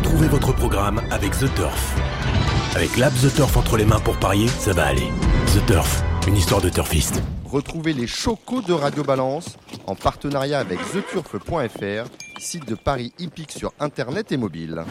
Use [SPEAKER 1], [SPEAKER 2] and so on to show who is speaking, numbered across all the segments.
[SPEAKER 1] Retrouvez votre programme avec The Turf. Avec l'app The Turf entre les mains pour parier, ça va aller. The Turf, une histoire de turfiste.
[SPEAKER 2] Retrouvez les chocos de Radio Balance en partenariat avec theturf.fr, site de paris hippique sur internet et mobile.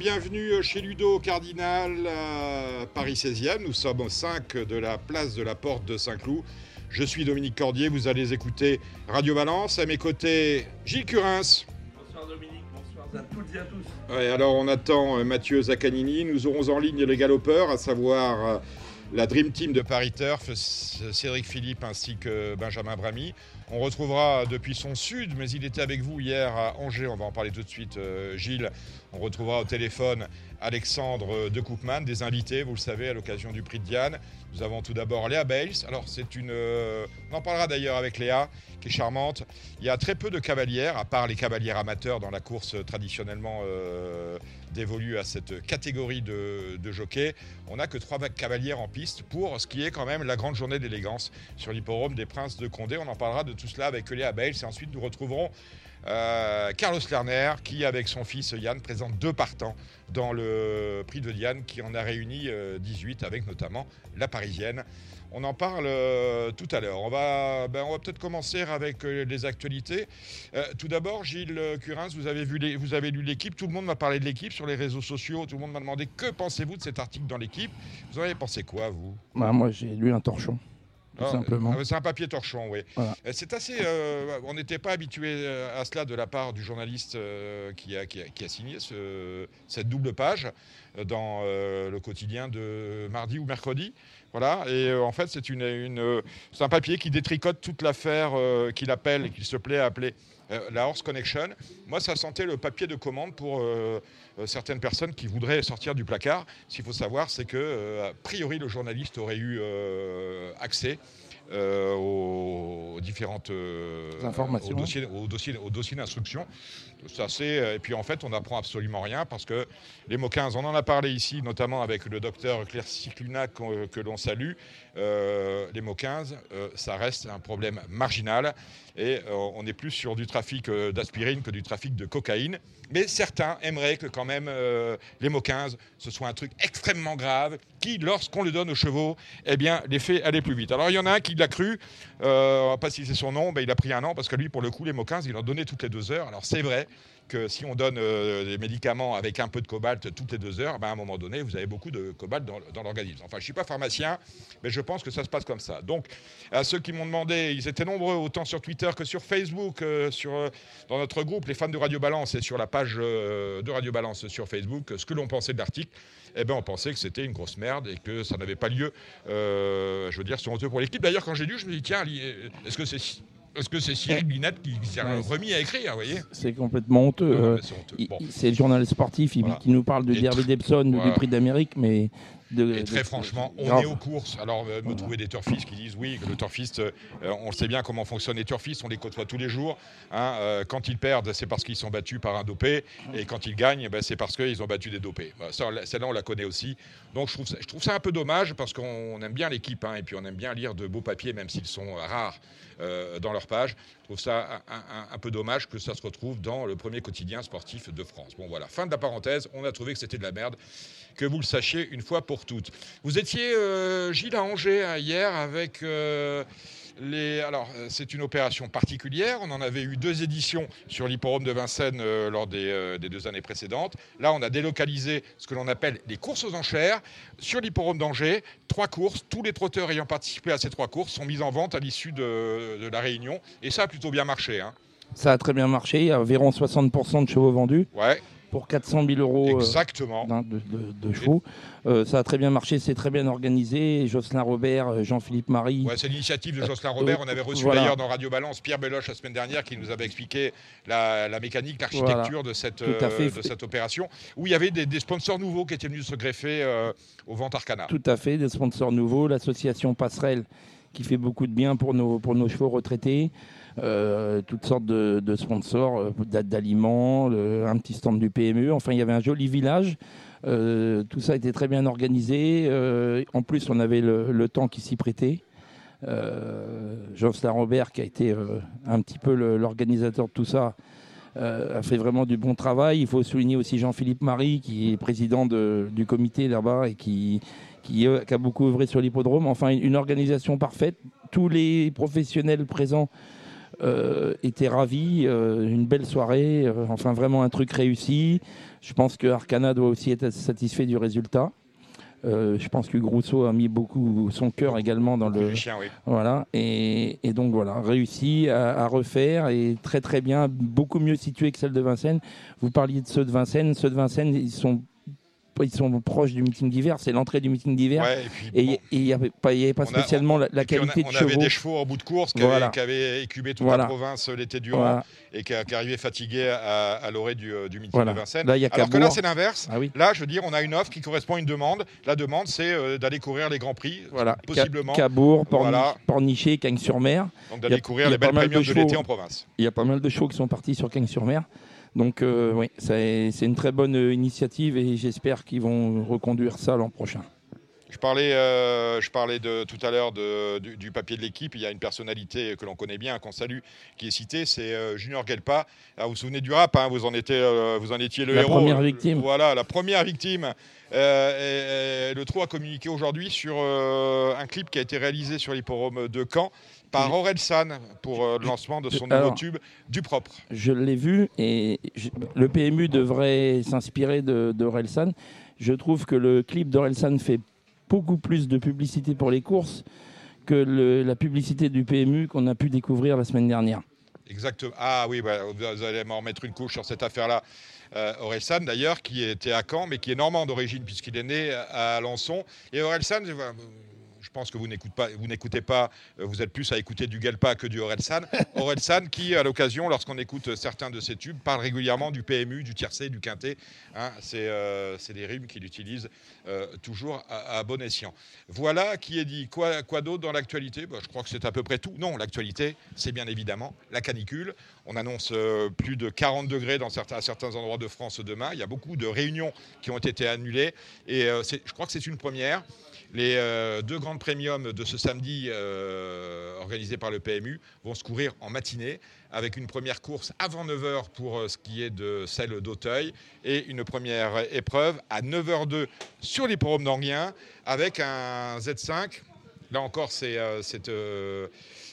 [SPEAKER 3] Bienvenue chez Ludo Cardinal, à Paris 16e. Nous sommes au 5 de la place de la Porte de Saint-Cloud. Je suis Dominique Cordier, vous allez écouter Radio Balance. À mes côtés, Gilles Curins.
[SPEAKER 4] Bonsoir Dominique, bonsoir à toutes et à tous.
[SPEAKER 3] Ouais, alors on attend euh, Mathieu Zaccanini. Nous aurons en ligne les galopeurs, à savoir euh, la Dream Team de Paris Turf, Cédric Philippe ainsi que Benjamin Bramy. On retrouvera depuis son sud, mais il était avec vous hier à Angers, on va en parler tout de suite, euh, Gilles. On retrouvera au téléphone Alexandre de Koopman, des invités, vous le savez, à l'occasion du prix de Diane. Nous avons tout d'abord Léa Bales. Alors, c'est une. euh, on en parlera d'ailleurs avec Léa, qui est charmante. Il y a très peu de cavalières, à part les cavalières amateurs dans la course traditionnellement euh, dévolue à cette catégorie de, de jockeys. On n'a que trois cavalières en piste pour ce qui est quand même la grande journée d'élégance sur l'hipporome des Princes de Condé. On en parlera de tout cela avec Léa Bales. Et ensuite, nous retrouverons euh, Carlos Lerner, qui, avec son fils Yann, présente deux partants dans le prix de Diane, qui en a réuni euh, 18, avec notamment la parisienne. On en parle euh, tout à l'heure. On va, ben, on va peut-être commencer avec euh, les actualités. Euh, tout d'abord, Gilles Curins, vous avez, vu les- vous avez lu l'équipe. Tout le monde m'a parlé de l'équipe sur les réseaux sociaux. Tout le monde m'a demandé que pensez-vous de cet article dans l'équipe. Vous en avez pensé quoi, vous?
[SPEAKER 4] Bah, moi j'ai lu un torchon, tout
[SPEAKER 3] Ah,
[SPEAKER 4] simplement.
[SPEAKER 3] euh, C'est un papier torchon, oui.
[SPEAKER 4] Voilà.
[SPEAKER 3] C'est assez. on n'était pas habitué à cela de la part du journaliste qui, a, qui, a, qui a signé ce- cette double page dans le quotidien de mardi ou mercredi. Voilà. Et euh, en fait, euh, c'est un papier qui détricote toute l'affaire euh, qu'il appelle et qu'il se plaît à appeler la Horse Connection. Moi, ça sentait le papier de commande pour certaines personnes qui voudraient sortir du placard. Ce qu'il faut savoir, c'est que, a priori, le journaliste aurait eu accès euh, aux différentes euh,
[SPEAKER 4] Informations.
[SPEAKER 3] aux dossiers, aux dossiers, aux dossiers d'instruction. Ça, c'est, euh, et puis en fait, on n'apprend absolument rien parce que les mots 15, on en a parlé ici, notamment avec le docteur Claire Cicluna que l'on salue. Euh, les mots 15, euh, ça reste un problème marginal et euh, on est plus sur du trafic d'aspirine que du trafic de cocaïne. Mais certains aimeraient que quand même les mots 15, ce soit un truc extrêmement grave qui, lorsqu'on le donne aux chevaux, eh bien, les faits allaient plus vite. Alors il y en a un qui l'a cru, on va pas citer son nom, ben, il a pris un an parce que lui, pour le coup, les mots 15, il en donnait toutes les deux heures. Alors c'est vrai si on donne euh, des médicaments avec un peu de cobalt toutes les deux heures, ben, à un moment donné, vous avez beaucoup de cobalt dans, l'organisme. Enfin, je ne suis pas pharmacien, mais je pense que ça se passe comme ça. Donc, à ceux qui m'ont demandé, ils étaient nombreux, autant sur Twitter que sur Facebook, euh, sur, euh, dans notre groupe, les fans de Radio Balance, et sur la page de Radio Balance sur Facebook, ce que l'on pensait de l'article. Eh ben, on pensait que c'était une grosse merde et que ça n'avait pas lieu. Je veux dire, c'est honteux pour l'équipe. D'ailleurs, quand j'ai lu, je me dis, tiens, est-ce que c'est est-ce que c'est Cyril Linette qui s'est
[SPEAKER 4] Ouais.
[SPEAKER 3] remis à écrire, vous voyez
[SPEAKER 4] C'est complètement honteux. Euh,
[SPEAKER 3] c'est Bon.
[SPEAKER 4] le journal sportif il-
[SPEAKER 3] Voilà.
[SPEAKER 4] qui nous parle de Derby Debson ou
[SPEAKER 3] voilà.
[SPEAKER 4] du prix d'Amérique, mais de,
[SPEAKER 3] Et très
[SPEAKER 4] de-
[SPEAKER 3] franchement, on
[SPEAKER 4] grave.
[SPEAKER 3] est aux courses. Alors, euh, me
[SPEAKER 4] Voilà.
[SPEAKER 3] trouver des turfistes qui disent oui, que le turfiste, euh, on sait bien comment fonctionnent les turfistes, on les côtoie tous les jours. hein. Euh, quand ils perdent, c'est parce qu'ils sont battus par un dopé. Et quand ils gagnent, ben, c'est parce qu'ils ont battu des dopés. L'a- Celle-là, on la connaît aussi. Donc, je trouve ça, je trouve ça un peu dommage parce qu'on aime bien l'équipe hein, et puis on aime bien lire de beaux papiers, même s'ils sont euh, rares euh, dans leur page. Je trouve ça un, un- un peu dommage que ça se retrouve dans le premier quotidien sportif de France. Bon, voilà, fin de la parenthèse. On a trouvé que c'était de la merde que vous le sachiez une fois pour toutes. Vous étiez, euh, Gilles, à Angers hein, hier avec euh, les. Alors, euh, c'est une opération particulière. On en avait eu deux éditions sur l'hipporome de Vincennes euh, lors des, euh, des deux années précédentes. Là, on a délocalisé ce que l'on appelle les courses aux enchères sur l'hipporome d'Angers. Trois courses. Tous les trotteurs ayant participé à ces trois courses sont mis en vente à l'issue de, de la réunion. Et ça a plutôt bien marché. Hein.
[SPEAKER 4] Ça a très bien marché. Il y a environ 60% de chevaux vendus
[SPEAKER 3] Ouais,
[SPEAKER 4] pour 400 000 euros euh,
[SPEAKER 3] exactement.
[SPEAKER 4] de, de-. Euh, ça a très bien marché, c'est très bien organisé. Jocelyn Robert, euh, Jean-Philippe Marie.
[SPEAKER 3] Ouais, c'est l'initiative de Jocelyn Robert. On avait reçu
[SPEAKER 4] Voilà.
[SPEAKER 3] d'ailleurs dans Radio Balance Pierre Beloche la semaine dernière qui nous avait expliqué la, la mécanique, l'architecture de, cette, euh, de opération, où il y avait des, des sponsors nouveaux qui étaient venus se greffer euh, aux ventes Arcana.
[SPEAKER 4] Tout à fait, des sponsors nouveaux, l'association Passerelle qui fait beaucoup de bien pour nos, pour nos chevaux retraités, euh, toutes sortes de, de sponsors, euh, d'a- d'aliments, un petit stand du PME. Enfin, il y avait un joli village. Euh, tout ça était très bien organisé. En plus, on avait le, temps qui s'y prêtait. Jocelyn Robert, qui a été un petit peu l'organisateur de tout ça, a fait vraiment du bon travail. Il faut souligner aussi Jean-Philippe Marie, qui est président du comité là-bas et qui, a beaucoup œuvré sur l'hippodrome. Enfin, une organisation parfaite. Tous les professionnels présents euh, étaient ravis. Euh, une belle soirée. Euh, enfin, vraiment un truc réussi. Je pense que Arcana doit aussi être satisfait du résultat. je pense que Grousseau a mis beaucoup son cœur également dans le. Voilà. Et, donc voilà, réussi à, à, refaire et très très bien, beaucoup mieux situé que celle de Vincennes. Vous parliez de ceux de Vincennes. Ceux de Vincennes, ils sont ils sont proches du meeting d'hiver, c'est l'entrée du meeting d'hiver. et il n'y avait pas, spécialement la, qualité
[SPEAKER 3] on
[SPEAKER 4] de chevaux.
[SPEAKER 3] On avait des chevaux en bout de course qui, avaient, écumé toute la province l'été durant et qui, arrivaient fatigués à, l'orée du, euh, du, meeting de Vincennes.
[SPEAKER 4] Là,
[SPEAKER 3] Alors que là, c'est l'inverse. Ah là, je veux dire, on a une offre qui correspond à une demande. La demande, c'est euh, d'aller courir les grands prix,
[SPEAKER 4] voilà.
[SPEAKER 3] possiblement.
[SPEAKER 4] Cabourg, Pornichet, Cagnes-sur-Mer.
[SPEAKER 3] Donc d'aller courir les belles premiums de l'été en province.
[SPEAKER 4] Il y a pas mal de chevaux qui sont partis sur Cagnes-sur-Mer. Donc euh, oui, c'est une très bonne euh, initiative et j'espère qu'ils vont reconduire ça l'an prochain.
[SPEAKER 3] Je parlais, euh, je parlais de, tout à l'heure du, papier de l'équipe. Il y a une personnalité que l'on connaît bien, qu'on salue, qui est citée, c'est Junior Gelpa. vous vous souvenez du rap, hein, vous, en étiez, vous en étiez le
[SPEAKER 4] la
[SPEAKER 3] héros.
[SPEAKER 4] La première victime.
[SPEAKER 3] Voilà, la première victime. le trou a communiqué aujourd'hui sur un clip qui a été réalisé sur l'hipporome de Caen par Orelsan pour euh, le lancement de son nouveau tube du propre.
[SPEAKER 4] Je l'ai vu et le PMU devrait s'inspirer d'Orelsan. Je trouve que le clip d'Orelsan fait beaucoup plus de publicité pour les courses que la publicité du PMU qu'on a pu découvrir la semaine dernière.
[SPEAKER 3] Exactement. Ah oui, bah, vous allez m'en remettre une couche sur cette affaire-là. Euh, Orelsan, d'ailleurs, qui était à Caen, mais qui est normand d'origine, puisqu'il est né à Alençon. Et Orelsan, je pense que vous n'écoutez pas, vous n'écoutez pas, euh, vous êtes plus à écouter du Galpa que du Orelsan. Orelsan qui, à l'occasion, lorsqu'on écoute certains de ses tubes, parle régulièrement du PMU, du tiercé, du quintet. Hein, euh, c'est, des rimes qu'il utilise euh, toujours à, bon escient. Voilà qui est dit. Quoi, quoi d'autre dans l'actualité? Bah, Je crois que c'est à peu près tout. Non, l'actualité, c'est bien évidemment la canicule. On annonce plus de 40 degrés dans certains, à certains endroits de France demain. Il y a beaucoup de réunions qui ont été annulées. Et je crois que c'est une première. Les euh, deux grandes premiums de ce samedi euh, organisées par le PMU vont se courir en matinée avec une première course avant 9h pour euh, ce qui est de celle d'Auteuil et une première épreuve à 9h02 sur l'hipporome d'Anguien avec un Z5. Là encore, c'est,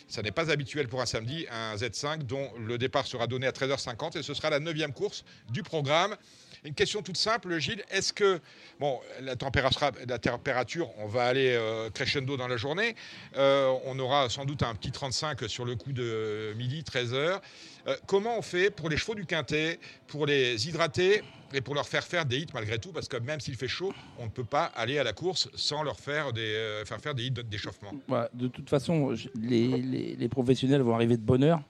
[SPEAKER 3] ça n'est pas habituel pour un samedi, un Z5 dont le départ sera donné à 13h50 et ce sera la neuvième course du programme. Une question toute simple, Gilles. Est-ce que, bon, la température, on va aller euh, crescendo dans la journée. Euh, on aura sans doute un petit 35 sur le coup de midi, 13 heures. Euh, comment on fait pour les chevaux du Quintet, pour les hydrater et pour leur faire faire des hits malgré tout? Parce que même s'il fait chaud, on ne peut pas aller à la course sans leur faire, des, faire, faire des hits d'échauffement.
[SPEAKER 4] de toute façon, les professionnels vont arriver de bonne heure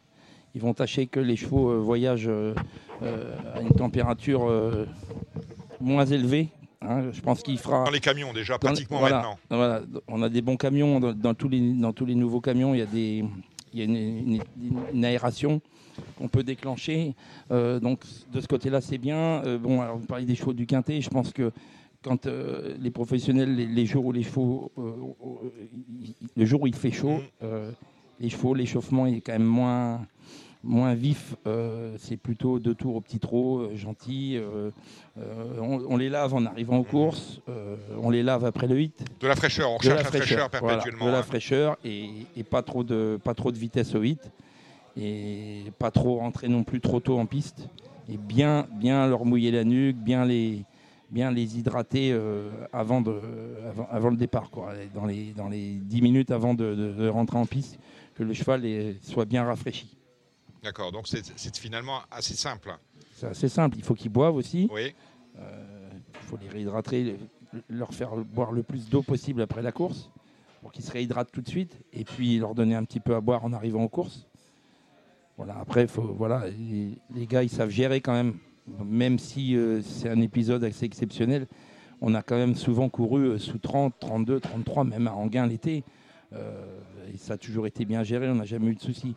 [SPEAKER 4] ils vont tâcher que les chevaux euh, voyagent euh, euh, à une température moins élevée. Hein. je pense qu'il fera.
[SPEAKER 3] Dans les camions déjà, pratiquement maintenant.
[SPEAKER 4] Voilà, on a des bons camions dans, tous les, dans tous les nouveaux camions. Il y a, des, il y a une, aération qu'on peut déclencher. donc de ce côté-là, c'est bien. bon, alors vous parlez des chevaux du quintet. Je pense que quand les professionnels, les, jours où les chevaux, le jour où il fait chaud, mm. Les chevaux, l'échauffement est quand même moins moins vif, euh, c'est plutôt deux tours au petit trot, euh, gentil. Euh, on, les lave en arrivant aux courses, on les lave après le 8.
[SPEAKER 3] De la fraîcheur, on cherche la, fraîcheur, perpétuellement.
[SPEAKER 4] de la hein. fraîcheur et, pas, trop de, pas trop de vitesse au 8. Et pas trop rentrer non plus trop tôt en piste. Et bien, bien leur mouiller la nuque, bien les, bien les hydrater avant, de, avant, le départ, quoi. Dans, les, dans les 10 minutes avant de, rentrer en piste, que le cheval soit bien rafraîchi.
[SPEAKER 3] D'accord, donc c'est finalement assez simple.
[SPEAKER 4] C'est assez simple, il faut qu'ils boivent aussi.
[SPEAKER 3] Oui.
[SPEAKER 4] Euh, il faut les réhydrater, leur faire boire le plus d'eau possible après la course pour qu'ils se réhydratent tout de suite et puis leur donner un petit peu à boire en arrivant aux courses. Voilà, après, faut, voilà, les, gars, ils savent gérer quand même. Même si euh, c'est un épisode assez exceptionnel, on a quand même souvent couru euh, sous 30, 32, 33, même à Anguin l'été. Euh, et ça a toujours été bien géré, on n'a jamais eu de soucis.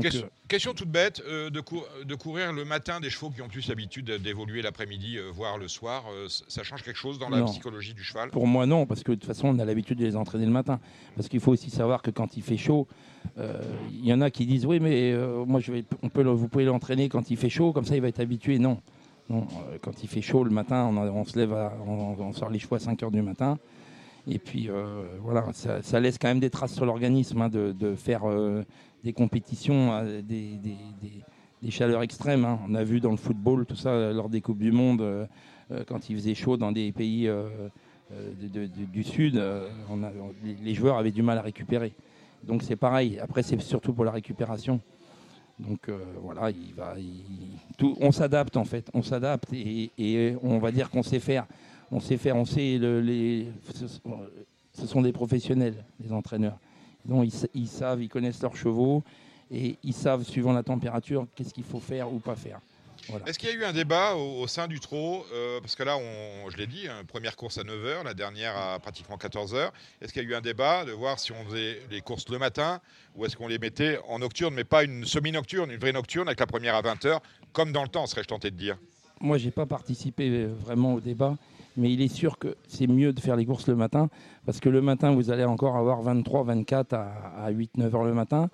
[SPEAKER 3] Question, question, toute bête, euh, de, de, courir le matin des chevaux qui ont plus l'habitude d'évoluer l'après-midi, voire le soir, ça change quelque chose dans la psychologie du cheval?
[SPEAKER 4] Pour moi non, parce que de toute façon on a l'habitude de les entraîner le matin. Parce qu'il faut aussi savoir que quand il fait chaud, il y en a qui disent oui mais moi je vais, on peut, vous pouvez l'entraîner quand il fait chaud, comme ça il va être habitué. Non, non quand il fait chaud le matin, on, se lève, on, sort les chevaux à 5 h du matin. Et puis euh, voilà, ça, laisse quand même des traces sur l'organisme hein, de, faire euh, des compétitions à des, chaleurs extrêmes. Hein. On a vu dans le football tout ça lors des Coupes du Monde, euh, quand il faisait chaud dans des pays du Sud, les joueurs avaient du mal à récupérer. Donc c'est pareil. Après, c'est surtout pour la récupération. Donc voilà, on s'adapte en fait, on s'adapte et, on va dire qu'on sait faire on sait faire, on sait les, ce sont des professionnels, les entraîneurs. Donc ils, savent, ils connaissent leurs chevaux et ils savent, suivant la température, qu'est-ce qu'il faut faire ou pas faire.
[SPEAKER 3] Est-ce qu'il y a eu un débat au, sein du trot euh, Parce que là, je l'ai dit, hein, première course à 9h, la dernière à pratiquement 14h. Est-ce qu'il y a eu un débat de voir si on faisait les courses le matin ou est-ce qu'on les mettait en nocturne, mais pas une semi-nocturne, une vraie nocturne avec la première à 20h, comme dans le temps, serais-je tenté de dire?
[SPEAKER 4] Moi, je n'ai pas participé vraiment au débat mais il est sûr que c'est mieux de faire les courses le matin, parce que le matin, vous allez encore avoir 23, 24 à, 8, 9 heures le matin.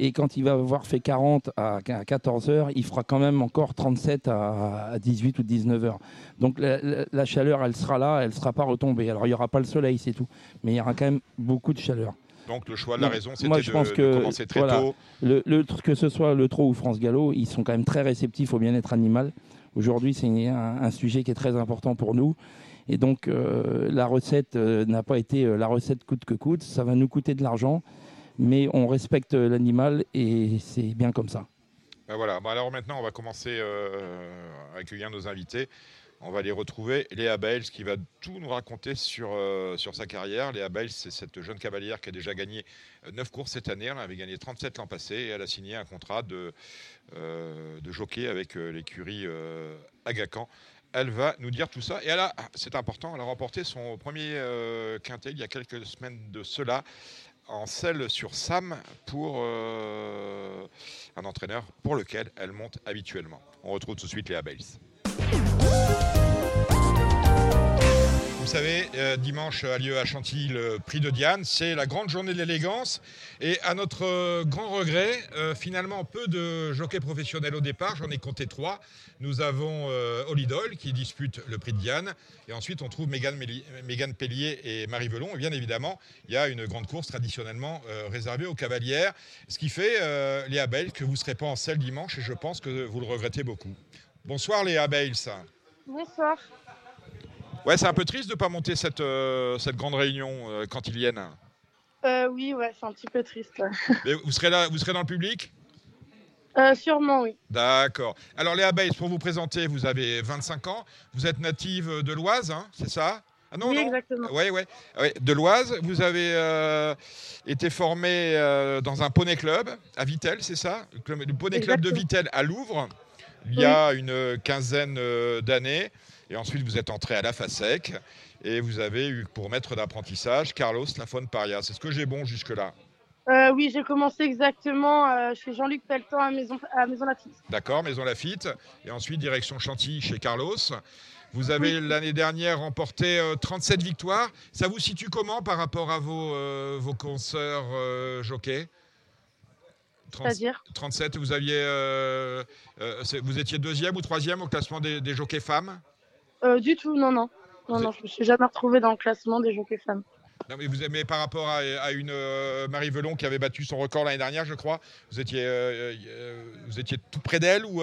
[SPEAKER 4] Et quand il va avoir fait 40 à 14 heures, il fera quand même encore 37 à 18 ou 19 heures. Donc la, chaleur, elle sera là, elle ne sera pas retombée. Alors il n'y aura pas le soleil, c'est tout. Mais il y aura quand même beaucoup de chaleur.
[SPEAKER 3] Donc le choix de la raison, c'était de, pense que, commencer très tôt.
[SPEAKER 4] Le, le, que ce soit le Trot ou France Gallo, ils sont quand même très réceptifs au bien-être animal. Aujourd'hui, c'est un, sujet qui est très important pour nous. Et donc, euh, la recette euh, n'a pas été euh, la recette coûte que coûte. Ça va nous coûter de l'argent, mais on respecte l'animal et c'est bien comme ça.
[SPEAKER 3] Ben voilà. Ben alors maintenant, on va commencer à accueillir nos invités. On va les retrouver. Léa Bales qui va tout nous raconter sur, sur sa carrière. Léa Bales, c'est cette jeune cavalière qui a déjà gagné 9 courses cette année. Elle avait gagné 37 l'an passé et elle a signé un contrat de, de jockey avec l'écurie Agacan elle va nous dire tout ça. Et elle a, c'est important, elle a remporté son premier euh, quintet il y a quelques semaines de cela en selle sur Sam pour euh, un entraîneur pour lequel elle monte habituellement. On retrouve tout de suite Léa Bales. Savez, euh, dimanche a lieu à Chantilly le prix de Diane. C'est la grande journée de l'élégance. Et à notre euh, grand regret, euh, finalement, peu de jockeys professionnels au départ. J'en ai compté trois. Nous avons Holidol qui dispute le prix de Diane. Et ensuite, on trouve Mégane, Pellier et Marie Velon. Et bien évidemment, il y a une grande course traditionnellement réservée aux cavalières. Ce qui fait, Léa Bale, que vous ne serez pas en selle dimanche. Et je pense que vous le regrettez beaucoup. Bonsoir Léa Bales.
[SPEAKER 5] Bonsoir.
[SPEAKER 3] Ouais, c'est un peu triste de ne pas monter cette, euh, cette grande réunion euh, quand ils viennent.
[SPEAKER 5] Euh, oui, ouais, c'est un petit peu triste.
[SPEAKER 3] Mais vous serez là, vous serez dans le public?
[SPEAKER 5] Sûrement, oui.
[SPEAKER 3] D'accord. Alors Léa Bays, pour vous présenter, vous avez 25 ans, vous êtes native de l'Oise, hein, c'est ça?
[SPEAKER 5] Ah non, oui, exactement.
[SPEAKER 3] Oui, oui. Ouais. De l'Oise, vous avez été formé dans un poney club à Vitel, c'est ça? Le poney club de Vitel à Louvre, il y a une quinzaine d'années. Et ensuite, vous êtes entré à la FASEC et vous avez eu pour maître d'apprentissage Carlos Lafone Paria. C'est ce que j'ai bon jusque-là
[SPEAKER 5] euh, oui, j'ai commencé exactement euh, chez Jean-Luc Pelletan à Maison, à Maison Lafitte.
[SPEAKER 3] D'accord, Maison Lafitte. Et ensuite, direction Chantilly chez Carlos. Vous avez l'année dernière remporté 37 euh, victoires. Ça vous situe comment par rapport à vos, vos consoeurs jockeys?
[SPEAKER 5] C'est-à-dire?
[SPEAKER 3] 37, vous, aviez, vous étiez deuxième ou troisième au classement des, des jockeys femmes?
[SPEAKER 5] Euh, du tout, non, non. Non, non, je me suis jamais retrouvée dans le classement des jockeys femmes.
[SPEAKER 3] Non, mais vous aimez par rapport à, une euh, Marie Velon qui avait battu son record l'année dernière, je crois. Vous étiez, euh, euh, vous étiez tout près d'elle ou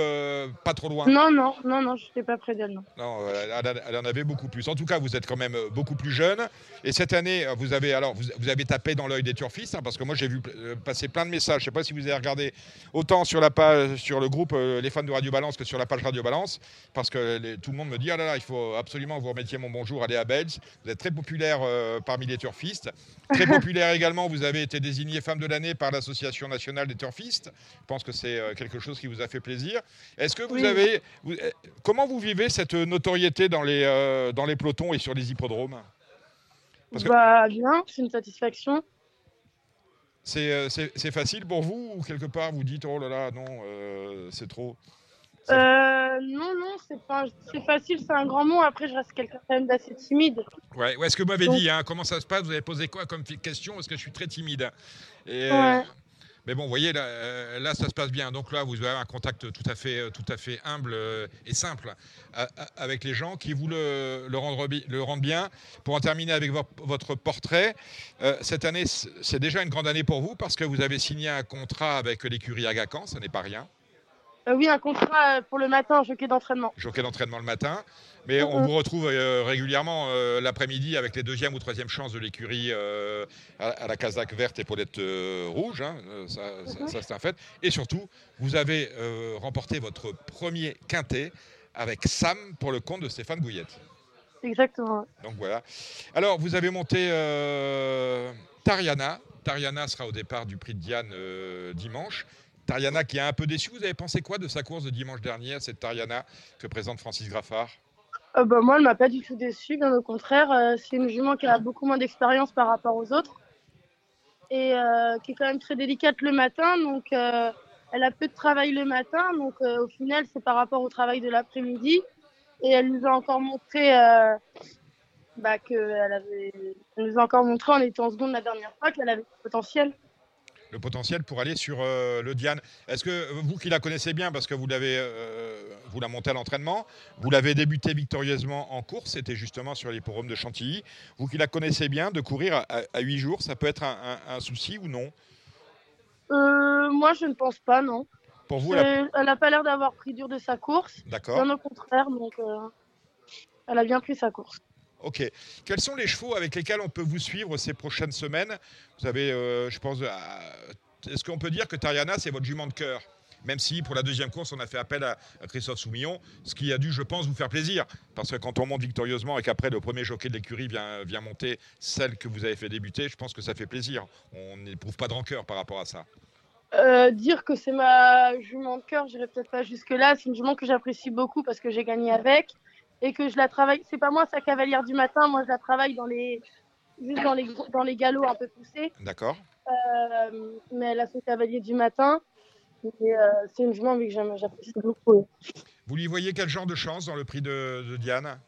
[SPEAKER 3] pas trop loin?
[SPEAKER 5] Non, non, non, non, je n'étais pas près d'elle. Non,
[SPEAKER 3] non elle, en avait beaucoup plus. En tout cas, vous êtes quand même beaucoup plus jeune. Et cette année, vous avez, alors, vous, avez tapé dans l'œil des turfistes, hein, parce que moi, j'ai vu passer plein de messages. Je ne sais pas si vous avez regardé autant sur la page, sur le groupe Les fans de Radio Balance que sur la page Radio Balance, parce que tout le monde me dit ah là là, il faut absolument que vous remettiez mon bonjour à Léa Belge. Vous êtes très populaire parmi les turfistes Très populaire également, vous avez été désignée femme de l'année par l'Association nationale des turfistes. Je pense que c'est euh, quelque chose qui vous a fait plaisir. Est-ce que vous avez. Euh, comment vous vivez cette notoriété dans les, euh, dans les pelotons et sur les hippodromes?
[SPEAKER 5] Parce Bah, bien, c'est une satisfaction.
[SPEAKER 3] C'est facile pour vous ou quelque part vous dites oh là là non euh, c'est trop?
[SPEAKER 5] Euh, non, non, c'est pas, c'est facile, c'est un grand mot. Après, je reste quelqu'un quand même d'assez timide.
[SPEAKER 3] Ouais, ouais, ce que vous m'avez
[SPEAKER 5] Donc-
[SPEAKER 3] dit, hein, comment ça se passe? Vous avez posé quoi comme question? Parce que je suis très timide. Et,
[SPEAKER 5] Ouais.
[SPEAKER 3] mais bon, vous voyez, là, euh, là, ça se passe bien. Donc là, vous avez un contact tout à fait, euh, tout à fait humble euh, et simple avec les gens qui vous le, le, rendent, le rendent bien. Pour en terminer avec vo- votre portrait, euh, cette année, c'est déjà une grande année pour vous parce que vous avez signé un contrat avec l'écurie Agacan, ça n'est pas rien.
[SPEAKER 5] Euh, oui, un contrat euh, pour le matin, jockey d'entraînement.
[SPEAKER 3] jockey d'entraînement le matin. Mais on vous retrouve euh, régulièrement euh, l'après-midi avec les deuxième ou troisième chances de l'écurie euh, à, à la casaque verte épaulette euh, rouge. hein. Ça, ça-
[SPEAKER 5] Mhm.
[SPEAKER 3] ça, c'est un fait. Et surtout, vous avez remporté votre premier quintet avec Sam pour le compte de Stéphane Gouillette.
[SPEAKER 5] Exactement.
[SPEAKER 3] Donc voilà. Alors, vous avez monté Tariana. Tariana sera au départ du prix de Diane dimanche. Tariana qui est un peu déçu. Vous avez pensé quoi de sa course de dimanche dernier, cette Tariana que présente Francis Graffard?
[SPEAKER 5] Euh, bah, moi, elle m'a pas du tout déçue, bien au contraire. Euh, c'est une jument qui a beaucoup moins d'expérience par rapport aux autres et euh, qui est quand même très délicate le matin. Donc, elle a peu de travail le matin. Donc, au final, c'est par rapport au travail de l'après-midi. Et elle nous a encore montré bah, que elle avait. Elle nous a encore montré en étant en seconde la dernière fois qu'elle avait du potentiel.
[SPEAKER 3] Le potentiel pour aller sur euh, le Diane. Est-ce que vous qui la connaissez bien, parce que vous l'avez, euh, vous la montez à l'entraînement, vous l'avez débuté victorieusement en course, c'était justement sur l'hipporome de Chantilly. Vous qui la connaissez bien, de courir à, à 8 jours, ça peut être un, un- un souci ou non?
[SPEAKER 5] Euh, moi, je ne pense pas, non.
[SPEAKER 3] Pour vous, Elle
[SPEAKER 5] n'a pas l'air d'avoir pris dur de sa course.
[SPEAKER 3] d'accord.
[SPEAKER 5] Bien au contraire, donc euh, elle a bien pris sa course.
[SPEAKER 3] Ok. Quels sont les chevaux avec lesquels on peut vous suivre ces prochaines semaines Vous avez, euh, je pense, à- est-ce qu'on peut dire que Tariana, c'est votre jument de cœur même si pour la deuxième course, on a fait appel à, à Christophe Soumillon, ce qui a dû, je pense, vous faire plaisir. Parce que quand on monte victorieusement et qu'après le premier jockey de l'écurie vient, vient monter celle que vous avez fait débuter, je pense que ça fait plaisir. On n'éprouve pas de rancœur par rapport à ça.
[SPEAKER 5] Euh, dire que c'est ma jument de cœur, j'irai peut-être pas jusque-là. C'est une jument que j'apprécie beaucoup parce que j'ai gagné avec et que je la travaille. C'est pas moi sa cavalière du matin, moi je la travaille dans les juste dans les dans les galops un peu poussés.
[SPEAKER 3] D'accord
[SPEAKER 5] Euh, mais elle a son cavalier du matin. Et, euh, c'est une jument que j'apprécie beaucoup.
[SPEAKER 3] Vous lui voyez quel genre de chance dans le prix de, de Diane?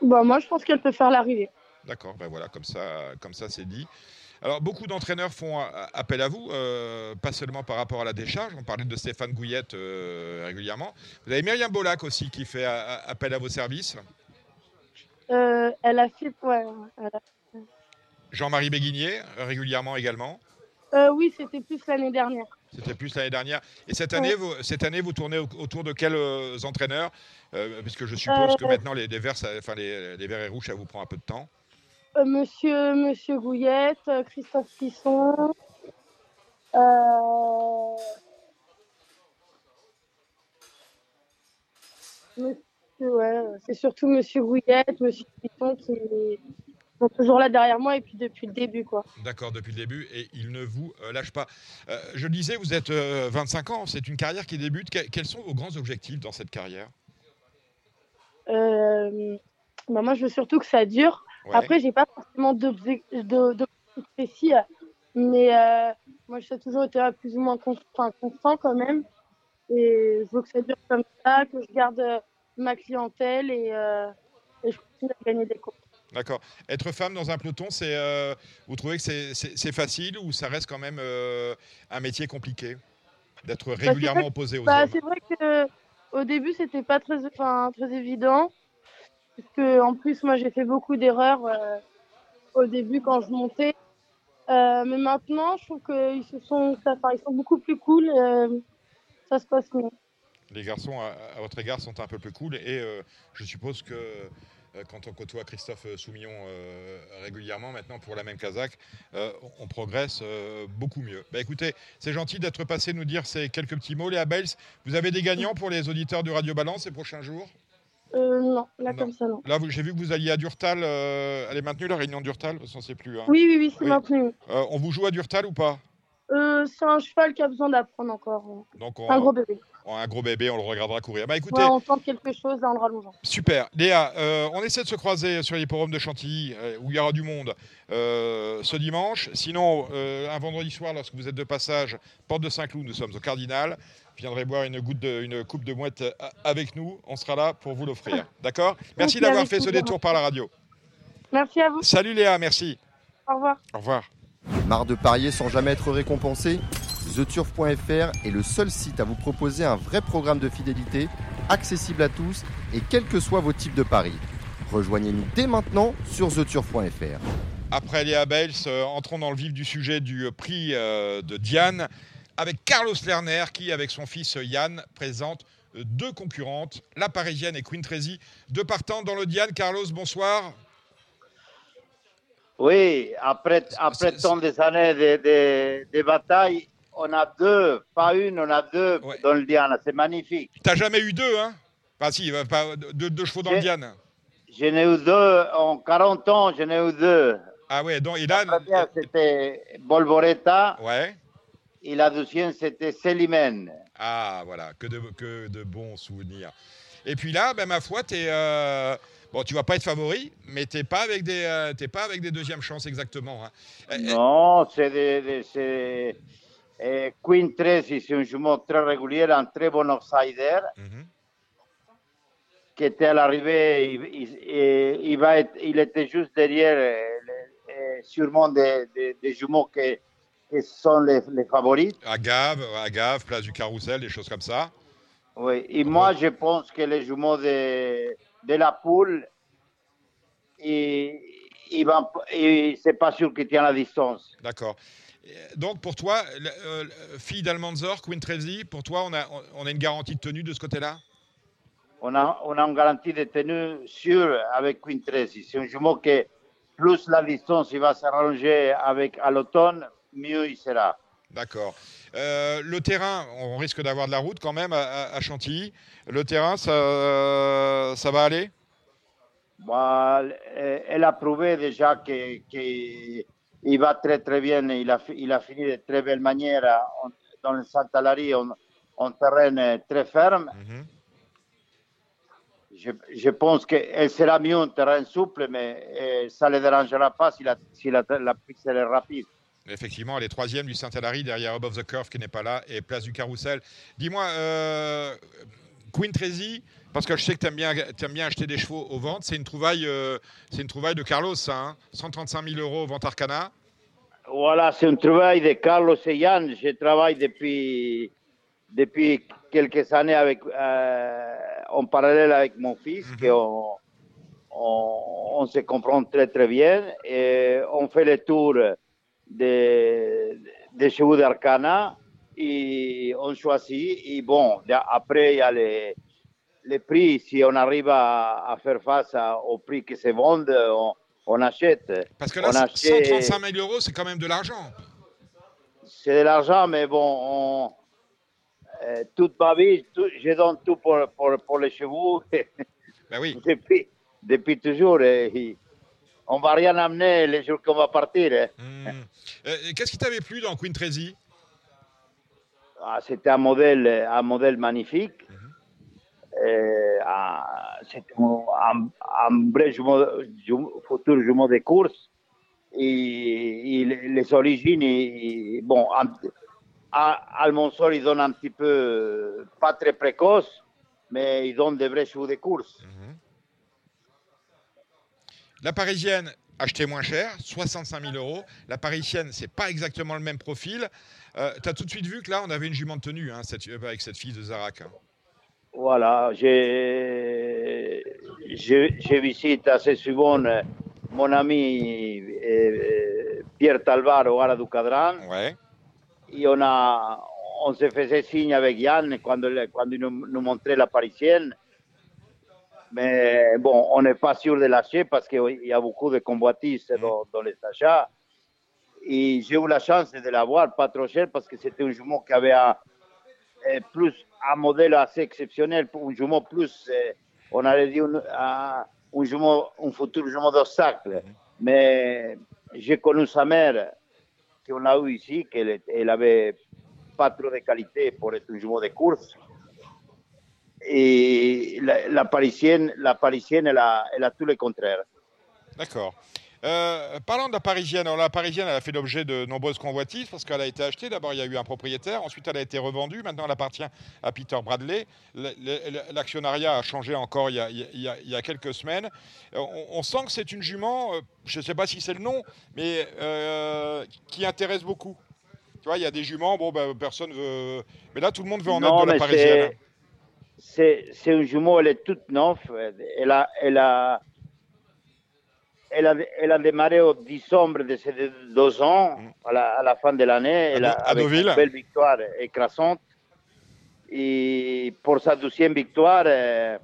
[SPEAKER 5] Bon, moi je pense qu'elle peut faire l'arrivée.
[SPEAKER 3] D'accord, ben voilà, comme ça, comme ça c'est dit. Alors, beaucoup d'entraîneurs font euh, appel à vous, euh, pas seulement par rapport à la décharge. On parlait de Stéphane Gouillette euh, régulièrement. Vous avez Myriam Bolac aussi qui fait appel à vos services.
[SPEAKER 5] Euh, elle a fait. Ouais, a-
[SPEAKER 3] Jean-Marie Béguinier, régulièrement également.
[SPEAKER 5] Oui, c'était plus l'année dernière.
[SPEAKER 3] C'était plus l'année dernière. Et cette année, vous, cette année, vous tournez au- autour de quels entraîneurs? Puisque je suppose que maintenant, les, les verts, ça- enfin, les, les verts et rouges, ça vous prend un peu de temps.
[SPEAKER 5] Euh, monsieur, Monsieur Gouillette, euh, Christophe Pisson. Euh... Monsieur, ouais, c'est surtout Monsieur Gouillette, Monsieur Pisson qui sont toujours là derrière moi et puis depuis le début quoi.
[SPEAKER 3] D'accord, depuis le début, et il ne vous euh, lâche pas. Euh, je le disais, vous êtes euh, 25 ans, c'est une carrière qui débute. Que- quels sont vos grands objectifs dans cette carrière?
[SPEAKER 5] Bah, moi je veux surtout que ça dure.
[SPEAKER 3] Ouais.
[SPEAKER 5] Après j'ai pas forcément d'obje- de- d'objectifs précis, mais euh, moi j'ai toujours été plus ou moins constant quand même. Et je veux que ça dure comme ça, que je garde euh, ma clientèle et, euh, et je continue à gagner des courses.
[SPEAKER 3] D'accord. Être femme dans un peloton, c'est, euh, vous trouvez que c'est, facile ou ça reste quand même euh, un métier compliqué D'être
[SPEAKER 5] c'est
[SPEAKER 3] régulièrement
[SPEAKER 5] vrai-
[SPEAKER 3] opposé aux
[SPEAKER 5] Bah,
[SPEAKER 3] hommes?
[SPEAKER 5] c'est vrai que au début c'était pas très, enfin, très évident, parce que en plus moi j'ai fait beaucoup d'erreurs euh, au début quand je montais, Euh, mais maintenant je trouve qu'ils se sont, enfin, ils sont beaucoup plus cool, euh, ça se passe mieux.
[SPEAKER 3] Les garçons, à, votre égard, sont un peu plus cool et je suppose que quand on côtoie Christophe Soumillon régulièrement, maintenant pour la même Kazakh, on progresse beaucoup mieux. Bah, écoutez, c'est gentil d'être passé nous dire ces quelques petits mots. Léa Bels, vous avez des gagnants pour les auditeurs de Radio Balance ces prochains jours?
[SPEAKER 5] Euh, non, là
[SPEAKER 3] Non.
[SPEAKER 5] comme ça non.
[SPEAKER 3] Là, j'ai vu que vous alliez à Durtal. euh, elle est maintenue, la réunion de Durtal Je ne sais plus. hein.
[SPEAKER 5] Oui, oui, oui, c'est
[SPEAKER 3] Oui.
[SPEAKER 5] maintenu.
[SPEAKER 3] Euh, on vous joue à Durtal ou pas?
[SPEAKER 5] C'est un cheval qui a besoin d'apprendre encore.
[SPEAKER 3] Donc
[SPEAKER 5] un gros bébé.
[SPEAKER 3] on- un gros bébé, on le regardera courir. Bah écoutez,
[SPEAKER 5] Ouais, on tente quelque chose en le rallongeant.
[SPEAKER 3] super. Léa, on essaie de se croiser sur l'hipporome de Chantilly, où il y aura du monde, ce dimanche. Sinon, un vendredi soir, lorsque vous êtes de passage, porte de Saint-Cloud, nous sommes au Cardinal. Viendrez boire une, goutte de- une coupe de mouette euh, avec nous. On sera là pour vous l'offrir. D'accord? Merci d'avoir fait ce détour par la radio.
[SPEAKER 5] Merci à vous.
[SPEAKER 3] Salut Léa, merci.
[SPEAKER 5] Au revoir.
[SPEAKER 3] Au revoir.
[SPEAKER 2] Marre de parier sans jamais être récompensé? TheTurf.fr est le seul site à vous proposer un vrai programme de fidélité, accessible à tous et quels que soient vos types de paris. Rejoignez-nous dès maintenant sur TheTurf.fr.
[SPEAKER 3] Après Léa Bales, euh, entrons dans le vif du sujet du euh, prix de Diane avec Carlos Lerner qui, avec son fils Yann, présente euh, deux concurrentes, la parisienne et Queen Tracy. Deux partantes dans le Diane. Carlos, bonsoir.
[SPEAKER 6] Oui, après, après tant des années de, de, de bataille, on a deux, pas une, on a deux
[SPEAKER 3] Ouais.
[SPEAKER 6] dans le Diana. C'est magnifique.
[SPEAKER 3] T'as jamais eu deux, hein? Enfin, si, euh, pas deux, deux chevaux dans le Diane.
[SPEAKER 6] J'en ai eu deux, en 40 ans, j'en ai eu deux.
[SPEAKER 3] Ah ouais, donc, là.
[SPEAKER 6] première, c'était Bolboretta,
[SPEAKER 3] Ouais.
[SPEAKER 6] Et la deuxième, c'était Célimène.
[SPEAKER 3] Ah, voilà, que de, que de bons souvenirs. Et puis là, ben, ma foi, t'es. euh, Bon, tu vas pas être favori, mais t'es pas avec des, euh, t'es pas avec des deuxièmes chances exactement. hein. Euh,
[SPEAKER 6] Non, c'est de, de- c'est- eh, Queen Tracy, c'est un jument très régulier, un très bon outsider.
[SPEAKER 3] mhm.
[SPEAKER 6] qui était à l'arrivée, il, il- il- il va être- il était juste derrière, les- euh, sûrement des, des- des jumeaux qui, qui sont les, les favoris.
[SPEAKER 3] Agave, Agave, place du carrousel, des choses comme ça.
[SPEAKER 6] Oui. Et moi, je pense que les jumeaux de, de la poule, ils, ils vont, ils- c'est pas sûr qu'ils tiennent la distance.
[SPEAKER 3] D'accord. Donc pour toi, euh, le- fille d'Almanzor, Queen Tracy, pour toi, on a, on a une garantie de tenue de ce côté-là?
[SPEAKER 6] On a, on a une garantie de tenue sûre avec Queen Tracy. C'est un jumeau qui, plus la distance il va s'arranger avec à l'automne, mieux il sera.
[SPEAKER 3] D'accord. Euh, le terrain, on risque d'avoir de la route quand même à, Chantilly. Le terrain, ça, ça va aller?
[SPEAKER 6] Bah, elle a prouvé déjà qu'il que va très très bien. Il a, il a fini de très belle manière en- dans le Santa Lari, en, en terrain très ferme.
[SPEAKER 3] Mhm.
[SPEAKER 6] Je, je pense qu'elle sera mieux en terrain souple, mais euh, ça ne le dérangera pas si la, si la, la piste est rapide.
[SPEAKER 3] Effectivement, elle est troisième du Saint-Hilary derrière Above the Curve qui n'est pas là et place du Carrousel. Dis-moi, euh, Queen Tracy, parce que je sais que tu aimes bien, t'aimes bien acheter des chevaux aux ventes, c'est une trouvaille, euh, c'est une trouvaille de Carlos, ça, hein 135 000 euros vente Arcana.
[SPEAKER 6] Voilà, c'est un travail de Carlos et Yann. Je travaille depuis, depuis quelques années avec, euh, en parallèle avec mon fils,
[SPEAKER 3] Mhm.
[SPEAKER 6] qu'on on, on se comprend très très bien. Et on fait le tour des, des chevaux d'Arcana et on choisit. Et bon, de- après, il y a les, les prix. Si on arrive à, à faire face à- au prix qui se vendent, on, on achète.
[SPEAKER 3] Parce que là,
[SPEAKER 6] On a acheté-
[SPEAKER 3] 135 000 euros, c'est quand même de l'argent.
[SPEAKER 6] c'est de l'argent, mais bon, on- euh, toute ma vie, tout- je donne tout pour, pour, pour les chevaux
[SPEAKER 3] Ben oui.
[SPEAKER 6] depuis, depuis toujours. et on va rien amener les jours qu'on va partir. hein.
[SPEAKER 3] Mhm. Euh, Qu'est-ce qui t'avait plu dans Queen Tracy?
[SPEAKER 6] Ah, C'était un modèle, un modèle magnifique. Ah, C'était un, un vrai futur jumeau de course. Et, et les origines, et- bon, un- à Almonsor, il donne un petit peu, pas très précoce, mais il donne des vrais chevaux de course.
[SPEAKER 3] La parisienne, achetée moins cher, 65 000 euros. La parisienne, c'est pas exactement le même profil. Euh, tu as tout de suite vu que là, on avait une jument de tenue hein, cette- euh, avec cette fille de Zarak. hein.
[SPEAKER 6] Voilà, je, je, je visite assez souvent euh, mon ami euh, Pierre Talvar au Gara du Cadran.
[SPEAKER 3] Ouais.
[SPEAKER 6] Et on, a, on se faisait signe avec Yann quand, quand il nous, nous montrait la parisienne. Mais bon, on n'est pas sûr de lâcher parce qu'il y a beaucoup de convoitises dans, dans les achats. Et j'ai eu la chance de l'avoir pas trop cher parce que c'était un jumeau qui avait un, euh, plus, un modèle assez exceptionnel, un jumeau plus, euh, on allait dire, un, un, jumeau, un futur jumeau d'obstacle. Mais j'ai connu sa mère, qu'on a eu ici, qu'elle elle avait pas trop de qualité pour être un jumeau de course. Et la, la parisienne, la parisienne elle, a, elle a tout le contraire.
[SPEAKER 3] D'accord. Euh, parlant de la parisienne, alors la parisienne, elle a fait l'objet de nombreuses convoitises parce qu'elle a été achetée. D'abord, il y a eu un propriétaire, ensuite, elle a été revendue. Maintenant, elle appartient à Peter Bradley. L'actionnariat a changé encore il y a, il y a, il y a quelques semaines. On, on, sent que c'est une jument, euh, je ne sais pas si c'est le nom, mais euh, qui intéresse beaucoup. Tu vois, il y a des juments, bon, ben, personne veut. Mais là, tout le monde veut en
[SPEAKER 6] non,
[SPEAKER 3] être de la parisienne.
[SPEAKER 6] C'est un jumeau, elle est toute neuve. Elle a. Elle a elle a, elle a, démarré au décembre de ces deux ans, à la, à la fin de l'année, avec une belle victoire écrasante. Et pour sa douzième victoire, euh,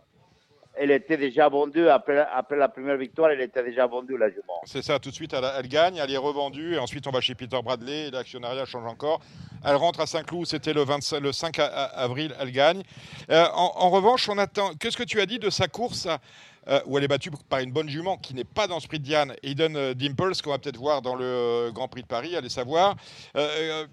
[SPEAKER 6] elle était déjà vendue. Après, après la première victoire, elle était déjà vendue, la jument.
[SPEAKER 3] C'est ça, tout de suite, elle, elle, gagne, elle est revendue. Et ensuite, on va chez Peter Bradley, l'actionnariat change encore. Elle rentre à Saint-Cloud, c'était le, 25, le 5 avril, elle gagne. Euh, en, en, revanche, on attend. Qu'est-ce que tu as dit de sa course euh, où elle est battue par une bonne jument qui n'est pas dans Sprint Diane, Eden euh, Dimples, qu'on va peut-être voir dans le Grand Prix de Paris, allez savoir. Euh,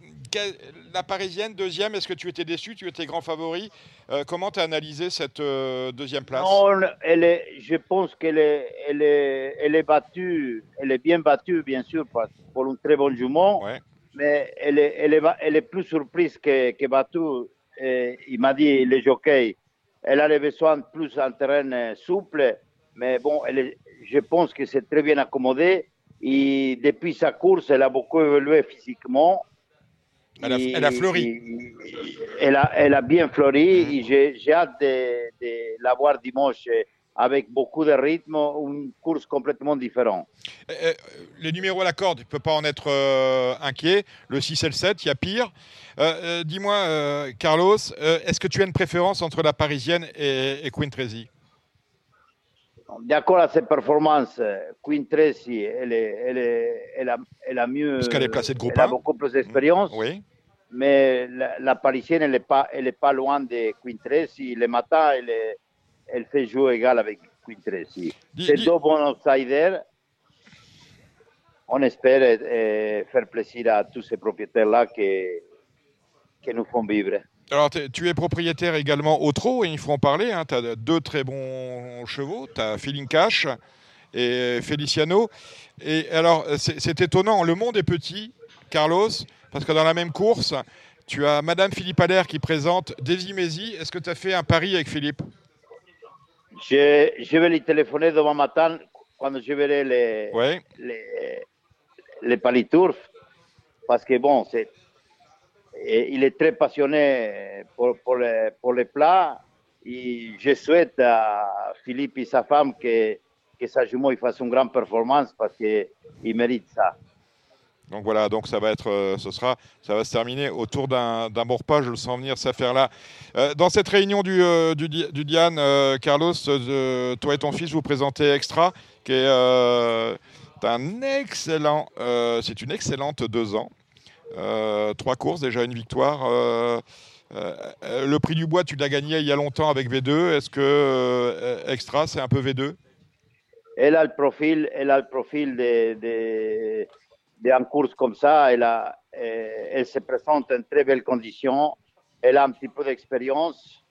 [SPEAKER 3] la Parisienne, deuxième, est-ce que tu étais déçu Tu étais grand favori? Euh, Comment tu as analysé cette deuxième place?
[SPEAKER 6] Non, elle est, je pense qu'elle est, elle est, elle est battue, elle est bien battue, bien sûr, pour une très bonne jument.
[SPEAKER 3] Ouais.
[SPEAKER 6] Mais elle est, elle, est, elle est plus surprise que, que battue. Et il m'a dit, le jockey, elle a besoin de plus en terrain souple, mais bon, elle est, je pense que c'est très bien accommodé. Et depuis sa course, elle a beaucoup évolué physiquement.
[SPEAKER 3] Elle a, elle a fleuri.
[SPEAKER 6] Et, elle, a, elle a bien fleuri. Mmh. Et j'ai hâte de, de la voir dimanche avec beaucoup de rythme, une course complètement différente.
[SPEAKER 3] Euh, les numéros à la corde, tu ne peux pas en être euh, inquiet. Le 6 et le 7, il y a pire. Euh, Dis-moi, euh, Carlos, est-ce que tu as une préférence entre la parisienne et, et Queen Tracy
[SPEAKER 6] D'accord à ses performances, Queen Tracy, elle, est, elle, est, elle, a, elle a mieux.
[SPEAKER 3] Parce qu'elle est placée de groupe
[SPEAKER 6] Elle a beaucoup plus d'expérience.
[SPEAKER 3] Oui.
[SPEAKER 6] Mais la, la parisienne, elle n'est pas, elle est pas loin de Queen Tracy. Le matin, elle est elle fait jouer égal avec Queen Tracy. C'est deux bons outsiders. On espère euh, faire plaisir à tous ces propriétaires-là qui, qui nous font vivre.
[SPEAKER 3] Alors, tu es propriétaire également au trot, et il faut en parler. Hein. Tu as deux très bons chevaux. Tu as Feeling Cash et Feliciano. Et alors, c'est étonnant. Le monde est petit, Carlos, parce que dans la même course, tu as Madame Philippe Allaire qui présente Daisy Mézi. Est-ce que tu as fait un pari avec Philippe?
[SPEAKER 6] Je, je, vais lui téléphoner demain matin quand je verrai les,
[SPEAKER 3] ouais.
[SPEAKER 6] les, les palitours. Parce que bon, c'est, il est très passionné pour, pour, les, pour les plats. Et je souhaite à Philippe et sa femme que, que sa jumeau fasse une grande performance parce qu'il mérite ça.
[SPEAKER 3] Donc voilà, donc ça va être, euh, ce sera, ça va se terminer autour d'un bon repas. Je le sens venir cette affaire-là. Euh, dans cette réunion du, euh, Diane, Carlos, toi et ton fils vous présentez Extra, qui est un excellent, c'est une excellente deux ans, trois courses déjà une victoire. le prix du bois, tu l'as gagné il y a longtemps avec V2. Est-ce que Extra, c'est un peu V2
[SPEAKER 6] Elle a le profil, elle a le profil des de d'un course comme ça, elle, a, elle se présente en très belles conditions. Elle a un petit peu d'expérience.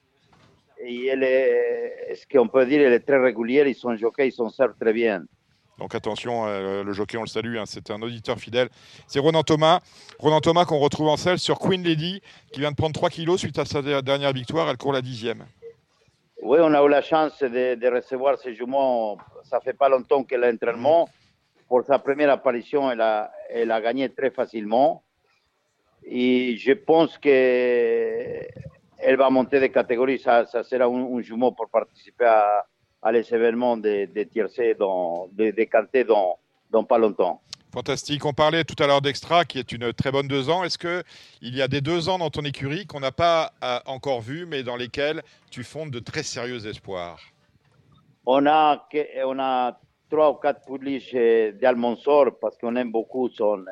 [SPEAKER 6] Et elle est, ce qu'on peut dire, elle est très régulière. Ils sont jockeys, ils s'en servent très bien.
[SPEAKER 3] Donc attention, euh, le jockey, on le salue, hein, c'est un auditeur fidèle. C'est Ronan Thomas. Ronan Thomas qu'on retrouve en selle sur Queen Lady, qui vient de prendre 3 kilos suite à sa dernière victoire. Elle court la dixième.
[SPEAKER 6] Oui, on a eu la chance de, de recevoir ces juments. Ça fait pas longtemps qu'elle a l'entraînement. Mmh pour sa première apparition, elle a, elle a gagné très facilement. Et je pense qu'elle va monter de catégorie. Ça, ça sera un, un, jumeau pour participer à, à les événements de, de tiercé, dans, de, de canté dans, dans pas longtemps.
[SPEAKER 3] Fantastique. On parlait tout à l'heure d'Extra, qui est une très bonne deux ans. Est-ce qu'il y a des deux ans dans ton écurie qu'on n'a pas euh, encore vu, mais dans lesquels tu fondes de très sérieux espoirs?
[SPEAKER 6] On a, on a trois ou quatre pouliches d'Almonsor parce qu'on aime beaucoup son. Euh,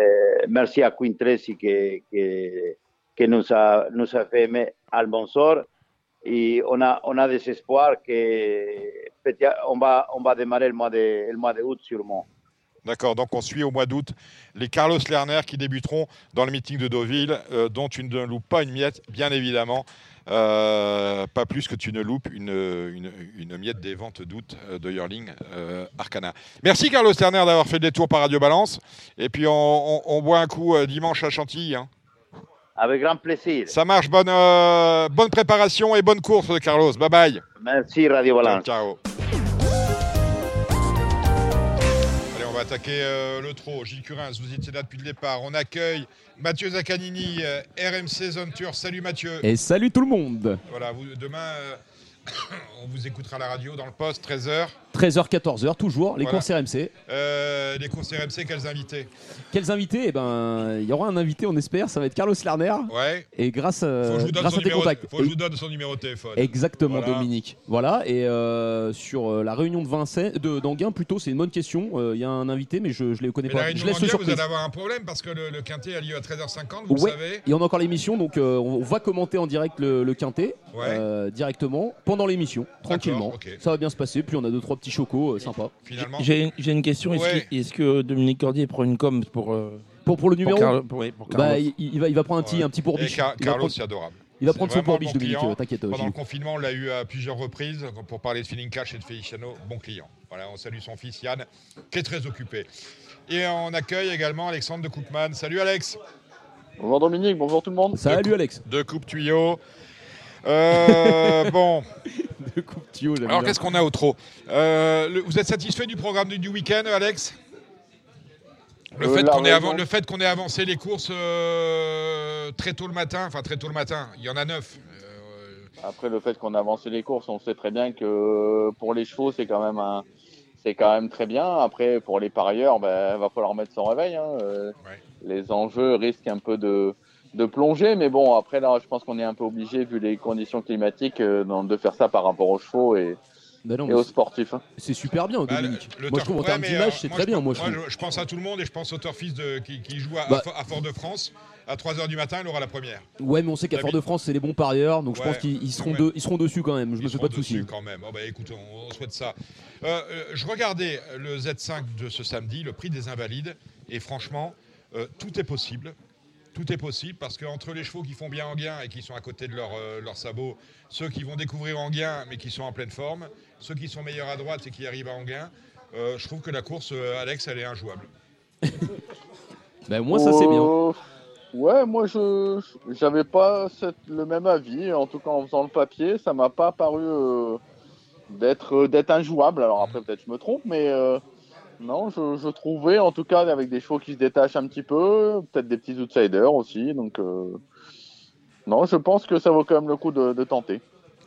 [SPEAKER 6] euh, merci à Queen Tracy qui, qui, qui nous, a, nous a fait aimer Almonsor. Et on a, on a des espoirs qu'on va, on va démarrer le mois le mois de août sûrement.
[SPEAKER 3] D'accord, donc on suit au mois d'août les Carlos Lerner qui débuteront dans le meeting de Deauville, euh, dont tu ne loupes pas une miette, bien évidemment. Euh, pas plus que tu ne loupes une, une, une miette des ventes d'août euh, de Yearling euh, Arcana. Merci Carlos Lerner d'avoir fait des tours par Radio Balance. Et puis on, on- on boit un coup dimanche à Chantilly. hein.
[SPEAKER 6] Avec grand plaisir.
[SPEAKER 3] Ça marche, bonne, euh, bonne préparation et bonne course Carlos. Bye bye.
[SPEAKER 6] Merci Radio Balance.
[SPEAKER 3] Ciao. Va attaquer euh, le trot. Gilles Curin, vous étiez là depuis le départ. On accueille Mathieu Zaccanini, euh, RMC Zone Tour. Salut Mathieu.
[SPEAKER 7] Et salut tout le monde
[SPEAKER 3] Voilà, vous, demain, euh, on vous écoutera à la radio dans le poste, 13h.
[SPEAKER 7] 13h, 14h, toujours, les
[SPEAKER 3] Voilà.
[SPEAKER 7] courses RMC.
[SPEAKER 3] Euh, les courses RMC, quels invités?
[SPEAKER 7] Quels invités? Eh ben, il y aura un invité, on espère, ça va être Carlos Lerner.
[SPEAKER 3] Ouais.
[SPEAKER 7] Et grâce, euh,
[SPEAKER 3] vous donne
[SPEAKER 7] grâce à tes contacts.
[SPEAKER 3] faut que je vous donne son numéro de téléphone.
[SPEAKER 7] Exactement,
[SPEAKER 3] Voilà.
[SPEAKER 7] Dominique. Voilà, et euh, sur euh, la réunion de Vincennes, de d'Anguin plutôt, c'est une bonne question. Euh, Il y a un invité, mais je ne les connais
[SPEAKER 3] Mais la
[SPEAKER 7] pas.
[SPEAKER 3] réunion
[SPEAKER 7] Je laisse le
[SPEAKER 3] mondiale, vous allez avoir un problème parce que le, le quintet a lieu à 13h50, vous
[SPEAKER 7] Ouais.
[SPEAKER 3] le savez.
[SPEAKER 7] Et on a encore l'émission, donc euh, on va commenter en direct le, le quintet
[SPEAKER 3] Ouais.
[SPEAKER 7] euh, directement pendant l'émission, tranquillement.
[SPEAKER 3] ok.
[SPEAKER 7] Ça va bien se passer. Puis on a deux trois petits chocos euh, sympas.
[SPEAKER 3] Finalement.
[SPEAKER 4] J'ai une question. Est-ce
[SPEAKER 3] Ouais.
[SPEAKER 4] que, Dominique Cordier prend une com pour, euh,
[SPEAKER 7] Pour pour le
[SPEAKER 4] pour
[SPEAKER 7] numéro,
[SPEAKER 4] Carlo- pour- oui, pour
[SPEAKER 7] bah, il, il va il va prendre un petit
[SPEAKER 3] Ouais.
[SPEAKER 7] un petit.
[SPEAKER 3] Car-
[SPEAKER 7] il
[SPEAKER 3] Carlos,
[SPEAKER 7] prendre,
[SPEAKER 3] c'est adorable.
[SPEAKER 7] il va prendre son pourbiche,
[SPEAKER 3] bon
[SPEAKER 7] Dominique. T'inquiète. euh,
[SPEAKER 3] Pendant le confinement, on l'a eu à plusieurs reprises pour parler de Feeling Cash et de Feliciano. Bon client. Voilà, on salue son fils Yann, qui est très occupé. Et on accueille également Alexandre de Coupman. Salut Alex.
[SPEAKER 8] Bonjour Dominique, bonjour tout le monde.
[SPEAKER 7] Salut Alex.
[SPEAKER 3] De coupe tuyau. Euh, bon,
[SPEAKER 7] De coupe
[SPEAKER 3] alors qu'est-ce qu'on a au trot Euh, le- Vous êtes satisfait du programme du, du week-end, Alex? Le
[SPEAKER 8] Euh,
[SPEAKER 3] fait,
[SPEAKER 8] la
[SPEAKER 3] qu'on ait,
[SPEAKER 8] raison-
[SPEAKER 3] avan- le fait qu'on ait avancé les courses euh, très tôt le matin, enfin très tôt le matin, il y en a neuf.
[SPEAKER 8] Après le fait qu'on a avancé les courses, on sait très bien que pour les chevaux c'est quand même un, c'est quand même très bien. Après pour les parieurs, ben va falloir mettre son réveil. hein. Euh,
[SPEAKER 3] Ouais.
[SPEAKER 8] Les enjeux risquent un peu de de plonger, mais bon après là je pense qu'on est un peu obligé vu les conditions climatiques euh, de faire ça par rapport aux chevaux et,
[SPEAKER 7] Bah non,
[SPEAKER 8] et
[SPEAKER 7] mais
[SPEAKER 8] aux
[SPEAKER 7] c'est-
[SPEAKER 8] sportifs. hein.
[SPEAKER 7] c'est super bien,
[SPEAKER 3] Bah,
[SPEAKER 7] Dominique.
[SPEAKER 3] le- le
[SPEAKER 7] moi, je trouve en
[SPEAKER 3] ouais,
[SPEAKER 7] termes d'image,
[SPEAKER 3] euh,
[SPEAKER 7] c'est très
[SPEAKER 3] je
[SPEAKER 7] bien. Moi, je trouve.
[SPEAKER 3] je, je pense à tout le monde et je pense au turfiste de, qui, qui joue à,
[SPEAKER 7] Bah.
[SPEAKER 3] à Fort-de-France. À 3h du matin, il aura la première.
[SPEAKER 7] Ouais, mais on sait qu'à Fort-de-France, c'est les bons parieurs, donc je pense qu'ils ils seront,
[SPEAKER 3] ouais.
[SPEAKER 7] de- ils seront dessus quand même. Je
[SPEAKER 3] Ils
[SPEAKER 7] me fais pas de soucis.
[SPEAKER 3] dessus quand même. Oh, bah, écoute, on, on souhaite ça. Euh, euh, je regardais le Z5 de ce samedi, le prix des Invalides, et franchement, euh, tout est possible. Tout est possible parce qu'entre les chevaux qui font bien Anguin et qui sont à côté de leur, euh, leur sabot, ceux qui vont découvrir Anguin mais qui sont en pleine forme, ceux qui sont meilleurs à droite et qui arrivent à Anguin, euh, je trouve que la course, euh, Alex, elle est injouable.
[SPEAKER 7] Ben, moi, ça, c'est bien.
[SPEAKER 8] Euh, Ouais, moi je j'avais pas cette- le même avis. En tout cas, en faisant le papier, ça m'a pas paru euh, d'être euh, d'être injouable. Alors après, peut-être je me trompe, mais euh, non, je, je trouvais en tout cas avec des chevaux qui se détachent un petit peu, peut-être des petits outsiders aussi. Donc euh, non, je pense que ça vaut quand même le coup de, de tenter.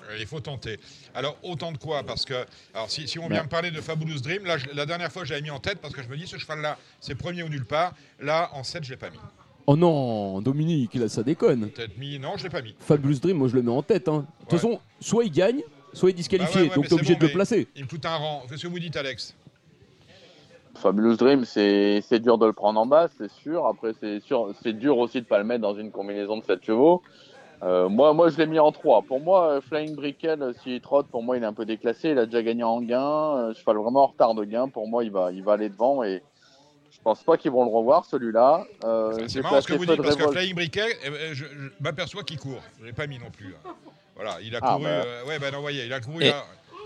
[SPEAKER 3] Euh, Il faut tenter. Alors, autant de quoi? Parce que, alors, si, si on vient me parler de Fabulous Dream, là, je- la dernière fois, j'avais mis en tête parce que je me dis, ce cheval-là, c'est premier ou nulle part. Là, en 7, je l'ai pas mis.
[SPEAKER 7] Oh non, Dominique, là, ça déconne.
[SPEAKER 3] Peut-être mis, non, je l'ai pas mis.
[SPEAKER 7] Fabulous Dream, moi, je le mets en tête. hein. De toute
[SPEAKER 3] Ouais.
[SPEAKER 7] façon, soit il gagne, soit il est disqualifié.
[SPEAKER 3] Ah ouais, ouais,
[SPEAKER 7] donc, t'es obligé
[SPEAKER 3] bon,
[SPEAKER 7] de le placer.
[SPEAKER 3] Il me coûte un rang. Qu'est-ce que vous dites, Alex
[SPEAKER 8] Fabulous Dream, c'est dur de le prendre en bas, c'est sûr. Après, c'est sûr, c'est dur aussi de pas le mettre dans une combinaison de 7 chevaux. Euh, moi, moi, je l'ai mis en 3. Pour moi, euh, Flying Brickell, euh, s'il trotte, pour moi, il est un peu déclassé. Il a déjà gagné en gain. Euh, cheval vraiment en retard de gain. Pour moi, il va, il va aller devant et je pense pas qu'ils vont le revoir, celui-là. Euh,
[SPEAKER 3] C'est marrant ce que vous dites parce que. Flying Briquet, eh, eh, je, je m'aperçois qu'il court. Je l'ai pas mis non plus. hein. Voilà, il a
[SPEAKER 8] Ah,
[SPEAKER 3] couru.
[SPEAKER 8] bah.
[SPEAKER 3] euh, ouais, ben non, voyez, il a couru.
[SPEAKER 4] Et-
[SPEAKER 3] a,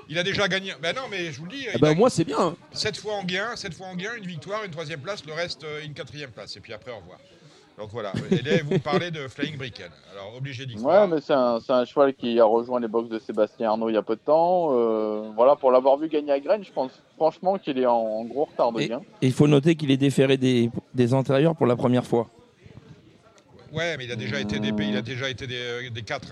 [SPEAKER 3] il a déjà gagné. Ben non, mais je vous le dis.
[SPEAKER 7] Eh
[SPEAKER 3] il
[SPEAKER 7] ben,
[SPEAKER 3] a-
[SPEAKER 7] moi, c'est bien. hein.
[SPEAKER 3] 7 fois en gain, 7 fois en gain, une victoire, une troisième place, le reste euh, une quatrième place. Et puis après, au revoir. Donc voilà. Et là, vous parlez de Flying Brickell. Alors, obligé d'y
[SPEAKER 8] Ouais,
[SPEAKER 3] croire.
[SPEAKER 8] mais c'est un, c'est un cheval qui a rejoint les box de Sébastien Arnaud il y a peu de temps. Euh, voilà, pour l'avoir vu gagner à Graines, je pense franchement qu'il est en, en gros retard de
[SPEAKER 4] Et-
[SPEAKER 8] gain.
[SPEAKER 4] Et il faut noter qu'il est déféré des, des antérieurs pour la première fois.
[SPEAKER 3] Ouais, mais il a déjà été des, il a déjà été des, euh, des 4.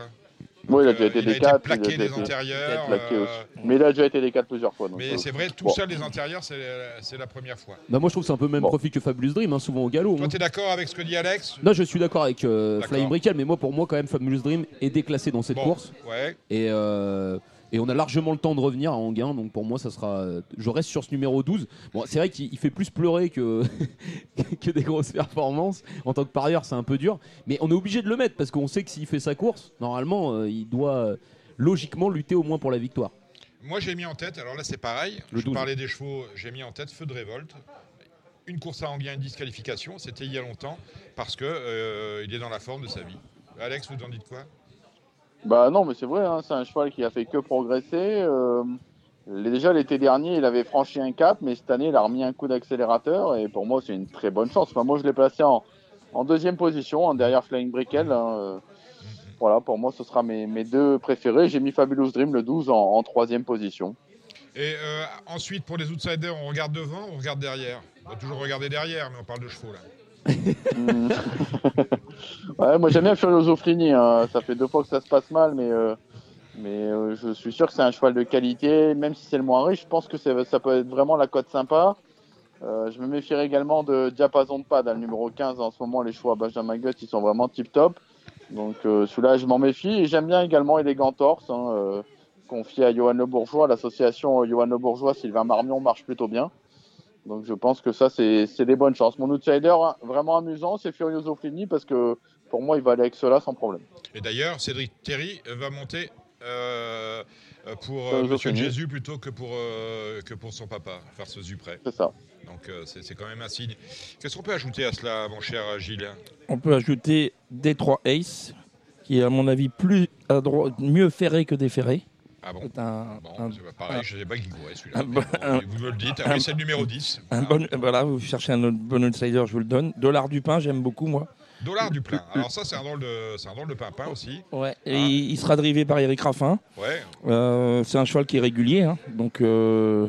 [SPEAKER 8] Oui, il a
[SPEAKER 3] Euh,
[SPEAKER 8] déjà été
[SPEAKER 3] il
[SPEAKER 8] des
[SPEAKER 3] a été
[SPEAKER 8] 4.
[SPEAKER 3] plaqué des antérieurs.
[SPEAKER 8] plaqué
[SPEAKER 3] euh,
[SPEAKER 8] aussi. Mais il a déjà été des 4 plusieurs fois. donc,
[SPEAKER 3] mais
[SPEAKER 8] euh,
[SPEAKER 3] c'est vrai, tout
[SPEAKER 8] bon.
[SPEAKER 3] seul des antérieurs, c'est c'est la première fois.
[SPEAKER 7] Bah, moi, je trouve que c'est un peu le même
[SPEAKER 8] Bon.
[SPEAKER 7] profil que Fabulous Dream, hein, souvent au galop.
[SPEAKER 3] Toi,
[SPEAKER 7] hein.
[SPEAKER 3] tu es d'accord avec ce que dit Alex?
[SPEAKER 7] Là, je suis d'accord avec euh. Flying Brickell, mais moi, pour moi, quand même, Fabulous Dream est déclassé dans cette
[SPEAKER 3] Bon,
[SPEAKER 7] course.
[SPEAKER 3] Ouais.
[SPEAKER 7] Et, euh, et on a largement le temps de revenir à Anguin, donc pour moi, ça sera. Je reste sur ce numéro 12. Bon, c'est vrai qu'il il fait plus pleurer que, que des grosses performances. En tant que parieur, c'est un peu dur. Mais on est obligé de le mettre parce qu'on sait que s'il fait sa course, normalement, euh, il doit euh, logiquement lutter au moins pour la victoire.
[SPEAKER 3] Moi, j'ai mis en tête, alors là, c'est pareil.
[SPEAKER 7] Le
[SPEAKER 3] je
[SPEAKER 7] 12.
[SPEAKER 3] parlais des chevaux, j'ai mis en tête Feu de Révolte. une course à Anguien, une disqualification. C'était il y a longtemps parce que euh, il est dans la forme de sa vie. Alex, vous en dites quoi?
[SPEAKER 8] Bah non, mais c'est vrai, hein, c'est un cheval qui a fait que progresser. euh, déjà l'été dernier, il avait franchi un cap, mais cette année, il a remis un coup d'accélérateur. Et pour moi, c'est une très bonne chance. Moi, je l'ai placé en, en deuxième position, hein, derrière Flying Brickell. hein, euh, voilà, pour moi, ce sera mes, deux préférés. J'ai mis Fabulous Dream, le 12, en, en troisième position.
[SPEAKER 3] Et euh, ensuite, pour les outsiders, on regarde devant, on regarde derrière? On va toujours regarder derrière, mais on parle de chevaux là.
[SPEAKER 8] Ouais, moi, j'aime bien Furioso Frini. hein. Ça fait deux fois que ça se passe mal, mais, euh, euh, je suis sûr que c'est un cheval de qualité. Même si c'est le moins riche, je pense que ça peut être vraiment la cote sympa. Euh, je me méfierais également de Diapason de Pad, hein, le numéro 15. En ce moment, les choix Benjamin Gutt, ils sont vraiment tip top. Donc celui-là, je m'en méfie. Et j'aime bien également Elegant Horse, hein, confié à Johan Le Bourgeois. L'association Johan Le Bourgeois, Sylvain Marmion marche plutôt bien. Donc je pense que ça, c'est c'est des bonnes chances. Mon outsider hein, vraiment amusant, c'est Furioso Flini parce que pour moi, il va aller avec cela sans problème.
[SPEAKER 3] Et d'ailleurs, Cédric Terry va monter euh, pour euh, Monsieur. Jésus plutôt que pour, euh, que pour son papa, faire ce Zupré.
[SPEAKER 8] C'est ça.
[SPEAKER 3] Donc euh, c'est c'est quand même un signe. Qu'est-ce qu'on peut ajouter à cela, mon cher Gilles?
[SPEAKER 4] On peut ajouter D3 Ace, qui est à mon avis plus à droite, mieux ferré que déferré.
[SPEAKER 3] Ah bon
[SPEAKER 4] C'est un,
[SPEAKER 3] Bon,
[SPEAKER 4] un-
[SPEAKER 3] pas pareil, je ne sais pas qui courait celui-là.
[SPEAKER 4] bon-
[SPEAKER 3] bon, vous me le dites, ah oui, c'est le numéro 10.
[SPEAKER 4] un bon, voilà, vous cherchez un autre bon outsider, je vous le donne. Dollar du pain, j'aime beaucoup moi.
[SPEAKER 3] Dollar du plein. Alors ça, c'est un drôle de, c'est un drôle de pimpin aussi.
[SPEAKER 4] Ouais. Et
[SPEAKER 3] Ah.
[SPEAKER 4] il il sera drivé par Eric Raffin.
[SPEAKER 3] Ouais.
[SPEAKER 4] Euh, c'est un cheval qui est régulier, hein. donc euh,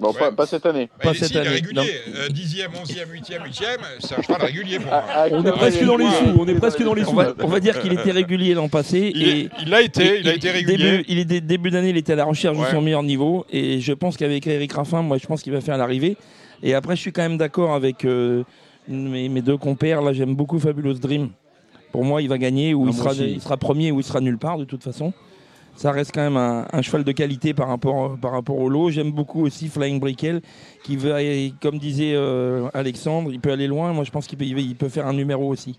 [SPEAKER 8] Bon,
[SPEAKER 3] Ouais.
[SPEAKER 8] pas, pas cette année.
[SPEAKER 3] Bah,
[SPEAKER 4] Pas cette année.
[SPEAKER 3] régulier. Euh, dixième, onzième, huitième, huitième, c'est un cheval régulier pour moi.
[SPEAKER 8] Ah,
[SPEAKER 7] On est presque dans les
[SPEAKER 8] est-
[SPEAKER 7] sous, on est presque dans les
[SPEAKER 4] on
[SPEAKER 7] sous.
[SPEAKER 4] va, on va dire qu'il était régulier l'an passé.
[SPEAKER 3] Il,
[SPEAKER 4] et
[SPEAKER 3] est- il l'a été, il a été régulier.
[SPEAKER 4] Début, il est début d'année, il était à la recherche
[SPEAKER 3] Ouais.
[SPEAKER 4] de son meilleur niveau. Et je pense qu'avec Eric Raffin, moi, je pense qu'il va faire l'arrivée. Et après, je suis quand même d'accord avec euh, mes, mes deux compères. Là, j'aime beaucoup Fabulous Dream. Pour moi, il va gagner ou
[SPEAKER 7] Ah,
[SPEAKER 4] il, sera, il sera premier ou il sera nulle part de toute façon. Ça reste quand même un, un cheval de qualité par rapport, par rapport au lot. J'aime beaucoup aussi Flying Brickell, qui va, comme disait euh, Alexandre, il peut aller loin. Moi, je pense qu'il peut, il peut faire un numéro aussi.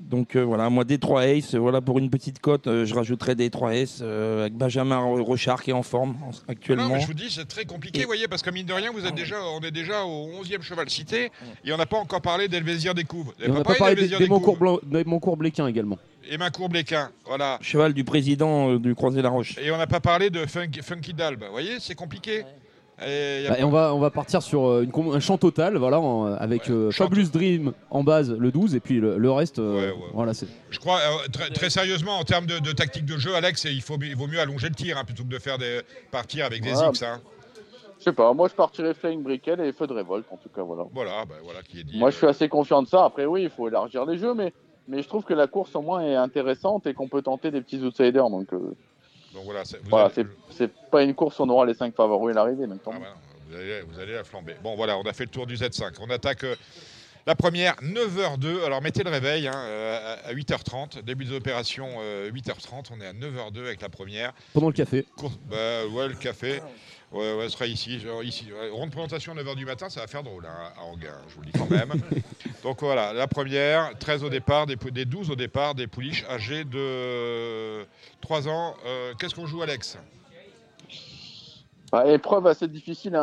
[SPEAKER 4] Donc euh, voilà, moi D3 Ace, voilà pour une petite cote, euh, je rajouterai D3 S euh, avec Benjamin Rochard qui est en forme en-
[SPEAKER 3] Non,
[SPEAKER 4] actuellement.
[SPEAKER 3] mais je vous dis, c'est très compliqué, vous voyez, parce que mine de rien, vous êtes déjà, on est déjà au 11e cheval cité, et on n'a pas encore parlé d'Elvésir des Couves.
[SPEAKER 7] Et on n'a pas parlé des
[SPEAKER 3] des Couves.
[SPEAKER 7] Moncourt Bléquin également.
[SPEAKER 3] Et Maincourt Bléquin, voilà.
[SPEAKER 4] Cheval du président euh, du Croisé la Roche.
[SPEAKER 3] Et on n'a pas parlé de Funky, Funky Dalbe. Vous voyez, c'est compliqué. Et y a
[SPEAKER 7] Bah, et on va on va partir sur euh, une com- un champ total, voilà, en- avec euh,
[SPEAKER 3] Champ
[SPEAKER 7] Fabulous Dream en base le 12 et puis le, le reste, euh,
[SPEAKER 3] Ouais, ouais.
[SPEAKER 7] voilà, c'est.
[SPEAKER 3] Je crois, euh, très, très sérieusement, en termes de, de tactique de jeu, Alex, il, faut, il vaut mieux allonger le tir hein, plutôt que de faire des partir avec des
[SPEAKER 8] Voilà.
[SPEAKER 3] X. hein.
[SPEAKER 8] Je sais pas, moi je partirais Flying Brickell et Feu de Révolte en tout cas, voilà.
[SPEAKER 3] Voilà, bah, voilà qui est dit.
[SPEAKER 8] Moi je
[SPEAKER 3] euh,
[SPEAKER 8] suis assez confiant de ça. Après, oui, il faut élargir les jeux, mais, mais je trouve que la course au moins est intéressante et qu'on peut tenter des petits outsiders. Donc euh,
[SPEAKER 3] Donc voilà, c'est-
[SPEAKER 8] voilà, pas une course où on aura les 5 favoris à l'arrivée.
[SPEAKER 3] ah, voilà, vous, allez, vous allez la flamber. Bon, voilà, on a fait le tour du Z5. On attaque euh, la première, 9h02. Alors mettez le réveil hein, euh, à à 8h30. Début des opérations, euh, 8h30. On est à 9h02 avec la première.
[SPEAKER 7] Pendant le café.
[SPEAKER 3] Course- bah, ouais, le café. Ouais, ouais, ce sera ici. Genre ici. Ouais, Ronde présentation à 9h du matin, ça va faire drôle hein, à Anguin, je vous le dis quand même. Donc voilà, la première, 13 au départ, des, pou- des 12 au départ, des pouliches âgées de 3 ans. Euh, Qu'est-ce qu'on joue, Alex?
[SPEAKER 8] Bah, épreuve assez difficile hein,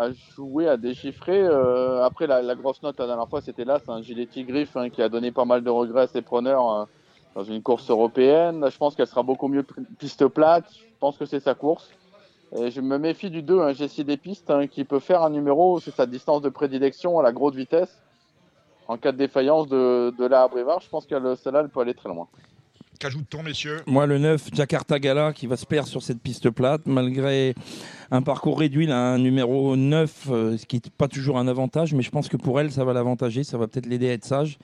[SPEAKER 8] à jouer, à déchiffrer. Euh, après, la, la grosse note la dernière fois, c'était là, c'est un gilet Tigrif hein, qui a donné pas mal de regrets à ses preneurs hein, dans une course européenne. Là, je pense qu'elle sera beaucoup mieux piste plate. Je pense que c'est sa course. Et je me méfie du 2, hein, Jessie des pistes, hein, qui peut faire un numéro, c'est sa distance de prédilection à la grosse vitesse. En cas de défaillance de, de la Brevard, je pense que celle-là, elle peut aller très loin.
[SPEAKER 3] Qu'ajoute-t-on, messieurs?
[SPEAKER 4] Moi, le 9, Jakarta Gala, qui va se perdre sur cette piste plate, malgré un parcours réduit, là, un numéro 9, euh, ce qui n'est pas toujours un avantage, mais je pense que pour elle, ça va l'avantager, ça va peut-être l'aider à être sage.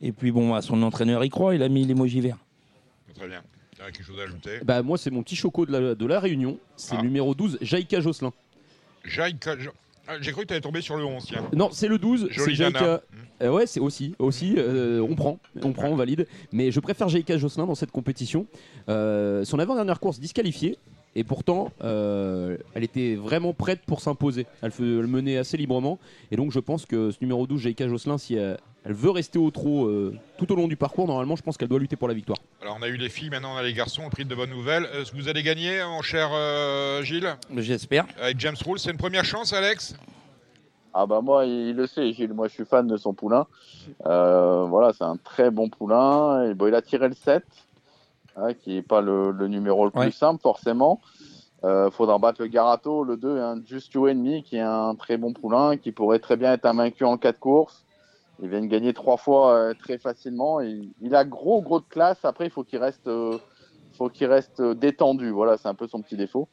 [SPEAKER 4] Et puis, bon, à son entraîneur y croit, il a mis l'émoji vert.
[SPEAKER 3] Très bien. Il y a quelque chose à ajouter
[SPEAKER 7] Bah, moi, c'est mon petit choco de la, de la Réunion. C'est
[SPEAKER 3] Ah.
[SPEAKER 7] le numéro 12, Jaïka Jocelyn.
[SPEAKER 3] Jaïka- Ja- Ah, J'ai cru que tu allais tomber sur le 11, tiens.
[SPEAKER 7] Non, c'est le 12.
[SPEAKER 3] Jolie
[SPEAKER 7] C'est
[SPEAKER 3] nana.
[SPEAKER 7] Jaïka. Euh, ouais, c'est aussi. aussi euh, on prend, on prend, on valide. Mais je préfère Jaïka Jocelyn dans cette compétition. Euh, son avant-dernière course disqualifiée. Et pourtant, euh, elle était vraiment prête pour s'imposer. Elle, fe- elle menait assez librement. Et donc, je pense que ce numéro 12, Jaïka Jocelyn, si elle, elle veut rester au trot euh, tout au long du parcours, normalement, je pense qu'elle doit lutter pour la victoire.
[SPEAKER 3] Alors, on a eu les filles, maintenant on a les garçons. On pris de bonnes nouvelles. Est-ce que vous allez gagner, mon cher euh, Gilles?
[SPEAKER 4] J'espère.
[SPEAKER 3] Avec James Rule, c'est une première chance, Alex?
[SPEAKER 8] Ah bah moi, il le sait, Gilles. Moi, je suis fan de son poulain. Euh, voilà, c'est un très bon poulain. Et bon, il a tiré le 7, hein, qui n'est pas le, le numéro le plus
[SPEAKER 4] Ouais.
[SPEAKER 8] simple, forcément. Euh, faudra battre le Garato, le 2, un Just You Enemy, qui est un très bon poulain, qui pourrait très bien être un vaincu en 4 courses. Il vient de gagner trois fois euh, très facilement. Il, a gros, gros de classe. Après, il faut qu'il reste, euh, faut qu'il reste euh, détendu. Voilà, c'est un peu son petit défaut.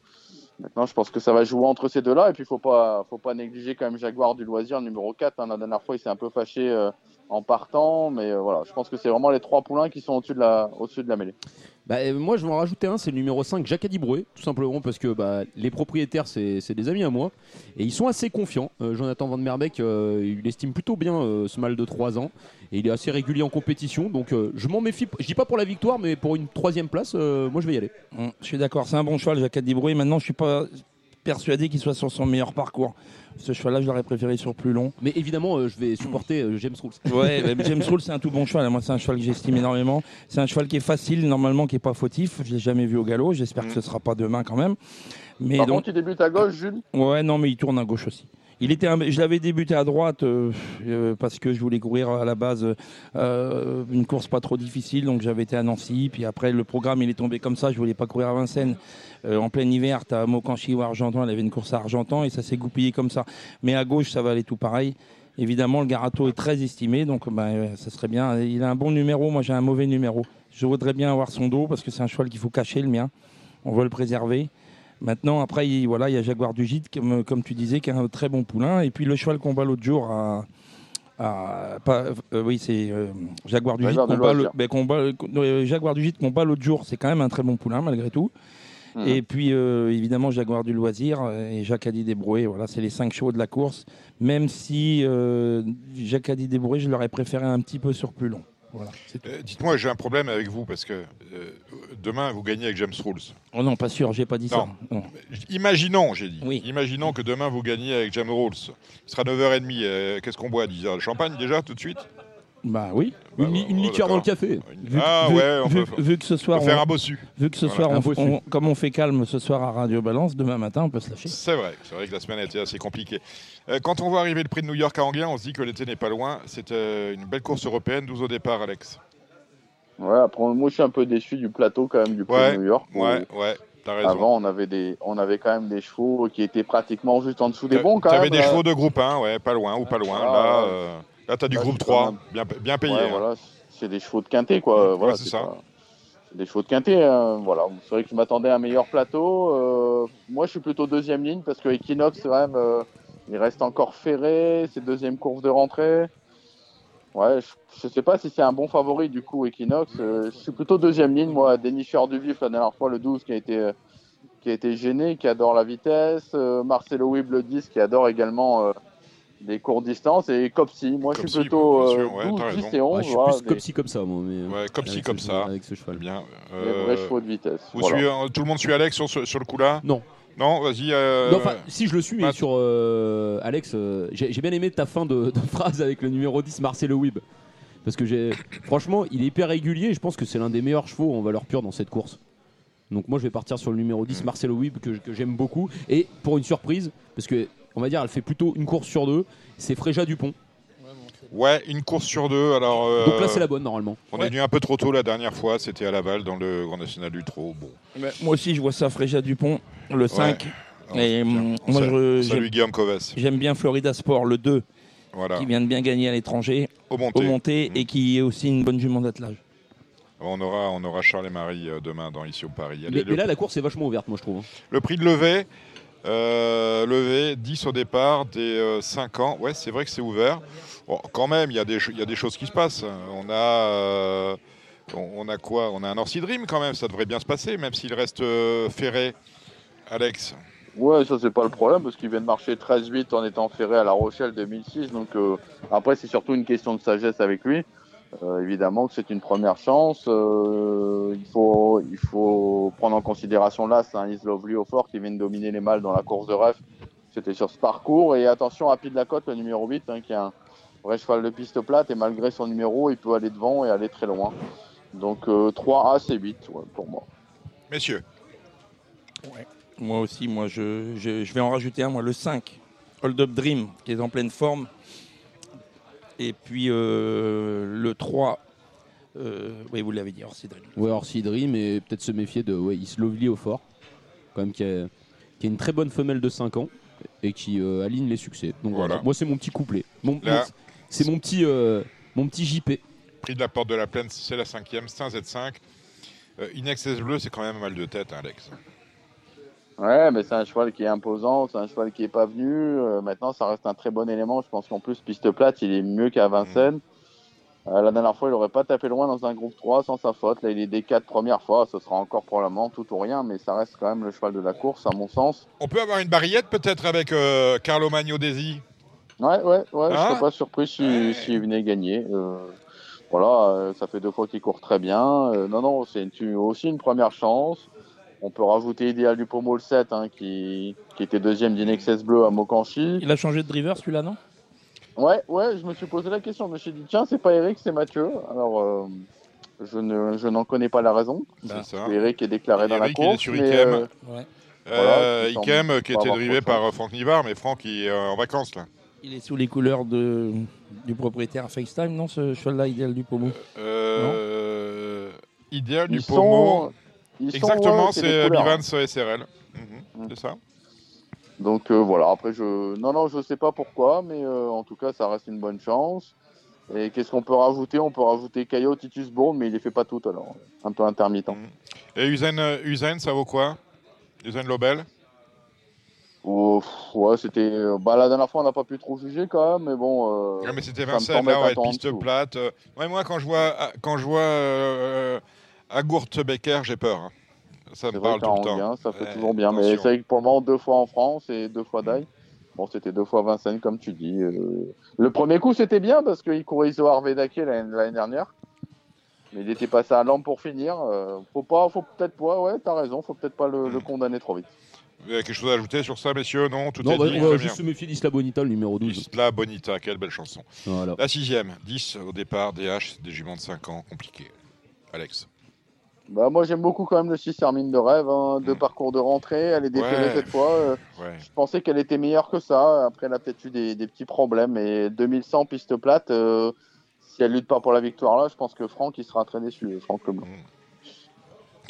[SPEAKER 8] Maintenant, je pense que ça va jouer entre ces deux-là. Et puis, faut pas, faut pas négliger quand même Jaguar du loisir numéro 4. hein. La dernière fois, il s'est un peu fâché euh, en partant. Mais euh, voilà, je pense que c'est vraiment les trois poulains qui sont au-dessus de la, au-dessus de la mêlée.
[SPEAKER 7] Bah, euh, moi, je vais en rajouter un, c'est le numéro 5, Jacques Adibroué, tout simplement parce que bah, les propriétaires, c'est des amis à moi. Et ils sont assez confiants. Euh, Jonathan Van Merbeek, euh, il estime plutôt bien ce mal de 3 ans. Et il est assez régulier en compétition. Donc, je m'en méfie. Je dis pas pour la victoire, mais pour une troisième place, moi, je vais y aller.
[SPEAKER 4] Mm, Je suis d'accord, c'est un bon cheval, Jacques Dibrouille. Maintenant, je suis pas persuadé qu'il soit sur son meilleur parcours. Ce cheval-là, je l'aurais préféré sur plus long.
[SPEAKER 7] Mais évidemment, euh, je vais supporter euh, James Rules.
[SPEAKER 4] Ouais, mais James Rule, c'est un tout bon cheval. Moi, c'est un cheval que j'estime énormément. C'est un cheval qui est facile, normalement, qui est pas fautif. Je l'ai jamais vu au galop. J'espère que ce sera pas demain quand même. Mais
[SPEAKER 8] Par
[SPEAKER 4] donc,
[SPEAKER 8] contre, il débute à gauche, Jules?
[SPEAKER 4] ouais, non, mais il tourne à gauche aussi. Il était, je l'avais débuté à droite euh, euh, parce que je voulais courir à la base euh, une course pas trop difficile, donc j'avais été à Nancy. Puis après, le programme il est tombé comme ça. Je voulais pas courir à Vincennes en plein hiver. T'as Mokanchi ou Argentan, il avait une course à Argentan et ça s'est goupillé comme ça. Mais à gauche, ça va aller tout pareil. Évidemment, le Garato est très estimé, donc euh, ça serait bien. Il a un bon numéro, moi j'ai un mauvais numéro. Je voudrais bien avoir son dos parce que c'est un cheval qu'il faut cacher, le mien. On veut le préserver. Maintenant, après, il, voilà, il y a Jaguar du Gîte, comme, comme tu disais, qui est un très bon poulain. Et puis le cheval qu'on bat l'autre jour à. à- pas, euh, oui, c'est euh, Jaguar du Gîte
[SPEAKER 8] Jaguar
[SPEAKER 4] qu'on
[SPEAKER 8] de
[SPEAKER 4] bat,
[SPEAKER 8] loisir.
[SPEAKER 4] le- ben, bat- euh, Jaguar du Gîte qu'on bat l'autre jour. C'est quand même un très bon poulain, malgré tout.
[SPEAKER 8] Mhm.
[SPEAKER 4] Et puis, euh, évidemment, Jaguar du Loisir et Jacques Adi Desbroué. Voilà, c'est les cinq chevaux de la course. Même si euh, Jacques Adi Desbroué, je l'aurais préféré un petit peu sur plus long. Voilà.
[SPEAKER 3] Euh, Dites-moi, j'ai un problème avec vous parce que euh, demain vous gagnez avec James Rules.
[SPEAKER 4] Oh non, pas sûr, j'ai pas dit
[SPEAKER 3] Non.
[SPEAKER 4] ça. Non.
[SPEAKER 3] Imaginons, j'ai dit.
[SPEAKER 4] Oui.
[SPEAKER 3] Imaginons que demain vous gagnez avec James Rules. Ce sera 9h30. euh, Qu'est-ce qu'on boit à 10h Le champagne déjà tout de suite?
[SPEAKER 4] Bah oui.
[SPEAKER 3] Bah,
[SPEAKER 7] Une,
[SPEAKER 3] bah,
[SPEAKER 7] une
[SPEAKER 3] oh,
[SPEAKER 7] liqueur dans le café.
[SPEAKER 4] Vu,
[SPEAKER 3] Ah
[SPEAKER 4] vu-
[SPEAKER 3] ouais, on
[SPEAKER 4] vu-
[SPEAKER 3] peut-
[SPEAKER 4] vu que ce soir,
[SPEAKER 3] Pour faire
[SPEAKER 4] on-
[SPEAKER 3] un bossu.
[SPEAKER 4] vu que ce
[SPEAKER 3] Voilà,
[SPEAKER 4] soir, on- on- comme on fait calme ce soir à Radio Balance, demain matin, on peut se lâcher.
[SPEAKER 3] C'est vrai, c'est vrai que la semaine a été assez compliquée. Euh, quand on voit arriver le prix de New York à Anguien, on se dit que l'été n'est pas loin. C'est euh, une belle course européenne, 12 au départ, Alex.
[SPEAKER 8] Ouais, après, moi, je suis un peu déçu du plateau quand même du prix
[SPEAKER 3] Ouais,
[SPEAKER 8] de New York. où
[SPEAKER 3] Ouais, ouais, t'as raison.
[SPEAKER 8] Avant, on avait, des, on avait quand même des chevaux qui étaient pratiquement juste en dessous des bons
[SPEAKER 3] T'avais
[SPEAKER 8] même.
[SPEAKER 3] des
[SPEAKER 8] là.
[SPEAKER 3] chevaux de groupe 1, ouais, pas loin ou pas loin.
[SPEAKER 8] Ah,
[SPEAKER 3] là,
[SPEAKER 8] ouais.
[SPEAKER 3] euh, là t'as du
[SPEAKER 8] Là,
[SPEAKER 3] groupe
[SPEAKER 8] c'est
[SPEAKER 3] 3,
[SPEAKER 8] quand même-
[SPEAKER 3] bien, bien payé.
[SPEAKER 8] Ouais,
[SPEAKER 3] hein.
[SPEAKER 8] voilà, c'est des chevaux de quintet, quoi. Voilà,
[SPEAKER 3] c'est ça.
[SPEAKER 8] pas- des chevaux de quintet. hein, Voilà, c'est vrai que je m'attendais à un meilleur plateau. Euh, moi, je suis plutôt deuxième ligne parce que Equinox, quand même, euh, il reste encore ferré. C'est deuxième course de rentrée. Ouais, je, je sais pas si c'est un bon favori du coup Equinox. Euh, je suis plutôt deuxième ligne, moi, dénicheur du vif la dernière fois, le 12 qui a été qui a été gêné, qui adore la vitesse. Euh, Marcelo Wib le 10 qui adore également euh, des courtes distances et Copsy. Moi, je suis plutôt
[SPEAKER 3] bien
[SPEAKER 8] euh,
[SPEAKER 3] sûr, ouais,
[SPEAKER 8] 12,
[SPEAKER 3] t'as
[SPEAKER 8] 10
[SPEAKER 3] raison.
[SPEAKER 8] et 11.
[SPEAKER 7] Ouais, je suis
[SPEAKER 8] voilà,
[SPEAKER 7] plus
[SPEAKER 8] des-
[SPEAKER 7] comme ça, moi. Mais,
[SPEAKER 3] Ouais,
[SPEAKER 7] avec
[SPEAKER 3] comme
[SPEAKER 7] ce
[SPEAKER 3] ça.
[SPEAKER 7] Avec ce cheval.
[SPEAKER 3] Bien.
[SPEAKER 8] des
[SPEAKER 3] Euh,
[SPEAKER 8] vrais chevaux de vitesse.
[SPEAKER 3] vous
[SPEAKER 8] Voilà.
[SPEAKER 3] suivez, euh, tout le monde suit Alex sur le coup-là?
[SPEAKER 7] Non.
[SPEAKER 3] Non, vas-y. euh,
[SPEAKER 7] si je le suis, mais
[SPEAKER 3] Matt.
[SPEAKER 7] sur euh, Alex, euh, j'ai j'ai bien aimé ta fin de, de phrase avec le numéro 10, Marcelo Wib. Parce que j'ai, franchement, il est hyper régulier et je pense que c'est l'un des meilleurs chevaux en valeur pure dans cette course. Donc moi, je vais partir sur le numéro
[SPEAKER 3] Mm.
[SPEAKER 7] 10, Marcelo Wib, que, que j'aime beaucoup. Et pour une surprise, parce que on va dire, elle fait plutôt une course sur deux, c'est Fréja Dupont.
[SPEAKER 3] Ouais, une course sur deux. Alors, euh,
[SPEAKER 7] Donc là, c'est la bonne normalement.
[SPEAKER 3] on est venu un peu trop tôt la dernière fois. C'était à Laval dans le Grand National du Trot. Bon.
[SPEAKER 4] Mais moi aussi, je vois ça Fréja Dupont, le 5.
[SPEAKER 3] Alors,
[SPEAKER 4] Et, hum, moi, je-
[SPEAKER 3] salue Guillaume Covas.
[SPEAKER 4] J'aime bien Florida Sport, le 2,
[SPEAKER 3] Voilà.
[SPEAKER 4] qui vient de bien gagner à l'étranger,
[SPEAKER 3] Au
[SPEAKER 4] au
[SPEAKER 3] monté.
[SPEAKER 4] monté,
[SPEAKER 3] Mmh.
[SPEAKER 4] et qui est aussi une bonne jument d'attelage.
[SPEAKER 3] On aura, on aura Charles et Marie euh, demain dans Ici au Paris. Allez,
[SPEAKER 7] Mais,
[SPEAKER 3] le,
[SPEAKER 7] mais là, la course est vachement ouverte, moi, je trouve. hein.
[SPEAKER 3] le prix de levé, euh, levé 10 au départ, des 5 ans. Ouais, c'est vrai que c'est ouvert. Quand même, il y, a des choses qui se passent. On a, euh, on, a quoi? On a un Orsi quand même. Ça devrait bien se passer, même s'il reste euh, ferré. Alex.
[SPEAKER 8] Ouais, ça c'est pas le problème parce qu'il vient de marcher 13-8 en étant ferré à La Rochelle 2006. Donc euh, après c'est surtout une question de sagesse avec lui. Euh, évidemment que c'est une première chance. Euh, il faut il faut prendre en considération là c'est un Islov Liofort qui vient de dominer les mâles dans la course de ref. C'était sur ce parcours et attention à Pied de la Côte le numéro 8 hein, qui est un vrai cheval de piste plate et malgré son numéro il peut aller devant et aller très loin. Donc euh, 3A c'est 8 ouais, pour moi.
[SPEAKER 3] Messieurs.
[SPEAKER 4] Moi aussi, moi je, je, je vais en rajouter un, moi le 5. Hold Up Dream, qui est en pleine forme. Et puis euh, le 3, euh, oui, vous l'avez dit, Orsi Dream.
[SPEAKER 7] Ouais, Orsi Dream et peut-être se méfier de ouais, Islovli au fort, quand même qui a, qui a une très bonne femelle de 5 ans et qui euh, aligne les succès. Donc voilà,
[SPEAKER 3] Voilà.
[SPEAKER 7] moi c'est mon petit couplet. Mon- c'est mon petit, euh, mon petit JP.
[SPEAKER 3] Prix de la porte de la plaine, c'est la cinquième, c'est un Z5. Euh, Inex S bleu, c'est quand même un mal de tête, hein, Alex.
[SPEAKER 8] Ouais, mais c'est un cheval qui est imposant, c'est un cheval qui est pas venu. Euh, maintenant, ça reste un très bon élément. Je pense qu'en plus, piste plate, il est mieux qu'à Vincennes. Euh, la dernière fois, il aurait pas tapé loin dans un groupe 3 sans sa faute. Là, il est des 4 premières fois. Ce sera encore probablement tout ou rien, mais ça reste quand même le cheval de la course, à mon sens.
[SPEAKER 3] On peut avoir une barillette peut-être avec euh, Carlo Magno Desi?
[SPEAKER 8] Ouais, ouais, ouais, je
[SPEAKER 3] Ah.
[SPEAKER 8] serais pas surpris s'il
[SPEAKER 3] Ouais.
[SPEAKER 8] s'il venait gagner. Euh, voilà, ça fait deux fois qu'il court très bien. Non, non, c'est aussi une première chance. On peut rajouter Idéal du Pomo le 7, hein, qui, qui était deuxième d'Inexcess Bleu à Mokanchi.
[SPEAKER 4] Il a changé de driver celui-là, non?
[SPEAKER 8] Ouais, ouais, je me suis posé la question. Je me suis dit, tiens, c'est pas Eric, c'est Mathieu. Alors, euh, je ne, je n'en connais pas la raison.
[SPEAKER 3] C'est ça.
[SPEAKER 8] Eric est déclaré dans la
[SPEAKER 3] Eric, il est
[SPEAKER 8] course.
[SPEAKER 3] sur
[SPEAKER 8] mais,
[SPEAKER 3] Ikem.
[SPEAKER 8] euh,
[SPEAKER 4] Ouais.
[SPEAKER 3] Euh,
[SPEAKER 8] Voilà,
[SPEAKER 3] Ikem, qui était drivé par Franck Nivard, mais Franck il est en vacances là.
[SPEAKER 4] Il est sous les couleurs de, du propriétaire FaceTime, non, ce cheval-là, idéal du Pomo
[SPEAKER 3] Euh, idéal du
[SPEAKER 8] ils
[SPEAKER 3] Pomo.
[SPEAKER 8] sont, ils
[SPEAKER 3] Exactement, c'est euh,
[SPEAKER 8] couleurs.
[SPEAKER 3] Bivans SRL. Mhm,
[SPEAKER 8] Mm.
[SPEAKER 3] C'est ça.
[SPEAKER 8] Donc euh, voilà, après je non non, je sais pas pourquoi mais euh, en tout cas, ça reste une bonne chance. Et qu'est-ce qu'on peut rajouter? On peut rajouter Caillot, Titus Bourne, mais il les fait pas toutes alors, un peu intermittent.
[SPEAKER 3] Et Usain, Usain, ça vaut quoi? Usain Lobel?
[SPEAKER 8] Oh, pff, ouais, c'était bah la dernière fois on n'a pas pu trop juger quand même, mais bon euh,
[SPEAKER 3] Ah, mais c'était Vincennes, là, ouais, piste plate. ouais, moi, quand je vois, ah, quand je vois euh, Agourt Becker, j'ai peur. hein. Ça me
[SPEAKER 8] vrai
[SPEAKER 3] parle tout le temps.
[SPEAKER 8] Anguin, ça fait toujours bien. Mais c'est vrai que pour le moment, deux fois en France et deux fois d'ail. Bon, c'était deux fois Vincennes, comme tu dis. Euh, Le premier coup, c'était bien parce qu'il courait Iso Arvedake l'année l'année dernière. Mais il était passé à lampe pour finir. Euh, faut pas, faut peut-être pas, ouais, t'as raison, faut peut-être pas le,
[SPEAKER 3] Hmm.
[SPEAKER 8] le condamner trop vite.
[SPEAKER 3] Vous avez quelque chose à ajouter sur ça, messieurs? Non, tout
[SPEAKER 7] Non,
[SPEAKER 3] est
[SPEAKER 7] bah,
[SPEAKER 3] dit.
[SPEAKER 7] on va
[SPEAKER 3] bien.
[SPEAKER 7] juste se méfier d'Isla Bonita, le numéro 12.
[SPEAKER 3] Isla Bonita, quelle belle chanson.
[SPEAKER 7] Voilà.
[SPEAKER 3] La sixième, 10 au départ, DH, des juments de 5 ans, compliqué. Alex.
[SPEAKER 8] Bah, moi, j'aime beaucoup quand même le 6 Hermine de rêve. Hein, deux parcours de rentrée, elle est déférée
[SPEAKER 3] Ouais.
[SPEAKER 8] cette fois. Euh,
[SPEAKER 3] Ouais.
[SPEAKER 8] Je pensais qu'elle était meilleure que ça. Après, elle a peut-être eu des, des petits problèmes. Et 2100 piste plate, euh, si elle lutte pas pour la victoire là, je pense que Franck il sera très déçu. Franck Leblanc.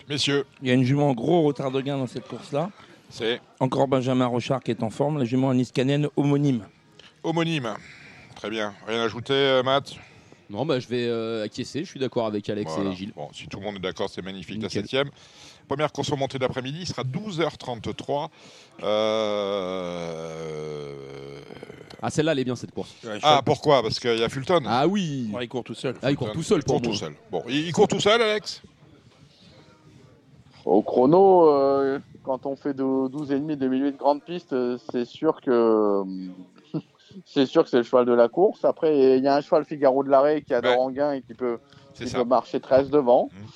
[SPEAKER 3] Messieurs,
[SPEAKER 4] Il y a une jument en gros retard de gain dans cette course-là.
[SPEAKER 3] c'est
[SPEAKER 4] Encore Benjamin Rochard qui est en forme, la jument Niskanen homonyme.
[SPEAKER 3] homonyme. Très bien. Rien à ajouter, euh, Matt?
[SPEAKER 7] Non, bah je vais euh, acquiescer, je suis d'accord avec Alex
[SPEAKER 3] Voilà.
[SPEAKER 7] et Gilles.
[SPEAKER 3] Bon, si tout le monde est d'accord, c'est magnifique. La
[SPEAKER 7] Nickel.
[SPEAKER 3] septième. Première course remontée d'après-midi, il sera 12h33. Euh,
[SPEAKER 7] Ah, celle-là, elle est bien cette course.
[SPEAKER 3] Ah, pourquoi? Parce qu'il y a Fulton.
[SPEAKER 7] Ah oui
[SPEAKER 4] Ouais, il court tout seul.
[SPEAKER 7] Ah, il court tout seul
[SPEAKER 3] il
[SPEAKER 7] pour
[SPEAKER 3] court
[SPEAKER 7] moi.
[SPEAKER 3] tout seul. Bon, il, il court tout seul, Alex?
[SPEAKER 8] Au chrono, euh, quand on fait de 12,5 2008 grande piste, c'est sûr que c'est sûr que c'est le cheval de la course. Après, il y a un cheval Figaro de l'arrêt qui adore
[SPEAKER 3] Ouais.
[SPEAKER 8] Anguin et qui peut, qui marcher 13 devant.
[SPEAKER 3] Mhm.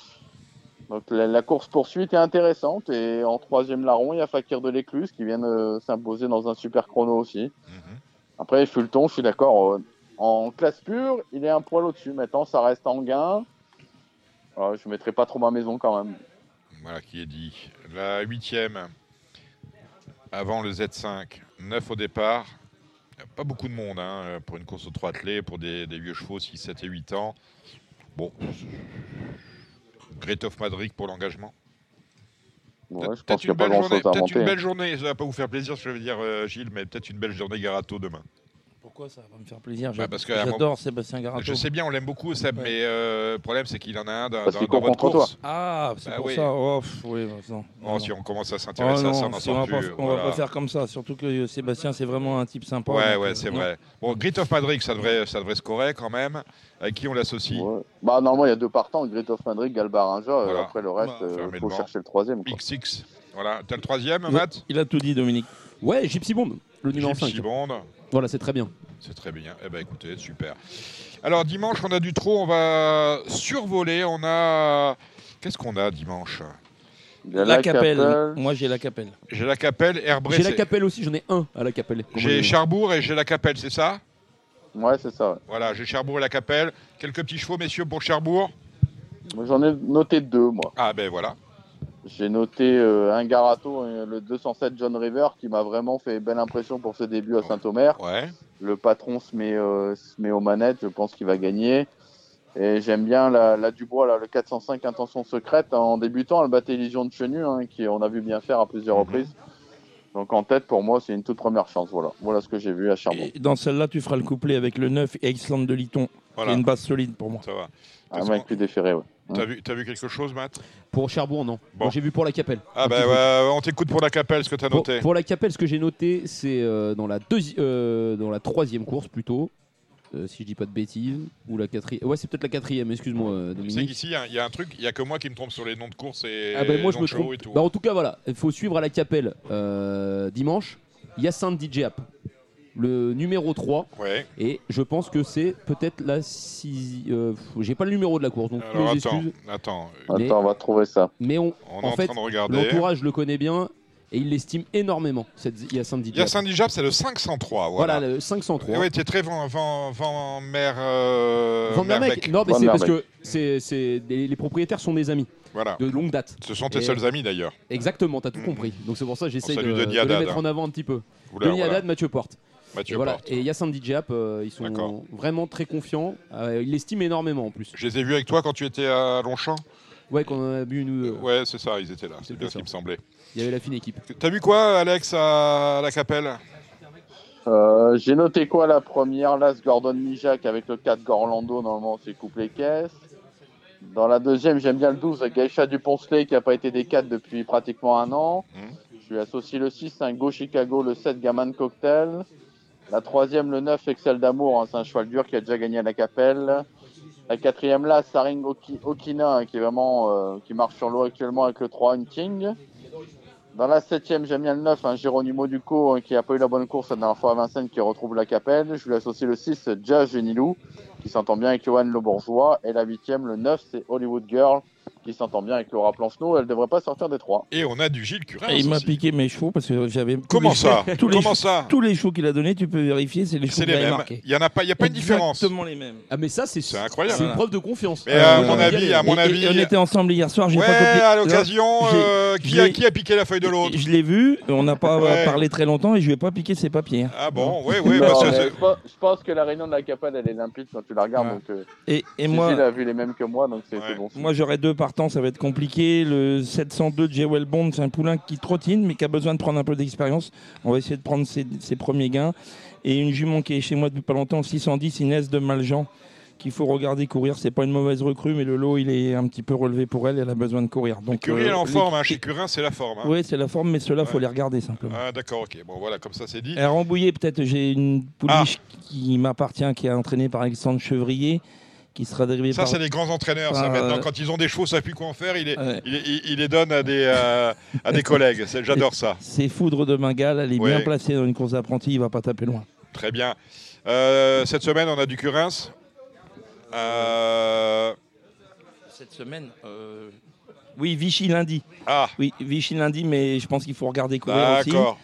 [SPEAKER 8] Donc la, la course poursuite est intéressante et en troisième larron, il y a Fakir de l'Écluse qui vient de s'imposer dans un super chrono aussi.
[SPEAKER 3] Mhm.
[SPEAKER 8] Après, Fulton, je suis d'accord. euh, En classe pure, il est un poil au-dessus. Maintenant, ça reste Anguin. Euh, je ne mettrai pas trop ma maison quand même.
[SPEAKER 3] Voilà qui est dit. La huitième, avant le Z5, 9 au départ. Pas beaucoup de monde hein, pour une course aux trois attelés, pour des, des vieux chevaux 6, 7 et 8 ans. Bon. Great of Madrid pour l'engagement.
[SPEAKER 8] Ouais,
[SPEAKER 3] Peut- peut-être une, peut-être une belle journée. Ça va pas vous faire plaisir, ce que je veux dire, euh, Gilles, mais peut-être une belle journée Garato demain.
[SPEAKER 4] Pourquoi ça va me faire plaisir
[SPEAKER 3] Bah, parce que
[SPEAKER 4] J'adore Sébastien Garato.
[SPEAKER 3] Je sais bien, on l'aime beaucoup, Seb,
[SPEAKER 4] Ouais.
[SPEAKER 3] mais euh, le problème, c'est qu'il en a un dans, dans- dans votre course.
[SPEAKER 4] Ah, c'est
[SPEAKER 3] Bah
[SPEAKER 4] pour
[SPEAKER 3] oui.
[SPEAKER 4] ça. Oh, pff, oui, bah, non.
[SPEAKER 3] Oh,
[SPEAKER 4] Non,
[SPEAKER 3] si on commence à
[SPEAKER 4] Oh,
[SPEAKER 3] s'intéresser à ça, on n'en sort
[SPEAKER 4] va,
[SPEAKER 3] plus.
[SPEAKER 4] pas, on
[SPEAKER 3] voilà.
[SPEAKER 4] va pas faire comme ça. Surtout que Sébastien, c'est vraiment un type sympa.
[SPEAKER 3] Ouais, ouais,
[SPEAKER 4] euh,
[SPEAKER 3] c'est vrai. Bon, Grit of Madrid, ça devrait, ça devrait scorer quand même. Avec qui on l'associe
[SPEAKER 8] Ouais. Bah, normalement, il y a deux partants, Great of Madrid, Galbarinja. euh,
[SPEAKER 3] Voilà.
[SPEAKER 8] Après le reste, il
[SPEAKER 3] le
[SPEAKER 8] faut chercher le troisième. quoi.
[SPEAKER 3] X6. Voilà. T'as le troisième, Matt?
[SPEAKER 4] Il a tout dit, Dominique.
[SPEAKER 7] Ouais, Gypsy Bond, le numéro
[SPEAKER 3] Gypsy
[SPEAKER 7] 5.
[SPEAKER 3] Bond.
[SPEAKER 7] Voilà, c'est très bien.
[SPEAKER 3] C'est très bien. Eh ben écoutez, super. Alors dimanche, on a du trop. On va survoler. On a. Qu'est-ce qu'on a dimanche?
[SPEAKER 4] La Capelle.
[SPEAKER 8] Capelle.
[SPEAKER 4] Moi, j'ai la Capelle.
[SPEAKER 3] J'ai la Capelle, Herbré.
[SPEAKER 7] J'ai la capelle aussi, j'en ai un à la capelle.
[SPEAKER 3] J'ai Cherbourg et j'ai la Capelle, c'est ça?
[SPEAKER 8] Ouais, c'est ça. ouais.
[SPEAKER 3] Voilà, j'ai Cherbourg et la Capelle. Quelques petits chevaux, messieurs, pour Cherbourg.
[SPEAKER 8] Moi, J'en ai noté deux, moi.
[SPEAKER 3] Ah ben voilà.
[SPEAKER 8] J'ai noté euh, un Garato, euh, le 207 John River, qui m'a vraiment fait belle impression pour ses débuts à Saint-Omer.
[SPEAKER 3] Ouais.
[SPEAKER 8] Le patron se met, euh, se met aux manettes, je pense qu'il va gagner. Et j'aime bien la, la Dubois, là, le 405 Intention Secrète. En débutant, elle battait Légion de Chenu, hein, qui on a vu bien faire à plusieurs reprises. Donc en tête, pour moi, c'est une toute première chance. Voilà, voilà ce que j'ai vu à Cherbourg.
[SPEAKER 4] Et dans celle-là, tu feras le couplet avec le 9 et Iceland de Liton.
[SPEAKER 3] Voilà.
[SPEAKER 4] C'est une base solide pour moi.
[SPEAKER 3] Ça va.
[SPEAKER 8] Un mec plus déféré, ouais.
[SPEAKER 3] T'as vu, t'as vu quelque chose, Matt?
[SPEAKER 7] Pour Cherbourg, non.
[SPEAKER 3] Bon.
[SPEAKER 7] Moi, j'ai vu pour la Capelle.
[SPEAKER 3] Ah
[SPEAKER 7] Un
[SPEAKER 3] bah ouais, on t'écoute pour la Capelle, ce que t'as noté.
[SPEAKER 7] pour la Capelle, ce que j'ai noté, c'est euh, dans, la euh, dans la troisième course plutôt. Euh, si je dis pas de bêtises, ou la quatrième. Ouais, c'est peut-être la quatrième, excuse-moi, euh, Dominique.
[SPEAKER 3] qu'ici, il y a- il y, a un truc, il y a que moi qui me trompe sur les noms de courses et
[SPEAKER 7] Ah ben moi je
[SPEAKER 3] noms
[SPEAKER 7] me trompe.
[SPEAKER 3] et tout.
[SPEAKER 7] Bah, en tout cas voilà, il faut suivre à la Capelle euh, dimanche. Hyacinthe DJ App, le numéro 3
[SPEAKER 3] Ouais.
[SPEAKER 7] et je pense que c'est peut-être la 6 j'ai pas le numéro de la course donc
[SPEAKER 3] Alors attends,
[SPEAKER 7] excuses.
[SPEAKER 3] attends.
[SPEAKER 7] Mais-
[SPEAKER 8] Attends, on va trouver ça.
[SPEAKER 7] Mais on,
[SPEAKER 3] On est
[SPEAKER 7] en
[SPEAKER 3] en
[SPEAKER 7] fait
[SPEAKER 3] train de regarder.
[SPEAKER 7] l'entourage le connaît bien et il l'estime énormément cette Hyacinthe DJ.
[SPEAKER 3] Il y a Saint-Dijab, c'est le 503. Voilà.
[SPEAKER 7] Voilà, le 503.
[SPEAKER 3] Et ouais, t'es très van, van, van, mer, euh,
[SPEAKER 7] Van Meck.
[SPEAKER 3] Merbeck.
[SPEAKER 7] Non, mais c'est parce que c'est, c'est- les, les propriétaires sont des amis
[SPEAKER 3] Voilà.
[SPEAKER 7] de longue date.
[SPEAKER 3] Ce sont tes
[SPEAKER 7] Et-
[SPEAKER 3] seuls amis d'ailleurs.
[SPEAKER 7] Exactement, t'as tout compris. Donc c'est pour ça que j'essaye
[SPEAKER 3] On
[SPEAKER 7] de, de les mettre en avant un petit peu.
[SPEAKER 3] Oula,
[SPEAKER 7] Denis
[SPEAKER 3] voilà.
[SPEAKER 7] Haddad, Mathieu Porte.
[SPEAKER 3] Mathieu
[SPEAKER 7] Et voilà.
[SPEAKER 3] Porte.
[SPEAKER 7] Et Yacine Dijap, euh, ils sont vraiment très confiants. Euh, ils l'estiment énormément en plus.
[SPEAKER 3] Je les ai vus avec toi quand tu étais à Longchamp
[SPEAKER 7] Ouais, quand on a bu une. euh,
[SPEAKER 3] Ouais, c'est ça, ils étaient là. C'est bien ce
[SPEAKER 7] ça.
[SPEAKER 3] qui me semblait.
[SPEAKER 7] Il y avait la fine équipe.
[SPEAKER 3] T'as vu quoi, Alex, à la Capelle?
[SPEAKER 8] Euh, j'ai noté quoi la première Las Gordon Mijak avec le 4 Gorlando, normalement c'est coupe les caisses. Dans la deuxième, j'aime bien le 12 Geisha Duponcelet qui n'a pas été des 4 depuis pratiquement un an.
[SPEAKER 3] Mhm.
[SPEAKER 8] Je lui associe le 6, un Go Chicago, le 7 Gaman Cocktail. La troisième, le 9 Excel d'amour, hein, c'est un cheval dur qui a déjà gagné à la Capelle. La quatrième là, Saring Oki- Okina, hein, qui est vraiment euh, qui marche sur l'eau actuellement avec le 3 Hunting. Dans la septième, j'aime bien le 9, un Géronimo Duco hein, qui a pas eu la bonne course la dernière fois à Vincennes qui retrouve la Capelle. Je lui associe le 6, Jazz Genilou qui s'entend bien avec Johan Le Bourgeois. Et la huitième, le 9, c'est Hollywood Girl qui s'entend bien avec Laura Planchenow. Elle devrait pas sortir des trois.
[SPEAKER 3] Et on a du Gilles Curin.
[SPEAKER 4] Et il m'a piqué mes chevaux parce que j'avais. tous
[SPEAKER 3] Comment
[SPEAKER 4] les
[SPEAKER 3] ça
[SPEAKER 4] chevaux- tous les
[SPEAKER 3] Comment
[SPEAKER 4] chevaux-
[SPEAKER 3] ça
[SPEAKER 4] Tous les chevaux qu'il a donné, tu peux vérifier, c'est les chevaux
[SPEAKER 3] C'est
[SPEAKER 4] qu'il
[SPEAKER 3] mêmes.
[SPEAKER 4] marqués.
[SPEAKER 3] Il y en a pas, il y a pas une différence.
[SPEAKER 4] Exactement les mêmes.
[SPEAKER 7] Ah, mais ça, c'est
[SPEAKER 3] C'est incroyable.
[SPEAKER 7] C'est une preuve de confiance.
[SPEAKER 3] Mais à
[SPEAKER 7] Euh,
[SPEAKER 3] mon
[SPEAKER 7] on va
[SPEAKER 3] avis, à mon avis-
[SPEAKER 4] on était ensemble hier soir, j'ai
[SPEAKER 3] Ouais,
[SPEAKER 4] pas copié.
[SPEAKER 3] à l'occasion, euh, qui, a, qui a piqué la feuille de l'autre
[SPEAKER 4] Je l'ai vu, on n'a pas
[SPEAKER 3] Ouais.
[SPEAKER 4] parlé très longtemps et je lui ai pas piqué ses papiers.
[SPEAKER 3] Ah bon, que
[SPEAKER 8] mais
[SPEAKER 3] c'est-
[SPEAKER 8] je, pense, je pense que la réunion de la Capelle, elle est limpide quand tu la regardes.
[SPEAKER 4] Ouais.
[SPEAKER 8] Donc, euh,
[SPEAKER 4] Et, moi,
[SPEAKER 8] a vu les mêmes que moi, donc c'est bon.
[SPEAKER 4] moi j'aurais deux partants, ça va être compliqué. Le 702 de Jewel Bond, c'est un poulain qui trottine mais qui a besoin de prendre un peu d'expérience. On va essayer de prendre ses, ses premiers gains. Et une jument qui est chez moi depuis pas longtemps, 610 Inès de Maljean, qu'il faut regarder courir. C'est pas une mauvaise recrue, mais le lot il est un petit peu relevé pour elle. Elle a besoin de courir. Donc
[SPEAKER 3] Curie elle est en
[SPEAKER 4] les-
[SPEAKER 3] forme, hein. chez Curin c'est la forme. hein.
[SPEAKER 4] Oui, c'est la forme, mais faut
[SPEAKER 3] Ouais.
[SPEAKER 4] les regarder simplement.
[SPEAKER 3] Ah d'accord, ok, bon voilà, comme ça c'est dit.
[SPEAKER 4] À Rambouillet, peut-être, j'ai une pouliche qui m'appartient, qui est entraînée par Alexandre Chevrier, qui sera dérivée
[SPEAKER 3] Ça
[SPEAKER 4] par.
[SPEAKER 3] c'est les grands entraîneurs, ça maintenant,
[SPEAKER 4] euh,
[SPEAKER 3] quand ils ont des chevaux, ça savent plus quoi en faire, ils les,
[SPEAKER 4] Ouais.
[SPEAKER 3] ils- ils les donnent à des, euh, à des collègues, j'adore ça.
[SPEAKER 4] C'est Foudre de Bengale, elle est
[SPEAKER 3] Ouais.
[SPEAKER 4] bien placée dans une course d'apprenti, il va pas taper loin.
[SPEAKER 3] Très bien. Euh, cette semaine, on a du Curins. Euh,
[SPEAKER 4] Cette semaine euh, Oui, Vichy lundi.
[SPEAKER 3] Ah,
[SPEAKER 4] Oui, Vichy lundi, mais je pense qu'il faut regarder courir aussi.
[SPEAKER 3] d'accord.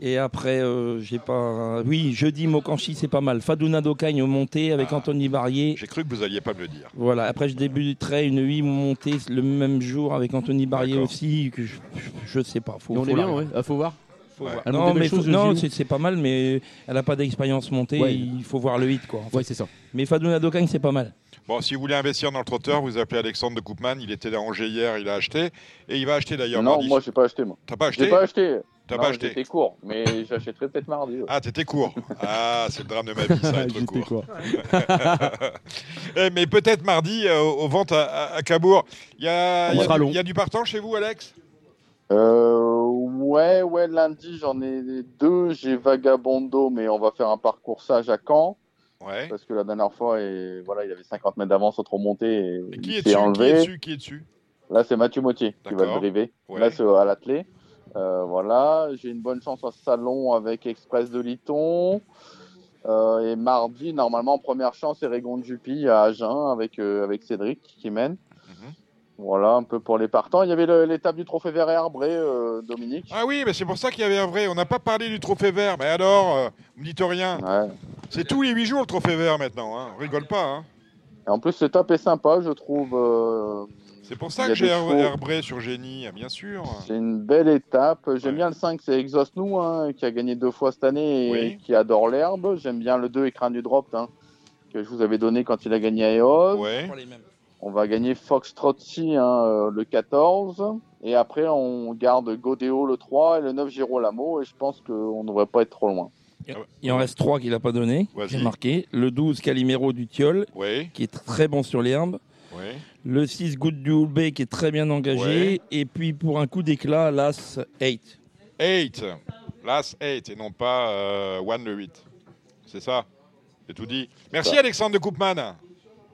[SPEAKER 4] Et après, euh, j'ai pas. Oui, jeudi, Mokanchi, c'est pas mal. Fadouna d'Ocagne au monté avec
[SPEAKER 3] Ah.
[SPEAKER 4] Anthony Barrier.
[SPEAKER 3] J'ai cru que vous alliez pas me le dire.
[SPEAKER 4] Voilà, après je débuterai une 8 montée le même jour avec Anthony Barrier aussi, que je, je sais pas. Faut,
[SPEAKER 7] on
[SPEAKER 4] faut
[SPEAKER 7] est bien, ouais. Ah, faut voir.
[SPEAKER 4] Faut
[SPEAKER 3] Ouais.
[SPEAKER 4] voir.
[SPEAKER 7] Elle monte
[SPEAKER 4] Non, mais non, c'est c'est pas mal, mais elle n'a pas d'expérience montée,
[SPEAKER 7] Ouais.
[SPEAKER 4] il faut voir le 8 quoi. en fait.
[SPEAKER 7] Ouais, c'est ça.
[SPEAKER 4] Mais Fadouna d'Ocagne, c'est pas mal.
[SPEAKER 3] Bon, si vous voulez investir dans le trotteur, vous appelez Alexandre de Koopman. Il était à Angers hier, il a acheté. Et il va acheter d'ailleurs
[SPEAKER 8] Non,
[SPEAKER 3] mardi.
[SPEAKER 8] moi, j'ai pas acheté, moi.
[SPEAKER 3] T'as pas
[SPEAKER 8] J'ai
[SPEAKER 3] acheté
[SPEAKER 8] pas acheté.
[SPEAKER 3] T'as pas acheté
[SPEAKER 8] J'étais court, mais j'achèterai peut-être mardi. ouais.
[SPEAKER 3] Ah, t'étais court. Ah, c'est le drame de ma vie, ça, être court. Eh, Mais peut-être mardi, euh, aux ventes à, à- à Cabourg. Il y a, y a y a du partant chez vous, Alex?
[SPEAKER 8] Euh, ouais, ouais, lundi, j'en ai deux. J'ai Vagabondo, mais on va faire un parcours sage à Caen.
[SPEAKER 3] Ouais.
[SPEAKER 8] Parce que la dernière fois, et, voilà, il avait 50 mètres d'avance autre remontée et
[SPEAKER 3] Et qui est dessus? Qui est dessus? Qui est dessus?
[SPEAKER 8] Là, c'est Mathieu Mottier qui va le driver.
[SPEAKER 3] Ouais.
[SPEAKER 8] Là, c'est à l'attelé. Euh, voilà, j'ai une bonne chance au salon avec Express de Liton. Euh, et mardi, normalement, première chance, c'est Régon de Jupy à Agen avec, euh, avec Cédric qui mène.
[SPEAKER 3] Mhm.
[SPEAKER 8] Voilà, un peu pour les partants. Il y avait l'étape du Trophée Vert et Arbré, Dominique.
[SPEAKER 3] Ah oui, mais c'est pour ça qu'il y avait un vrai. On n'a pas parlé du trophée vert. Mais alors, vous me dites rien.
[SPEAKER 8] Ouais.
[SPEAKER 3] C'est tous les 8 jours le trophée vert maintenant. Hein. On rigole pas. Hein.
[SPEAKER 8] Et en plus, l'étape est sympa, je trouve.
[SPEAKER 3] C'est pour ça que j'ai. Herbré sur Génie, bien sûr.
[SPEAKER 8] C'est une belle étape. J'aime
[SPEAKER 3] Ouais.
[SPEAKER 8] bien le 5, c'est Exhaust Nous, hein, qui a gagné deux fois cette année et
[SPEAKER 3] Oui.
[SPEAKER 8] qui adore l'herbe. J'aime bien le 2 écran du drop hein, que je vous avais donné quand il a gagné à EOS.
[SPEAKER 3] Ouais.
[SPEAKER 8] On va gagner Fox Trotty hein, euh, le 14. Et après, on garde Godéo le 3 et le 9 Girolamo. Et je pense qu'on ne devrait pas être trop loin.
[SPEAKER 4] Il en reste trois qu'il n'a pas donné. J'ai marqué. Le 12, Calimero du Tiol,
[SPEAKER 3] Ouais.
[SPEAKER 4] qui est très bon sur l'herbe.
[SPEAKER 3] Ouais.
[SPEAKER 4] Le 6, Goutte du Houlbé, qui est très bien engagé.
[SPEAKER 3] Ouais.
[SPEAKER 4] Et puis, pour un coup d'éclat, l'As 8.
[SPEAKER 3] 8. Last 8 et non pas euh, one le 8. C'est ça C'est tout dit. Merci
[SPEAKER 8] Ça.
[SPEAKER 3] Alexandre de Koopman.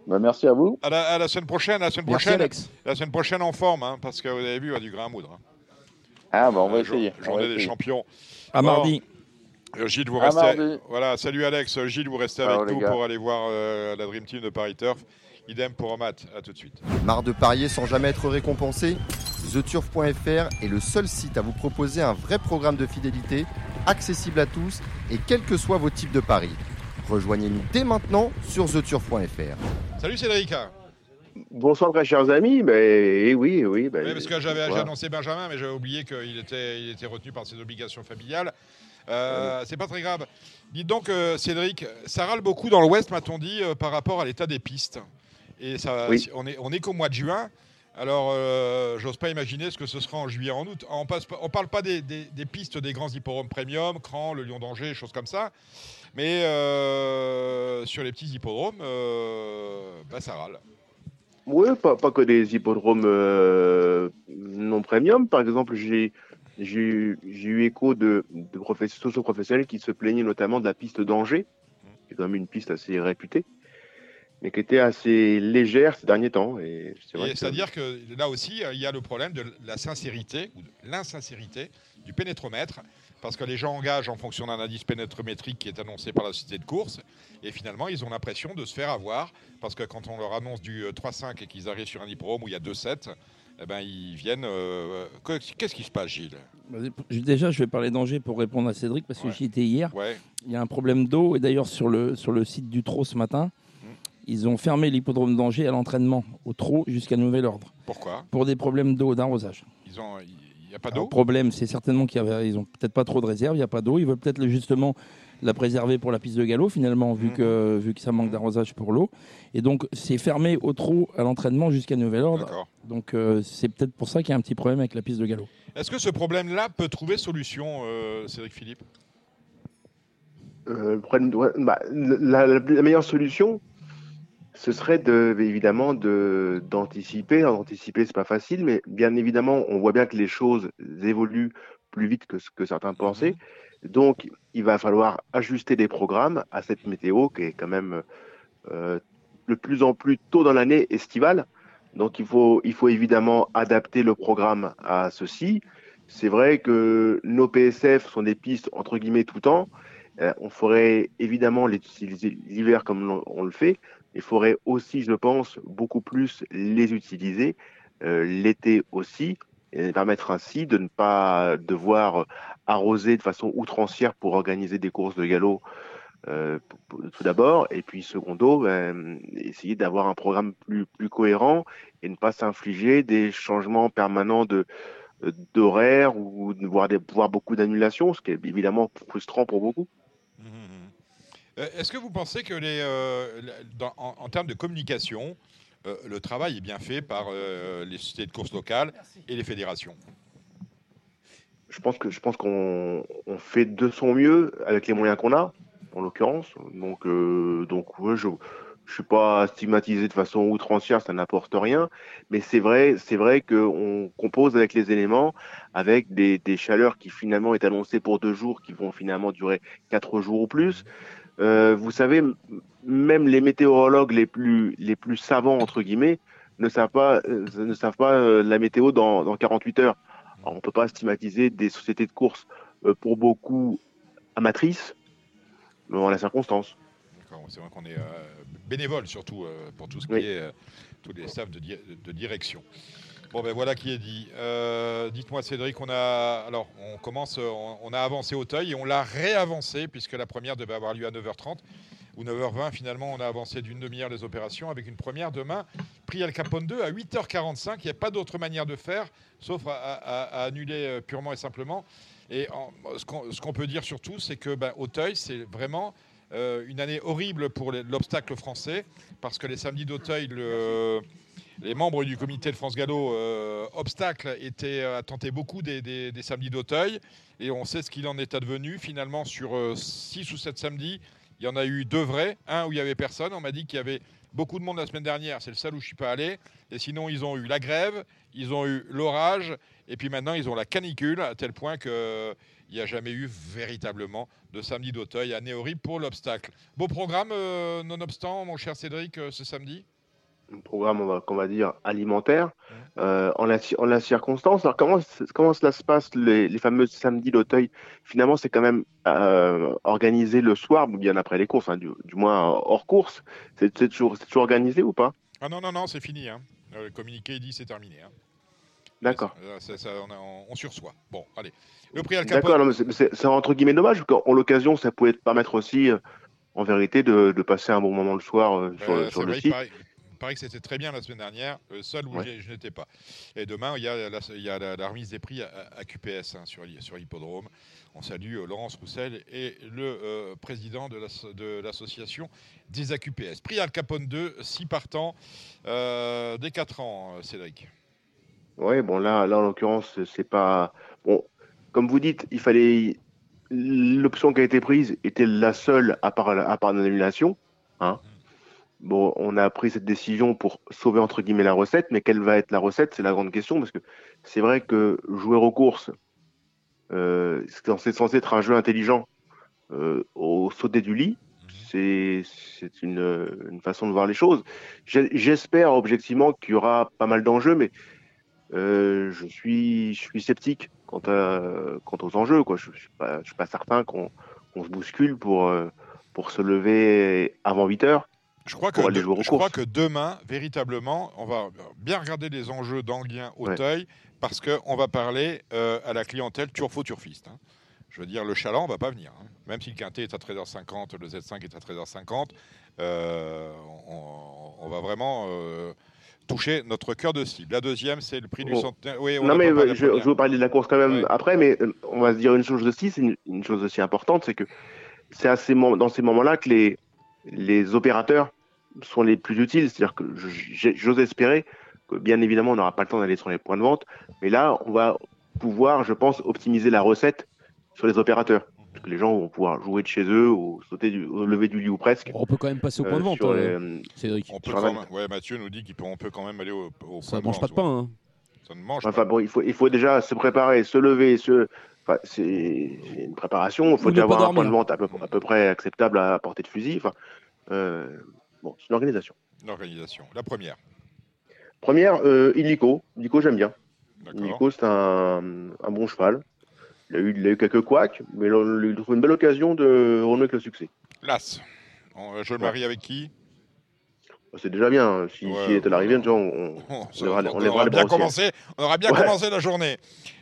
[SPEAKER 8] Bah, merci à vous.
[SPEAKER 3] À la, à la semaine prochaine. À la semaine
[SPEAKER 7] Merci
[SPEAKER 3] prochaine.
[SPEAKER 7] Alex.
[SPEAKER 3] La semaine prochaine en forme, hein, parce que vous avez vu, il y a du grain à moudre. hein.
[SPEAKER 8] Ah, bah, on va
[SPEAKER 3] Euh,
[SPEAKER 8] essayer.
[SPEAKER 3] Journée des champions.
[SPEAKER 4] À
[SPEAKER 3] Bon.
[SPEAKER 4] mardi.
[SPEAKER 3] Euh, Gilles, vous restez. Voilà, salut Alex. Gilles, vous restez
[SPEAKER 8] Ciao,
[SPEAKER 3] avec nous pour aller voir euh, la Dream Team de Paris Turf. Idem pour Matt. À tout de suite.
[SPEAKER 2] Marre de parier sans jamais être récompensé? TheTurf.fr est le seul site à vous proposer un vrai programme de fidélité, accessible à tous et quels que soient vos types de paris. Rejoignez-nous dès maintenant sur TheTurf.fr.
[SPEAKER 3] Salut Cédric.
[SPEAKER 9] Bonsoir très chers amis, ben eh oui, oui. ben,
[SPEAKER 3] Oui, parce que j'avais
[SPEAKER 9] voilà.
[SPEAKER 3] annoncé Benjamin, mais j'avais oublié qu'il était, il était retenu par ses obligations familiales. Euh, C'est pas très grave. Dites donc, euh, Cédric, ça râle beaucoup dans l'Ouest, m'a-t-on dit, euh, par rapport à l'état des pistes? Et ça,
[SPEAKER 9] Oui.
[SPEAKER 3] si- on est, on est qu'au mois de juin. Alors, euh, j'ose pas imaginer ce que ce sera en juillet, en août. On on parle pas des, des- des pistes des grands hippodromes premium, Cran, le Lion d'Angers, choses comme ça. Mais euh, sur les petits hippodromes, euh, bah, ça râle.
[SPEAKER 9] Oui, pas, pas que des hippodromes non premium. Par exemple, j'ai eu écho de, de socio-professionnels qui se plaignaient notamment de la piste d'Angers, qui est quand même une piste assez réputée, mais qui était assez légère ces derniers temps. Et que-
[SPEAKER 3] C'est-à-dire que là aussi, euh, il y a le problème de la sincérité ou de l'insincérité du pénétromètre, parce que les gens engagent en fonction d'un indice pénétrométrique qui est annoncé par la société de course, et finalement, ils ont l'impression de se faire avoir, parce que quand on leur annonce du euh, 3,5 et qu'ils arrivent sur un hippodrome où il y a 2,7, eh ben, ils viennent. euh, que- Qu'est-ce qui se passe, Gilles?
[SPEAKER 4] Déjà, je vais parler d'Angers pour répondre à Cédric, parce que
[SPEAKER 3] Ouais.
[SPEAKER 4] j'y étais hier.
[SPEAKER 3] Ouais.
[SPEAKER 4] Il y a un problème d'eau. Et d'ailleurs, sur le, sur le site du Trot ce matin. Ils ont fermé l'hippodrome d'Angers à l'entraînement, au Trot, jusqu'à nouvel ordre,
[SPEAKER 3] Pourquoi?
[SPEAKER 4] Pour des problèmes d'eau, d'arrosage.
[SPEAKER 3] Ils ont, Il n'y a pas d'eau?
[SPEAKER 4] Le problème, c'est certainement qu'ils n'ont peut-être pas trop de réserve, il n'y a pas d'eau. Ils veulent peut-être justement la préserver pour la piste de galop, finalement, vu,
[SPEAKER 3] Mhm.
[SPEAKER 4] que, vu que ça manque d'arrosage pour l'eau. Et donc, c'est fermé au trot à l'entraînement jusqu'à nouvel ordre.
[SPEAKER 3] D'accord.
[SPEAKER 4] Donc, euh, c'est peut-être pour ça qu'il y a un petit problème avec la piste de galop.
[SPEAKER 3] Est-ce que ce problème-là peut trouver solution, euh, Cédric Philippe?
[SPEAKER 9] Euh, le problème- ouais, bah, la, la- la meilleure solution, ce serait de, évidemment de, d'anticiper. Alors, D'anticiper, c'est pas facile, mais bien évidemment, on voit bien que les choses évoluent plus vite que ce que certains pensaient. Donc, il va falloir ajuster des programmes à cette météo qui est quand même euh, de plus en plus tôt dans l'année estivale. Donc, il faut, il faut évidemment adapter le programme à ceci. C'est vrai que nos PSF sont des pistes entre guillemets tout temps. Euh, on ferait évidemment les utiliser l'hiver comme on le fait. Il faudrait aussi, je pense, beaucoup plus les utiliser euh, l'été aussi, et permettre ainsi de ne pas devoir arroser de façon outrancière pour organiser des courses de galop. euh, tout d'abord, et puis secondo, ben, essayer d'avoir un programme plus, cohérent et ne pas s'infliger des changements permanents d'horaire ou de voir, beaucoup d'annulations, ce qui est évidemment frustrant pour beaucoup.
[SPEAKER 3] Euh, Est-ce que vous pensez que les, euh, dans- en, en termes de communication, euh, le travail est bien fait par euh, les sociétés de courses locales et les fédérations?
[SPEAKER 9] Je pense que je pense qu'on on fait de son mieux avec les moyens qu'on a, en l'occurrence. Donc euh, donc ouais, je je suis pas stigmatisé de façon outrancière, ça n'apporte rien. Mais c'est vrai c'est vrai qu'on compose avec les éléments, avec des, des chaleurs qui finalement est annoncées pour deux jours, qui vont finalement durer quatre jours ou plus. Euh, vous savez, même les météorologues les plus les plus savants entre guillemets ne savent pas euh, ne savent pas euh, la météo dans, dans 48 heures. Alors, on ne peut pas stigmatiser des sociétés de course pour beaucoup amatrices, mais en la circonstance.
[SPEAKER 3] C'est vrai qu'on est bénévole surtout pour tout ce qui
[SPEAKER 9] Oui.
[SPEAKER 3] est tous les staffs de, di- de direction. Bon ben voilà qui est dit. Euh, Dites-moi Cédric, on a alors on commence, on, a avancé Auteuil et on l'a réavancé puisque la première devait avoir lieu à 9h30 ou 9h20. Finalement, on a avancé d'une demi-heure les opérations avec une première demain prix Al Capone 2 à 8h45. Il n'y a pas d'autre manière de faire, sauf à, annuler euh, purement et simplement. Et ce qu'on peut dire surtout, c'est que ben, Auteuil, c'est vraiment euh, une année horrible pour l'obstacle français, parce que les samedis d'Auteuil, le- les membres du comité de France Gallo euh, obstacle étaient euh, à tenter beaucoup des, samedis d'Auteuil, et on sait ce qu'il en est advenu. Finalement, sur 6 ou 7 samedis, il y en a eu deux vrais, un où il y avait personne. On m'a dit qu'il y avait beaucoup de monde la semaine dernière, c'est le seul où je suis pas allé. Et sinon, ils ont eu la grève, ils ont eu l'orage, et puis maintenant, ils ont la canicule, à tel point qu'il n'y a jamais eu véritablement de samedi d'Auteuil. Année horrible pour l'obstacle. Beau programme, euh, nonobstant, mon cher Cédric, euh, ce samedi?
[SPEAKER 9] Programme, on va, qu'on va dire, alimentaire, euh, en, la, ci- en la circonstance. Alors, comment, comment cela se passe, les, les fameux samedis d'Auteuil Finalement, c'est quand même euh, organisé le soir, ou bien après les courses, hein, du, du moins hors course. C'est, c'est toujours, c'est toujours organisé ou pas?
[SPEAKER 3] Ah non, non, non, c'est fini. Hein. Euh, Le communiqué dit c'est terminé. hein.
[SPEAKER 9] D'accord.
[SPEAKER 3] Ça, on, a- on- sursoit. Bon, allez. Le prix Al Capone.
[SPEAKER 9] D'accord, non, mais c'est, c'est- c'est entre guillemets dommage, parce qu'en l'occasion, ça pouvait te permettre aussi, en vérité, de, de passer un bon moment le soir euh, sur,
[SPEAKER 3] Euh,
[SPEAKER 9] sur le
[SPEAKER 3] vrai,
[SPEAKER 9] site.
[SPEAKER 3] Que c'était très bien la semaine dernière, le seul où
[SPEAKER 9] Ouais.
[SPEAKER 3] je n'étais pas. Et demain, il y a la, il y a la- la remise des prix à, à QPS hein, sur, l'hi- sur l'hippodrome. On salue euh, Laurence Roussel et le euh, président de l'asso- de l'association des AQPS. Prix Al Capone 2, 6 partants, euh, dès 4 ans, euh, Cédric.
[SPEAKER 9] Oui, bon là, là en l'occurrence, c'est pas bon. Comme vous dites, il fallait l'option qui a été prise était la seule à part à part l'annulation. Hein. Bon, on a pris cette décision pour sauver entre guillemets la recette, mais quelle va être la recette, c'est la grande question parce que c'est vrai que jouer aux courses, euh, c'est censé, être un jeu intelligent euh, au sauter du lit. C'est c'est une, une façon de voir les choses. J'espère objectivement qu'il y aura pas mal d'enjeux, mais euh, je suis, je suis sceptique quant, à, quant aux enjeux. Quoi. Je ne suis, pas- je suis pas certain qu'on se bouscule pour, pour se lever avant 8 heures.
[SPEAKER 3] Je crois, que crois demain, véritablement, on va bien regarder les enjeux d'Anguien Auteuil parce qu'on va parler euh, à la clientèle turfo-turfiste. hein. Je veux dire, le chaland va pas venir. hein. Même si le quintet est à 13h50, le Z5 est à 13h50, euh, on, on va vraiment euh, toucher notre cœur de cible. La deuxième, c'est le prix du centenaire. Oui, on
[SPEAKER 9] Non, mais je, je veux parler de la course quand même
[SPEAKER 3] Ouais.
[SPEAKER 9] après, mais on va se dire une chose aussi, c'est une, une chose aussi importante, c'est que c'est dans ces moments-là que les, les opérateurs sont les plus utiles. C'est-à-dire que j'ose espérer que, bien évidemment, on n'aura pas le temps d'aller sur les points de vente, mais là, on va pouvoir, je pense, optimiser la recette sur les opérateurs. Parce que les gens vont pouvoir jouer de chez eux ou sauter du, au lever du lit ou presque.
[SPEAKER 7] On peut quand même passer au point de
[SPEAKER 9] euh,
[SPEAKER 7] vente, euh,
[SPEAKER 9] les-
[SPEAKER 7] Cédric.
[SPEAKER 3] On peut quand même- ouais, Mathieu nous dit qu'on peut quand même aller au, au
[SPEAKER 7] Ça
[SPEAKER 3] point
[SPEAKER 7] mange pas de
[SPEAKER 3] vente,
[SPEAKER 7] pain. hein.
[SPEAKER 3] Ça ne mange
[SPEAKER 9] Enfin
[SPEAKER 3] pas.
[SPEAKER 9] bon, il faut, il faut déjà se préparer, se lever, se. Enfin, c'est une préparation. Il faut déjà avoir un point de vente à peu, à peu près acceptable à portée de fusil. Enfin, euh, bon, c'est une organisation.
[SPEAKER 3] L'organisation. La première.
[SPEAKER 9] Première, euh, Illico. Illico, j'aime bien. Illico, c'est un, un bon cheval. Il a, eu, il a eu quelques couacs, mais il trouve une belle occasion de renouer avec le succès.
[SPEAKER 3] L'As. Je le marie avec qui?
[SPEAKER 9] C'est déjà bien. Si,
[SPEAKER 3] Ouais,
[SPEAKER 9] s'il était à l'arrivée, on, on,
[SPEAKER 3] On,
[SPEAKER 9] on lèvera,
[SPEAKER 3] on
[SPEAKER 9] on lèvera
[SPEAKER 3] aura bien commencé, on aura bien
[SPEAKER 9] Ouais.
[SPEAKER 3] commencé la journée.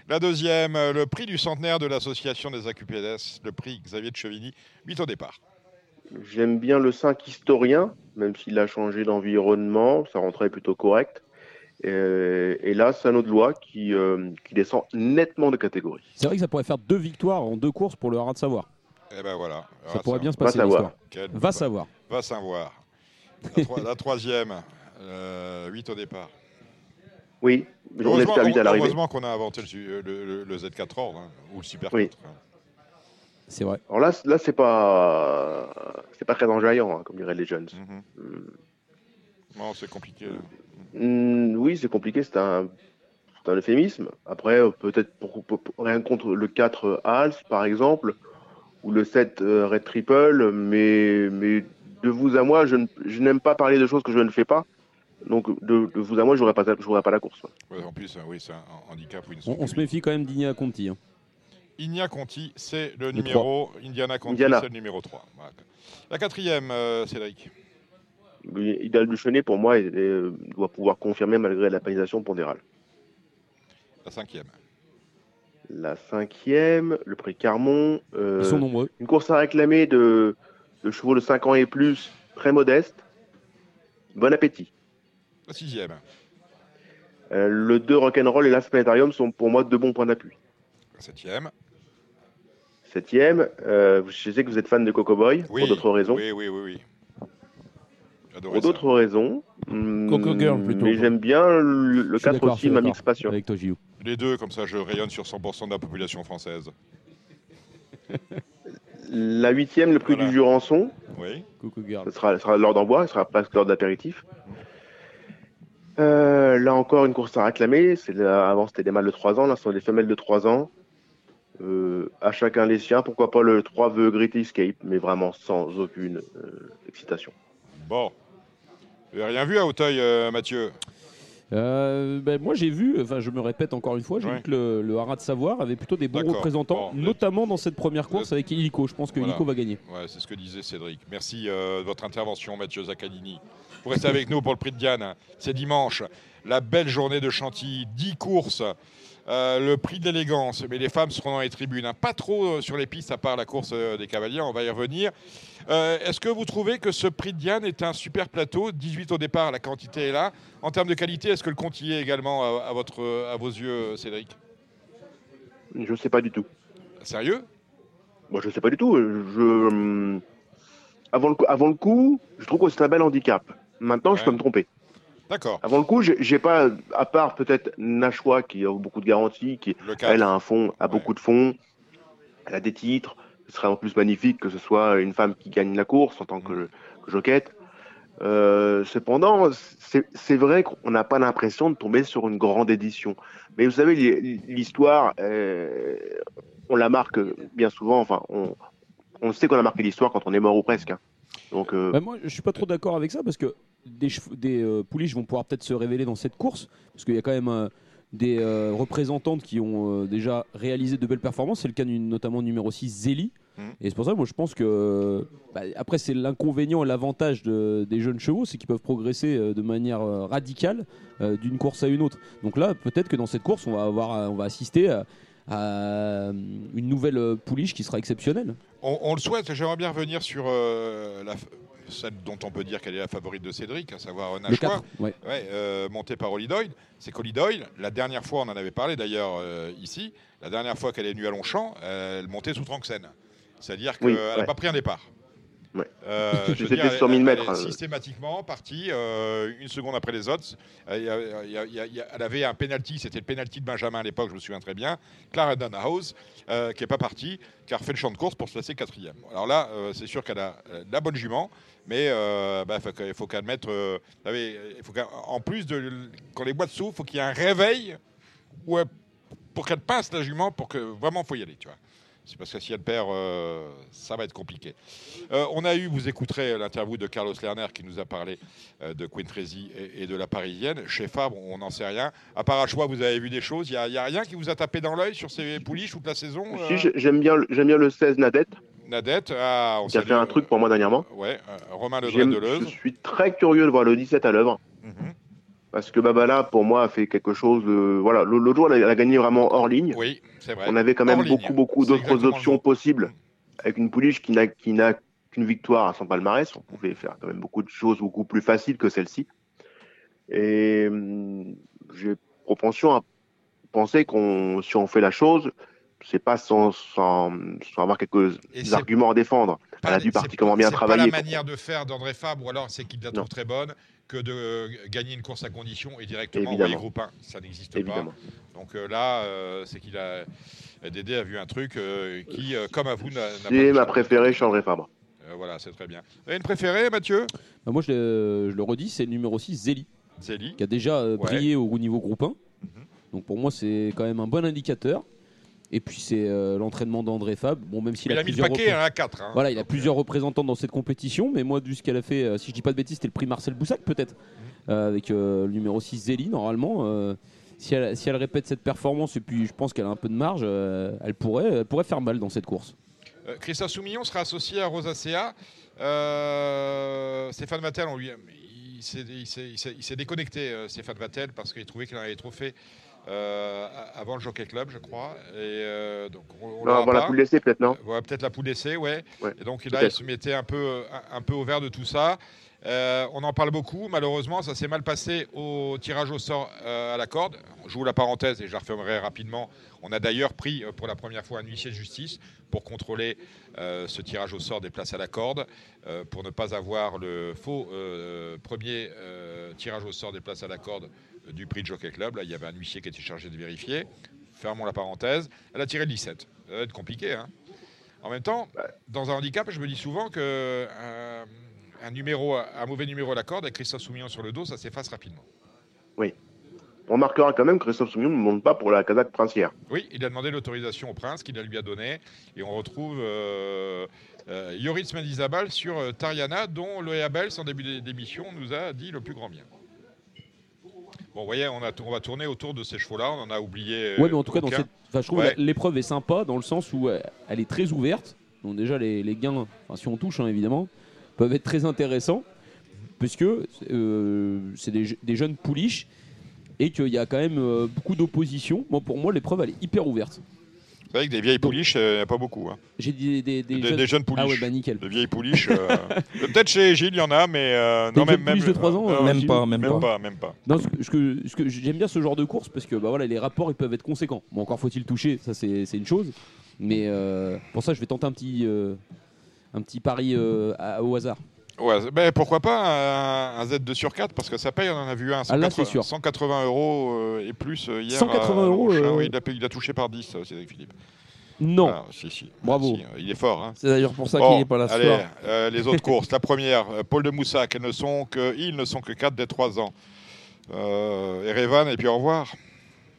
[SPEAKER 3] La deuxième, euh, le prix du centenaire de l'association des AQPS, le prix Xavier de Chevigny, 8 au départ.
[SPEAKER 9] J'aime bien le 5 historien, même s'il a changé d'environnement, sa rentrée est plutôt correcte. Et, et là, c'est un autre loi qui, euh, qui descend nettement de catégorie.
[SPEAKER 7] C'est vrai que ça pourrait faire deux victoires en deux courses pour le Haras de savoir.
[SPEAKER 3] Et ben voilà.
[SPEAKER 7] Ça pourrait bien se
[SPEAKER 9] va
[SPEAKER 7] passer
[SPEAKER 9] savoir.
[SPEAKER 7] Va savoir.
[SPEAKER 3] Va savoir. La, la troisième, euh, 8 au départ.
[SPEAKER 9] Oui, on
[SPEAKER 3] Heureusement,
[SPEAKER 9] espère 8 à l'arrivée.
[SPEAKER 3] heureusement qu'on a inventé le, su- le- le- le Z4 ordre, hein, ou le Super
[SPEAKER 9] Oui.
[SPEAKER 3] 4. hein.
[SPEAKER 7] C'est vrai.
[SPEAKER 9] Alors là, là c'est pas, c'est pas très enjaillant, hein, comme diraient les jeunes.
[SPEAKER 3] Mhm.
[SPEAKER 9] Hum,
[SPEAKER 3] Non, c'est compliqué.
[SPEAKER 9] hum, oui, c'est compliqué, c'est un, un euphémisme. Après, euh, peut-être pour, pour- pour- rien contre le 4 euh, Hals, par exemple, ou le 7 euh, Red Triple, mais, mais de vous à moi, je, n'aime pas parler de choses que je ne fais pas. Donc, de, de vous à moi, je n'aurais pas, j'aurais pas la course.
[SPEAKER 3] Ouais, en plus, euh, oui, c'est un handicap une
[SPEAKER 7] On, on se méfie quand même d'Igna Conti. hein.
[SPEAKER 3] Conti, c'est le,
[SPEAKER 7] Le
[SPEAKER 3] numéro. Indiana Conti,
[SPEAKER 9] Indiana.
[SPEAKER 3] c'est le numéro 3. Voilà. La quatrième, euh, Cédric.
[SPEAKER 9] Idal Duchenet, pour moi, il doit pouvoir confirmer malgré la pénalisation pondérale.
[SPEAKER 3] La cinquième.
[SPEAKER 9] La cinquième, le prix Carmon. euh,
[SPEAKER 7] Ils sont nombreux.
[SPEAKER 9] une course à réclamer de, de chevaux de 5 ans et plus, très modeste. Bon appétit.
[SPEAKER 3] La sixième.
[SPEAKER 9] Euh, le 2 Rock'n'Roll et l'As Planétarium sont pour moi deux bons points d'appui.
[SPEAKER 3] La septième.
[SPEAKER 9] Septième, euh, je sais que vous êtes fan de Coco Boy
[SPEAKER 3] Oui.
[SPEAKER 9] pour d'autres raisons.
[SPEAKER 3] Oui, oui, oui, oui.
[SPEAKER 9] Pour d'autres raisons. hum,
[SPEAKER 4] Coco Girl, plutôt.
[SPEAKER 9] Mais j'aime bien le, le
[SPEAKER 7] Je suis
[SPEAKER 9] 4
[SPEAKER 7] d'accord, je
[SPEAKER 9] aussi, ma mix passion.
[SPEAKER 7] Avec toi.
[SPEAKER 3] Les deux, comme ça, je rayonne sur 100% de la population française.
[SPEAKER 9] La huitième, le prix
[SPEAKER 3] Voilà.
[SPEAKER 9] du Jurançon.
[SPEAKER 3] Oui.
[SPEAKER 7] Coucou Girl.
[SPEAKER 9] Ce sera, sera l'ordre en bois, ce sera presque l'ordre d'apéritif. Euh, là encore, une course à réclamer. C'est la- avant, c'était des mâles de 3 ans. Là, ce sont des femelles de 3 ans. Euh, à chacun les siens. Pourquoi pas le 3 The Great Escape, mais vraiment sans aucune euh, excitation.
[SPEAKER 3] Bon. Vous avez rien vu à Hauteuil, euh, Mathieu?
[SPEAKER 7] Euh, ben, moi j'ai vu, enfin je me répète encore une fois, j'ai
[SPEAKER 3] Ouais.
[SPEAKER 7] vu que le, le Haras de Savoir avait plutôt des bons représentants,
[SPEAKER 3] Bon,
[SPEAKER 7] notamment dans cette première course avec Illico. Je pense que
[SPEAKER 3] Voilà.
[SPEAKER 7] Illico va gagner.
[SPEAKER 3] Ouais, c'est ce que disait Cédric. Merci euh, de votre intervention, Mathieu Zaccanini. Vous restez avec nous pour le prix de Diane. C'est dimanche. La belle journée de Chantilly. 10 courses. Euh, le prix de l'élégance. Mais les femmes seront dans les tribunes. hein. Pas trop euh, sur les pistes, à part la course euh, des cavaliers. On va y revenir. Euh, Est-ce que vous trouvez que ce prix de Diane est un super plateau? 18 au départ, la quantité est là. En termes de qualité, est-ce que le compte y est également à, à votre, à vos yeux, Cédric?
[SPEAKER 9] Je sais pas du tout.
[SPEAKER 3] Sérieux?
[SPEAKER 9] Moi, je sais pas du tout. Je, hum, avant, le, coup- avant le coup, je trouve que c'est un bel handicap. Maintenant, je peux me tromper.
[SPEAKER 3] D'accord.
[SPEAKER 9] Avant le coup, j'ai pas, à part peut-être Nashua qui a beaucoup de garanties, qui elle a un fond, a beaucoup de fonds, elle a des titres. Ce serait en plus magnifique que ce soit une femme qui gagne la course en tant que, que joquette. Euh, cependant, c'est vrai qu'on n'a pas l'impression de tomber sur une grande édition. Mais vous savez, l'hi- l'histoire, euh, on la marque bien souvent. Enfin, on, on sait qu'on a marqué l'histoire quand on est mort ou presque. hein. Donc, euh,
[SPEAKER 7] Bah, moi je suis pas trop d'accord avec ça parce que des, des euh, pouliches vont pouvoir peut-être se révéler dans cette course parce qu'il y a quand même euh, des euh, représentantes qui ont déjà réalisé de belles performances. C'est le cas du- notamment numéro 6 Zélie.
[SPEAKER 3] Mhm.
[SPEAKER 7] Et c'est pour ça, moi, je pense que. bah, après, c'est l'inconvénient et l'avantage de- des jeunes chevaux, c'est qu'ils peuvent progresser de manière radicale d'une course à une autre. Donc là, peut-être que dans cette course, on va, avoir, on va assister à, à une nouvelle euh, pouliche qui sera exceptionnelle.
[SPEAKER 3] On, on le souhaite. J'aimerais bien revenir sur euh, la, celle dont on peut dire qu'elle est la favorite de Cédric, à savoir euh, Nashua.
[SPEAKER 7] 4, ouais.
[SPEAKER 3] Ouais, euh, montée par Holly Doyle. C'est qu'Holly Doyle, la dernière fois, on en avait parlé d'ailleurs euh, ici, la dernière fois qu'elle est venue à Longchamp, elle montait sous Tranxène. C'est-à-dire qu'elle
[SPEAKER 9] Oui,
[SPEAKER 3] n'a
[SPEAKER 9] ouais.
[SPEAKER 3] pas pris un départ.
[SPEAKER 9] Ouais.
[SPEAKER 3] Euh, je veux dire,
[SPEAKER 9] sur 1000
[SPEAKER 3] elle-
[SPEAKER 9] mètres,
[SPEAKER 3] Elle est
[SPEAKER 9] euh.
[SPEAKER 3] systématiquement partie euh, une seconde après les autres. Euh, il y a- il y a- il y a- il y a- elle avait un penalty, c'était le penalty de Benjamin à l'époque, je me souviens très bien. Clara Dunhouse, euh, qui n'est pas partie, qui a refait le champ de course pour se placer quatrième. Alors là, c'est sûr qu'elle a la bonne jument, mais bah, faut il faut qu'elle mette. il faut qu'elle- en plus de quand les boîtes s'ouvrent, il faut qu'il y ait un réveil où elle- pour qu'elle passe la jument, pour que vraiment faut y aller, tu vois. C'est parce que si elle perd, euh, ça va être compliqué. Euh, on a eu, vous écouterez l'interview de Carlos Lerner qui nous a parlé euh, de Queen Tracy et, et de la Parisienne. Chez Fabre, on n'en sait rien. À part à choix, vous avez vu des choses. Il n'y a, rien qui vous a tapé dans l'œil sur ces pouliches toute la saison
[SPEAKER 9] si, j'ai- j'aime bien, bien le 16 Nadette,
[SPEAKER 3] Nadette, ah, on
[SPEAKER 9] qui a fait un truc pour moi dernièrement.
[SPEAKER 3] ouais, Romain Le
[SPEAKER 9] J'aime-
[SPEAKER 3] de
[SPEAKER 9] je
[SPEAKER 3] Leuze.
[SPEAKER 9] suis très curieux de voir le 17 à l'œuvre.
[SPEAKER 3] Mhm.
[SPEAKER 9] Parce que Babala, pour moi, a fait quelque chose de. Voilà, l'autre jour, elle a, gagné vraiment hors ligne.
[SPEAKER 3] Oui, c'est vrai.
[SPEAKER 9] On avait quand même
[SPEAKER 3] Hors ligne.
[SPEAKER 9] beaucoup, beaucoup
[SPEAKER 3] C'est
[SPEAKER 9] d'autres options possibles. Avec une pouliche qui n'a, qui n'a qu'une victoire à son palmarès, on pouvait faire quand même beaucoup de choses beaucoup plus faciles que celle-ci. Et hum, j'ai propension à penser qu'on, si on fait la chose, c'est pas sans, sans, sans avoir quelques
[SPEAKER 3] Et c'est
[SPEAKER 9] arguments à défendre. Elle a dû
[SPEAKER 3] c'est-
[SPEAKER 9] particulièrement bien
[SPEAKER 3] c'est
[SPEAKER 9] travailler.
[SPEAKER 3] pas la manière de faire d'André Fabre, ou alors c'est qu'il la trouve
[SPEAKER 9] Non.
[SPEAKER 3] très bonne, que de gagner une course à condition et directement
[SPEAKER 9] Évidemment.
[SPEAKER 3] envoyer groupe 1. Ça n'existe pas. Donc euh, là, euh, c'est qu'il a. Dédé a vu un truc euh, qui, euh, comme à vous, n'a n'a pas
[SPEAKER 9] C'est ma préférée chez André Fabre.
[SPEAKER 3] Euh, voilà, c'est très bien. Vous avez une préférée, Mathieu?
[SPEAKER 7] Bah, moi, je, le- je le redis, c'est le numéro 6, Zélie,
[SPEAKER 3] Zélie.
[SPEAKER 7] qui a déjà euh,
[SPEAKER 3] Ouais.
[SPEAKER 7] brillé au niveau groupe 1.
[SPEAKER 3] Mhm.
[SPEAKER 7] Donc pour moi, c'est quand même un bon indicateur. Et puis c'est euh, l'entraînement d'André Fab. Bon, même s'il
[SPEAKER 3] Il
[SPEAKER 7] a,
[SPEAKER 3] a mis le paquet hein, à 4. hein.
[SPEAKER 7] Voilà, il a plusieurs représentants dans cette compétition, mais moi, vu ce qu'elle a fait, euh, si je dis pas de bêtises, c'était le prix Marcel Boussac, peut-être,
[SPEAKER 3] Mhm.
[SPEAKER 7] euh, avec euh, le numéro 6 Zélie, normalement. euh, si, elle, si elle répète cette performance, et puis je pense qu'elle a un peu de marge, euh, elle, pourrait, elle pourrait faire mal dans cette course.
[SPEAKER 3] Euh, Christophe Soumillon sera associé à Rosacea. Euh, Stéphane Vattel, on lui, il s'est- déconnecté, euh, Stéphane Vattel, parce qu'il trouvait qu'il en avait trop fait euh, avant le Jockey Club, je crois. Et euh, donc on, on
[SPEAKER 9] Non, avant la poule d'essai, peut-être, non
[SPEAKER 3] Ouais, peut-être la poule d'essai, ouais.
[SPEAKER 9] Ouais,
[SPEAKER 3] Et donc là, il se mettait un peu, un, peu au vert de tout ça. Euh, on en parle beaucoup. Malheureusement, ça s'est mal passé au tirage au sort à la corde. Je vous la parenthèse et je la refermerai rapidement. On a d'ailleurs pris pour la première fois un huissier de justice pour contrôler ce tirage au sort des places à la corde, pour ne pas avoir le faux premier tirage au sort des places à la corde du prix de Jockey Club. Là, il y avait un huissier qui était chargé de vérifier. Fermons la parenthèse. Elle a tiré le 17. Ça va être compliqué. Hein en même temps, dans un handicap, je me dis souvent que euh, un, numéro, un mauvais numéro à la corde avec Christophe Soumillon sur le dos, ça s'efface rapidement.
[SPEAKER 9] On remarquera quand même que Christophe Soumillon ne monte pas pour la Kazakh princière.
[SPEAKER 3] Oui, il a demandé l'autorisation au prince, qu'il lui a donnée, et on retrouve euh, euh, Mendizabal sur euh, Tariana, dont Loé Abels, en début d'é- d'émission, nous a dit le plus grand bien. Bon, vous voyez, on, a, on va tourner autour de ces chevaux-là, on en a oublié.
[SPEAKER 7] Ouais, mais en tout cas, dans
[SPEAKER 3] aucun.
[SPEAKER 7] cette... enfin, je trouve
[SPEAKER 3] Ouais.
[SPEAKER 7] l'épreuve est sympa dans le sens où euh, elle est très ouverte. Donc déjà, les, les gains, enfin, si on touche, hein, évidemment, peuvent être très intéressants. Puisque euh, c'est des, je- des jeunes pouliches et qu'il y a quand même euh, beaucoup d'opposition. Moi, pour moi, l'épreuve, elle est hyper ouverte.
[SPEAKER 3] C'est vrai que des vieilles pouliches, il n'y a pas beaucoup. hein.
[SPEAKER 7] J'ai dit des, des,
[SPEAKER 3] Des, des jeunes pouliches.
[SPEAKER 7] Ah ouais, bah nickel.
[SPEAKER 3] Des vieilles pouliches. euh, Peut-être chez Gilles, il y en a, mais. euh, non, même,
[SPEAKER 7] de 3 ans,
[SPEAKER 3] euh,
[SPEAKER 7] euh,
[SPEAKER 4] Même pas, même
[SPEAKER 3] même
[SPEAKER 4] pas.
[SPEAKER 3] pas, même pas.
[SPEAKER 7] Non, ce que, ce que- ce que j'aime bien ce genre de course parce que bah voilà, les rapports ils peuvent être conséquents. Bon, encore faut-il toucher, ça c'est c'est une chose. Mais euh, pour ça, je vais tenter un petit, euh, un petit pari euh, à- au hasard.
[SPEAKER 3] Ouais, ben, pourquoi pas un, un Z2 sur 4 parce que ça paye, on en a vu un.
[SPEAKER 7] Ah, là,
[SPEAKER 3] 180
[SPEAKER 7] c'est sûr.
[SPEAKER 3] 180 euros euh, et plus euh, hier.
[SPEAKER 7] 180
[SPEAKER 3] à
[SPEAKER 7] euros, euh,
[SPEAKER 3] Oui, il, a, payé- il a touché par 10, euh, Cédric Philippe.
[SPEAKER 7] Non.
[SPEAKER 3] Ah, si, si.
[SPEAKER 7] Bravo.
[SPEAKER 3] Si, euh, il est fort. Hein.
[SPEAKER 4] C'est d'ailleurs pour ça
[SPEAKER 3] Bon,
[SPEAKER 4] qu'il n'est pas là ce
[SPEAKER 3] allez,
[SPEAKER 4] soir.
[SPEAKER 3] euh, les autres courses. La première, euh, Paul de Moussac, elles ne sont que, ils ne sont que 4 des 3 ans. Euh, Erevan, et puis au revoir.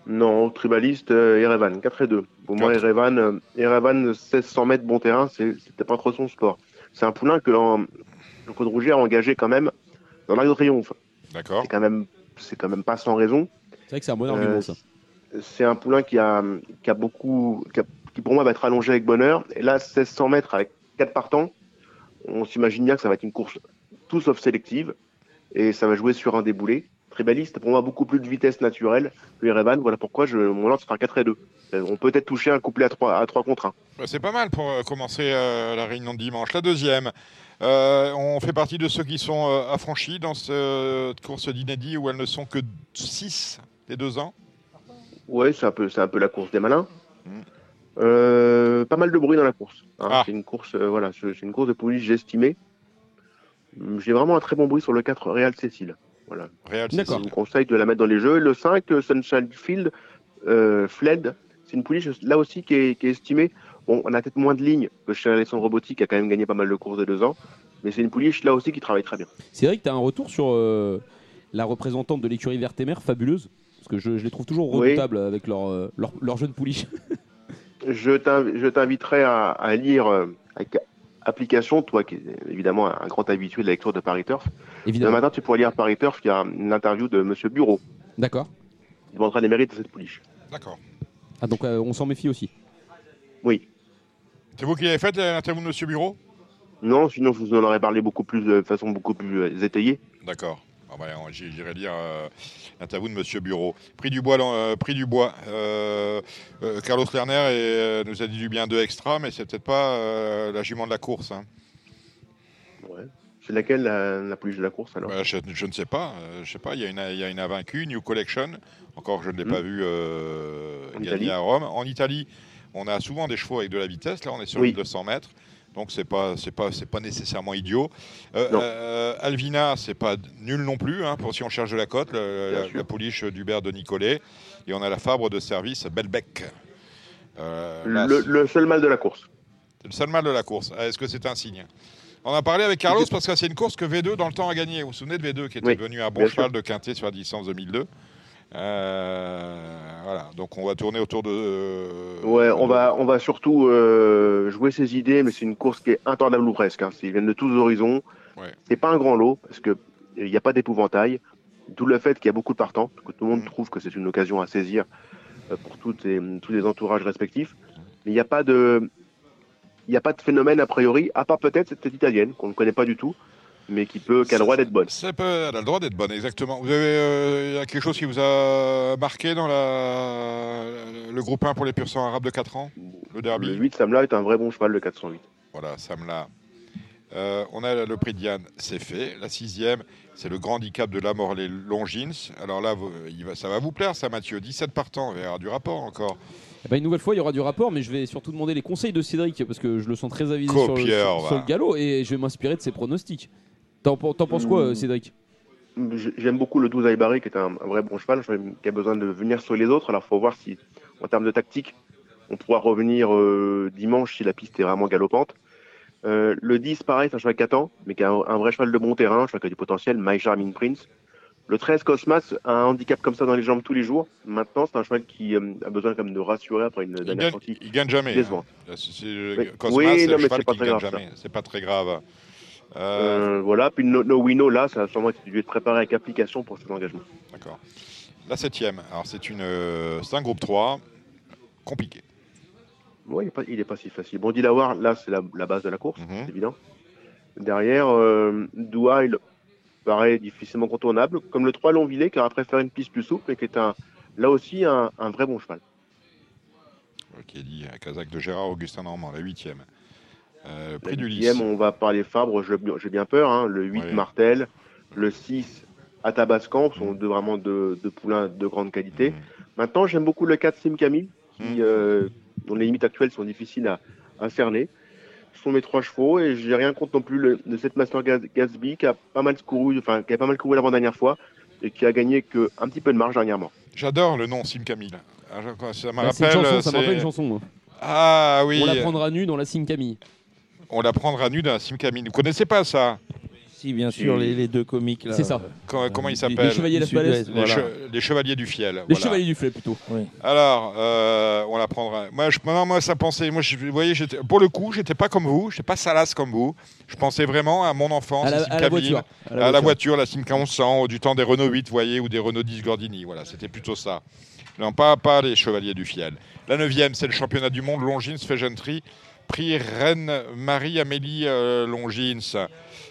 [SPEAKER 9] Non, tribaliste, euh, Erevan, 4 et 2. Pour moi. Erevan, euh, Erevan 1600 mètres bon terrain, c'était pas trop son sport. C'est un poulain que le Claude Rouget a engagé quand même dans l'Arc de Triomphe.
[SPEAKER 3] D'accord.
[SPEAKER 9] C'est quand même, c'est quand même pas sans raison.
[SPEAKER 7] C'est vrai que c'est un bon argument
[SPEAKER 9] Euh,
[SPEAKER 7] ça.
[SPEAKER 9] C'est un poulain qui a, qui a beaucoup, qui, a- qui pour moi va être allongé avec bonheur. Et là, 1600 mètres avec 4 partants, on s'imagine bien que ça va être une course tout sauf sélective. Et ça va jouer sur un déboulé. Tribaliste, pour moi, beaucoup plus de vitesse naturelle que Erevan. Voilà pourquoi je, mon lance sera 4 et 2. Euh, On peut peut-être toucher un couplet à 3, à 3 contre 1.
[SPEAKER 3] Bah, C'est pas mal pour euh, commencer euh, la réunion de dimanche. La deuxième, euh, on fait partie de ceux qui sont euh, affranchis dans cette course d'inédit où elles ne sont que 6 des 2 ans.
[SPEAKER 9] Ouais, c'est un peu, c'est un peu la course des malins.
[SPEAKER 3] Mm.
[SPEAKER 9] Euh, pas mal de bruit dans la course. hein.
[SPEAKER 3] Ah.
[SPEAKER 9] C'est une course, euh, voilà, c'est une course de police, j'ai estimé. Hum, J'ai vraiment un très bon bruit sur le 4 Real Cécile. Voilà.
[SPEAKER 3] Réal,
[SPEAKER 9] Je
[SPEAKER 7] D'accord.
[SPEAKER 9] vous conseille de la mettre dans les jeux. Le 5, euh, Sunshine Field, euh, Fled, c'est une pouliche là aussi qui est, qui est estimée. Bon, on a peut-être moins de lignes que chez Alexandre Robotti qui a quand même gagné pas mal de courses de deux ans. Mais c'est une pouliche là aussi qui travaille très bien.
[SPEAKER 7] C'est vrai que tu as un retour sur euh, la représentante de l'écurie Vertémer, fabuleuse. Parce que je, je les trouve toujours
[SPEAKER 9] Oui.
[SPEAKER 7] redoutables avec leur, euh, leur, leur jeune pouliche.
[SPEAKER 9] Je t'inv- je t'inviterai à, à lire euh, avec application, toi qui es évidemment un grand habitué de la lecture de Paris Turf. Demain
[SPEAKER 7] Évidemment.
[SPEAKER 9] matin, tu pourras lire Paris Turf, il y a une interview de Monsieur Bureau.
[SPEAKER 7] D'accord.
[SPEAKER 9] Il montrera les mérites de cette pouliche.
[SPEAKER 3] D'accord.
[SPEAKER 7] Ah, donc euh, on s'en méfie aussi.
[SPEAKER 9] Oui.
[SPEAKER 3] C'est vous qui avez fait l'interview de Monsieur Bureau
[SPEAKER 9] Non, sinon je vous en aurais parlé beaucoup plus de façon beaucoup plus euh, étayée.
[SPEAKER 3] D'accord. Ah bah, J'irai lire euh, l'interview de Monsieur Bureau. Prix du bois, euh, prix du bois. Euh, euh, Carlos Lerner euh, nous a dit du bien de extra, mais c'est peut-être pas euh, la jument de la course. hein.
[SPEAKER 9] Ouais. C'est laquelle la, la pouliche de la course alors?
[SPEAKER 3] Bah, je, je ne sais pas. euh, je sais pas. Il y a une, il y a une invaincue, New Collection. Encore, je ne l'ai
[SPEAKER 9] Hmm.
[SPEAKER 3] pas vu euh,
[SPEAKER 9] En
[SPEAKER 3] gagner à Rome. En Italie, on a souvent des chevaux avec de la vitesse. Là, on est sur
[SPEAKER 9] Oui.
[SPEAKER 3] 1200 mètres. Donc c'est pas c'est pas c'est pas nécessairement idiot. Euh, euh, Alvina c'est pas nul non plus hein, pour si on cherche de la cote le- la, la pouliche d'Hubert de Nicolet et on a la Fabre de service Belbec. Euh,
[SPEAKER 9] le, seul mal de la course.
[SPEAKER 3] le seul mal de la course. Ah, Est-ce que c'est un signe? On a parlé avec Carlos parce que c'est une course que V2 dans le temps a gagné. Vous vous souvenez de V2 qui était
[SPEAKER 9] Oui,
[SPEAKER 3] venu à bon cheval de Quintet sur la distance 2002 Euh, Voilà, donc on va tourner autour de. euh,
[SPEAKER 9] Ouais, on va, on va surtout euh, jouer ses idées, mais c'est une course qui est intordable ou presque. Hein. Ils viennent de tous horizons.
[SPEAKER 3] Ouais.
[SPEAKER 9] C'est pas un grand lot parce que il n'y a pas d'épouvantail. D'où le fait qu'il y a beaucoup de partants, que tout le monde
[SPEAKER 3] Mhm.
[SPEAKER 9] trouve que c'est une occasion à saisir euh, pour toutes les- tous les entourages respectifs. Mais il n'y a pas de, il n'y a pas de phénomène a priori, à part peut-être cette italienne qu'on ne connaît pas du tout, mais qui peut, qui a le droit d'être bonne.
[SPEAKER 3] Ça peut, elle a le droit d'être bonne, exactement. Vous avez euh, y a quelque chose qui vous a marqué dans la, le groupe 1 pour les pur sang arabes de 4 ans? Le derby?
[SPEAKER 9] Le 8, Samla est un vrai bon cheval, le 408.
[SPEAKER 3] Voilà, Samla. Euh, on a le prix de Diane, c'est fait. La sixième, c'est le grand handicap de la Morlaix Longines. Alors là, vous- il va, ça va vous plaire, ça, Mathieu. 17 partants, il y aura du rapport encore.
[SPEAKER 7] Eh ben, une nouvelle fois, il y aura du rapport, mais je vais surtout demander les conseils de Cédric parce que je le sens très avisé sur le, sur- sur le galop et je vais m'inspirer de ses pronostics. T'en t'en penses quoi, euh, Cédric?
[SPEAKER 9] J'aime beaucoup le 12 Aibari, qui est un, un vrai bon cheval, qui a besoin de venir sur les autres. Alors, il faut voir si, en termes de tactique, on pourra revenir euh, dimanche si la piste est vraiment galopante. Euh, le 10, pareil, c'est un cheval qui attend, mais qui a un, un vrai cheval de bon terrain, un cheval qui a du potentiel, My Charming Prince. Le 13, Cosmas, a un handicap comme ça dans les jambes tous les jours. Maintenant, c'est un cheval qui euh, a besoin quand même de rassurer après une
[SPEAKER 3] Il
[SPEAKER 9] dernière
[SPEAKER 3] gagne,
[SPEAKER 9] sortie.
[SPEAKER 3] il gagne jamais. hein. C'est- c'est-
[SPEAKER 9] Oui.
[SPEAKER 3] Cosmas,
[SPEAKER 9] Oui,
[SPEAKER 3] c'est
[SPEAKER 9] non,
[SPEAKER 3] le
[SPEAKER 9] mais
[SPEAKER 3] cheval
[SPEAKER 9] c'est pas
[SPEAKER 3] qui
[SPEAKER 9] très
[SPEAKER 3] gagne
[SPEAKER 9] grave.
[SPEAKER 3] C'est pas très grave. Euh,
[SPEAKER 9] Euh, voilà, puis No, No Wino, là, ça a sûrement dû être préparé avec application pour cet engagement.
[SPEAKER 3] D'accord. La septième, alors c'est une, euh, c'est un groupe 3, compliqué.
[SPEAKER 9] Oui, il n'est pas, pas si facile. Bon, Dilawar, là, c'est la, la base de la course,
[SPEAKER 3] Mhm.
[SPEAKER 9] c'est évident. Derrière, euh, Doua, il paraît difficilement contournable, comme le 3 Longvillet, qui aurait préféré une piste plus souple et qui est un, là aussi un, un vrai bon cheval.
[SPEAKER 3] qui est dit à Kazakh de Gérard Augustin Normand, la huitième. Euh, prix
[SPEAKER 9] La
[SPEAKER 3] du Lys.
[SPEAKER 9] on va parler Fabre, je- j'ai bien peur. hein. Le 8
[SPEAKER 3] Oui.
[SPEAKER 9] Martel, le 6 Atabascan, sont deux, vraiment deux, deux poulains de grande qualité.
[SPEAKER 3] Mhm.
[SPEAKER 9] Maintenant, j'aime beaucoup le 4 Sim Camille, qui, euh, dont les limites actuelles sont difficiles à, à cerner. Ce sont mes trois chevaux et j'ai rien contre non plus le, de cette Master Gatsby qui a pas mal couru, enfin qui a pas mal couru l'avant dernière fois et qui a gagné que un petit peu de marge dernièrement.
[SPEAKER 3] J'adore le nom Sim Camille. Ah, je- Ça me
[SPEAKER 7] Ah, C'est une
[SPEAKER 3] rappelle.
[SPEAKER 7] chanson, ça me rappelle une chanson. moi.
[SPEAKER 3] Ah oui,
[SPEAKER 7] On la prendra nue dans la Sim Camille.
[SPEAKER 3] On la prendra nue d'un Sim Camille. Vous connaissez pas ça?
[SPEAKER 4] Si, bien sûr, les, les deux comiques là.
[SPEAKER 7] C'est ça.
[SPEAKER 3] Comment, comment il
[SPEAKER 4] Les-
[SPEAKER 3] s'appelle?
[SPEAKER 7] Les Chevaliers
[SPEAKER 4] du
[SPEAKER 7] Las Palais.
[SPEAKER 4] Sud-Ouest,
[SPEAKER 3] les,
[SPEAKER 4] voilà.
[SPEAKER 3] che- les Chevaliers du Fiel.
[SPEAKER 7] Les
[SPEAKER 3] voilà.
[SPEAKER 7] Chevaliers du Flé plutôt.
[SPEAKER 3] Alors, euh, on la prendra. Moi, je, moi, moi, ça pensait. Moi, je, vous voyez, j'étais- pour le coup, j'étais pas comme vous. J'étais pas salace comme vous. Je pensais vraiment à mon enfance,
[SPEAKER 7] À la,
[SPEAKER 3] Sim
[SPEAKER 7] à la voiture.
[SPEAKER 3] à la voiture, la Simca 1100, du temps des Renault 8, vous voyez, ou des Renault 10 Gordini. Voilà, c'était plutôt ça. Non, pas, pas les Chevaliers du Fiel. La neuvième, c'est le championnat du monde Longines Fégenterie. Prix Reine Marie-Amélie euh, Longines.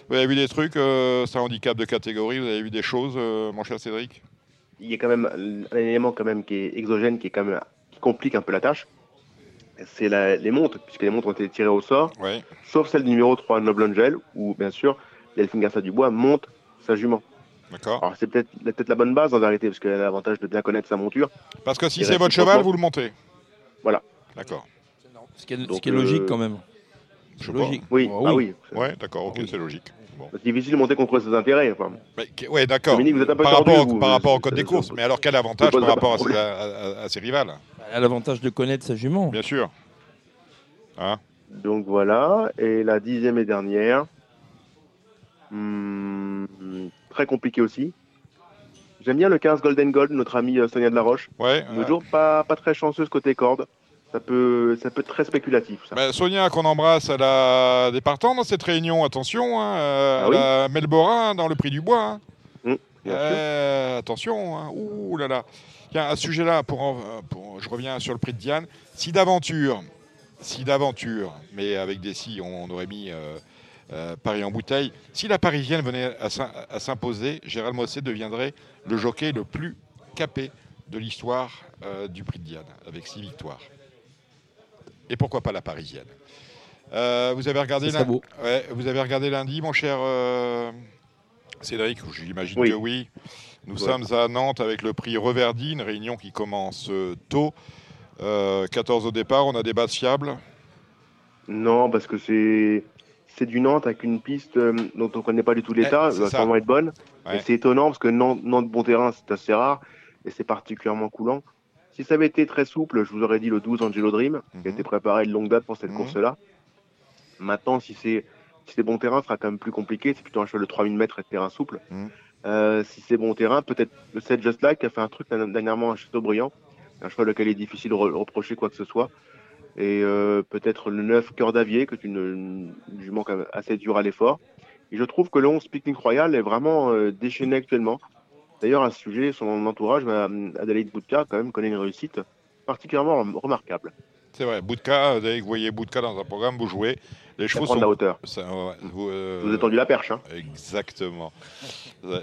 [SPEAKER 3] Vous avez vu des trucs, euh, c'est un handicap de catégorie, vous avez vu des choses, euh, mon cher Cédric?
[SPEAKER 9] Il y a quand même un élément quand même qui est exogène, qui est quand même qui complique un peu la tâche. C'est les montres, puisque les montres ont été tirées au sort, sauf celle du numéro 3 Noble Angel, où bien sûr Delphine Garcia Dubois monte sa jument.
[SPEAKER 3] D'accord.
[SPEAKER 9] Alors c'est peut-être peut la bonne base en vérité, parce qu'elle a l'avantage de bien connaître sa monture.
[SPEAKER 3] Parce que si c'est votre cheval, vous le montez.
[SPEAKER 9] Voilà.
[SPEAKER 3] D'accord.
[SPEAKER 4] Ce qui est, ce
[SPEAKER 9] Donc,
[SPEAKER 4] qui est logique
[SPEAKER 9] euh,
[SPEAKER 4] quand même.
[SPEAKER 3] Je
[SPEAKER 4] Logique.
[SPEAKER 9] Oui, ah oui.
[SPEAKER 3] Ouais, d'accord, ok,
[SPEAKER 4] Oui.
[SPEAKER 3] c'est logique. Bon.
[SPEAKER 9] C'est difficile de monter contre ses intérêts. Enfin,
[SPEAKER 3] ouais, d'accord. Par rapport, au-
[SPEAKER 9] vous,
[SPEAKER 3] par
[SPEAKER 9] vous-
[SPEAKER 3] rapport au code des courses. Mais alors, quel avantage par rapport à ses,
[SPEAKER 9] problème.
[SPEAKER 3] à- à- à ses rivales?
[SPEAKER 4] Elle a l'avantage de connaître sa jument.
[SPEAKER 3] Bien sûr. Hein?
[SPEAKER 9] Donc voilà. Et la dixième et dernière. Hmm, très compliqué aussi. J'aime bien le 15 Golden Gold, notre amie euh, Sonia de la Roche.
[SPEAKER 3] ouais.
[SPEAKER 9] Le
[SPEAKER 3] euh,
[SPEAKER 9] jour pas, pas très chanceuse côté corde. Ça peut, ça peut être très spéculatif. Ça.
[SPEAKER 3] bah, Sonia, qu'on embrasse, elle a des partants dans cette réunion. Attention, hein, euh,
[SPEAKER 9] Ah oui
[SPEAKER 3] Melborin dans le prix du bois. hein.
[SPEAKER 9] Sûr.
[SPEAKER 3] Euh, attention, hein. ouh là là. Tiens, à ce sujet-là, pour, pour- je reviens sur le prix de Diane. Si d'aventure, si d'aventure, mais avec des si, on, on aurait mis euh, euh, Paris en bouteille. Si la Parisienne venait à s'im- à s'imposer, Gérald Mossé deviendrait le jockey le plus capé de l'histoire du prix de Diane, avec six victoires. Et pourquoi pas la Parisienne Euh, Vous avez regardé
[SPEAKER 7] Ça serait
[SPEAKER 3] lun-
[SPEAKER 7] beau.
[SPEAKER 3] Ouais, vous avez regardé lundi, mon cher euh, Cédric J'imagine
[SPEAKER 9] Oui.
[SPEAKER 3] que oui. Nous
[SPEAKER 9] Ouais.
[SPEAKER 3] sommes à Nantes avec le prix Reverdy, une réunion qui commence euh, tôt. Euh, 14 au départ, on a des bases fiables.
[SPEAKER 9] Non, parce que c'est, c'est du Nantes avec une piste dont on ne connaît pas du tout l'état.
[SPEAKER 3] Eh,
[SPEAKER 9] Elle va
[SPEAKER 3] ça.
[SPEAKER 9] sûrement être bonne.
[SPEAKER 3] Ouais.
[SPEAKER 9] Et c'est étonnant parce que Nantes, Nantes bon terrain, c'est assez rare et c'est particulièrement coulant. Si ça avait été très souple, je vous aurais dit le 12 Angelo Dream, qui
[SPEAKER 3] Mhm.
[SPEAKER 9] a été préparé de longue date pour cette
[SPEAKER 3] Mhm.
[SPEAKER 9] course-là. Maintenant, si c'est si c'est bon terrain, ce sera quand même plus compliqué. C'est plutôt un cheval de 3000 mètres et de terrain souple.
[SPEAKER 3] Mhm.
[SPEAKER 9] Euh, si c'est bon terrain, peut-être le 7 Just Like qui a fait un truc dernièrement à Châteaubriand. Un cheval auquel il est difficile de re- reprocher quoi que ce soit. Et euh, peut-être le 9 Cœur d'Avier, qui est une, jument assez dure à l'effort. Et je trouve que le 11 Picnic Royal est vraiment euh, déchaîné actuellement. D'ailleurs, à ce sujet, son entourage, Madame Adélaïde Boudka, quand même, connaît une réussite particulièrement rem- remarquable.
[SPEAKER 3] C'est vrai, Boudka, dès que vous voyez Boudka dans un programme, vous jouez. Les chevaux
[SPEAKER 9] prend de
[SPEAKER 3] sont.
[SPEAKER 9] la hauteur.
[SPEAKER 3] Ça, ouais, vous, euh,
[SPEAKER 9] Vous avez tendu la perche. Hein.
[SPEAKER 3] Exactement.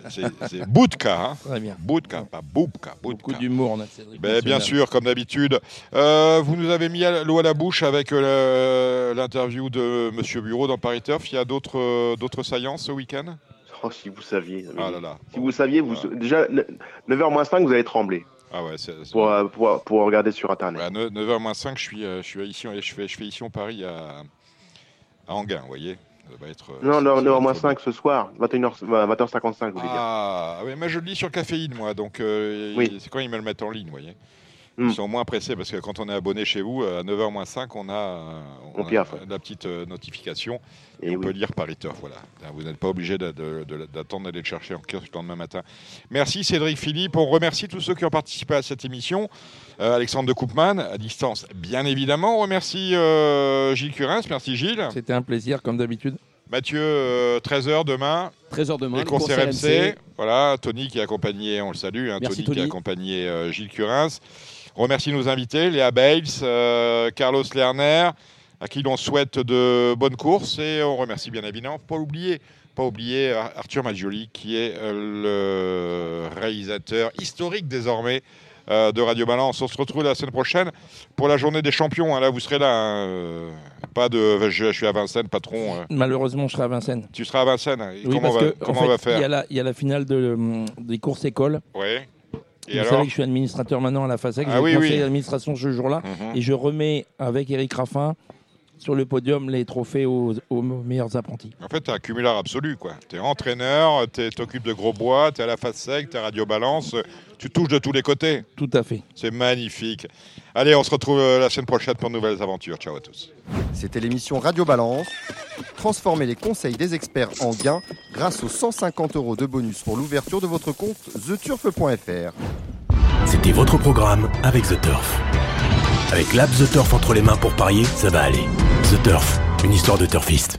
[SPEAKER 3] C'est Boudka, hein.
[SPEAKER 4] Très bien.
[SPEAKER 3] Boudka, pas Boubka.
[SPEAKER 4] Beaucoup
[SPEAKER 3] Boudka.
[SPEAKER 4] d'humour, on a Cédric.
[SPEAKER 3] Ben, bien sûr, comme d'habitude. Euh, vous nous avez mis à- l'eau à la bouche avec euh, l'interview de Monsieur Bureau dans Paris Turf. Il y a d'autres euh, d'autres saillances ce week-end?
[SPEAKER 9] Oh, si vous saviez.
[SPEAKER 3] Ah là là.
[SPEAKER 9] Si vous saviez, vous, déjà, 9h moins 5, vous allez trembler
[SPEAKER 3] Ah ouais,
[SPEAKER 9] pour, euh, pour, pour regarder sur Internet.
[SPEAKER 3] Ouais, 9h moins 5, je suis, euh, je suis ici, je fais, je fais ici en Paris à, à Anguin, vous voyez. Ça va être, euh,
[SPEAKER 9] Non,
[SPEAKER 3] ça-
[SPEAKER 9] 9,
[SPEAKER 3] ça va
[SPEAKER 9] 9h moins
[SPEAKER 3] être-
[SPEAKER 9] 5 ce soir, 21h, 20h55, vous voulez dire.
[SPEAKER 3] Ah, oui, mais je le lis sur caféine, moi, donc euh,
[SPEAKER 9] Oui.
[SPEAKER 3] c'est quand ils me le mettent en ligne, vous voyez. Ils sont moins pressés parce que quand on est abonné chez vous, à 9h moins 5, on a,
[SPEAKER 9] On
[SPEAKER 3] a
[SPEAKER 9] piaffe.
[SPEAKER 3] la petite euh, notification et,
[SPEAKER 9] Et
[SPEAKER 3] on
[SPEAKER 9] oui.
[SPEAKER 3] peut lire Paris Turf, voilà. Vous n'êtes pas obligé d'attendre d'aller le chercher en kiosque le lendemain matin. Merci Cédric Philippe. On remercie tous ceux qui ont participé à cette émission. Euh, Alexandre de Koopman, à distance, bien évidemment. On remercie euh, Gilles Curins. Merci Gilles.
[SPEAKER 4] C'était un plaisir, comme d'habitude.
[SPEAKER 3] Mathieu, euh, 13h demain.
[SPEAKER 7] 13h demain.
[SPEAKER 3] Les
[SPEAKER 7] le
[SPEAKER 3] courses
[SPEAKER 7] course
[SPEAKER 3] RMC. Voilà, Tony qui a accompagné, on le salue, hein,
[SPEAKER 7] Merci,
[SPEAKER 3] Tony, qui a
[SPEAKER 7] Tony.
[SPEAKER 3] accompagné euh, Gilles Curins. On remercie nos invités, Léa Bales, euh, Carlos Lerner, à qui l'on souhaite de bonnes courses. Et on remercie bien évidemment, pas oublier, pas oublier Ar- Arthur Maggioli, qui est euh, le réalisateur historique désormais euh, de Radio Balance. On se retrouve la semaine prochaine pour la journée des champions. hein. Là, vous serez là. hein. Euh, Pas de. Je, suis à Vincennes, patron. euh.
[SPEAKER 4] Malheureusement, je serai à Vincennes.
[SPEAKER 3] Tu seras à Vincennes. hein. Et
[SPEAKER 4] Oui,
[SPEAKER 3] comment
[SPEAKER 4] parce
[SPEAKER 3] on va,
[SPEAKER 4] que, en
[SPEAKER 3] comment
[SPEAKER 4] fait,
[SPEAKER 3] on va faire
[SPEAKER 4] il y a la finale de, des courses écoles.
[SPEAKER 3] Ouais. Et
[SPEAKER 4] Vous
[SPEAKER 3] alors
[SPEAKER 4] savez que je suis administrateur maintenant à la FASEC.
[SPEAKER 3] Ah
[SPEAKER 4] J'ai
[SPEAKER 3] oui,
[SPEAKER 4] conseil
[SPEAKER 3] oui.
[SPEAKER 4] d'administration ce jour-là.
[SPEAKER 3] Mhm.
[SPEAKER 4] Et je remets avec Eric Raffin sur le podium les trophées aux, aux meilleurs apprentis.
[SPEAKER 3] En fait, tu es un cumulard absolu. Tu es entraîneur, tu t'occupes de gros bois, tu es à la face sec, tu es radio balance, tu touches de tous les côtés.
[SPEAKER 4] Tout à fait.
[SPEAKER 3] C'est magnifique. Allez, on se retrouve euh, la semaine prochaine pour de nouvelles aventures. Ciao à tous.
[SPEAKER 2] C'était l'émission Radio Balance. Transformez les conseils des experts en gains grâce aux 150 euros de bonus pour l'ouverture de votre compte theturf.fr.
[SPEAKER 1] C'était votre programme avec The Turf. Avec l'app The Turf entre les mains pour parier, ça va aller. The Turf, une histoire de turfiste.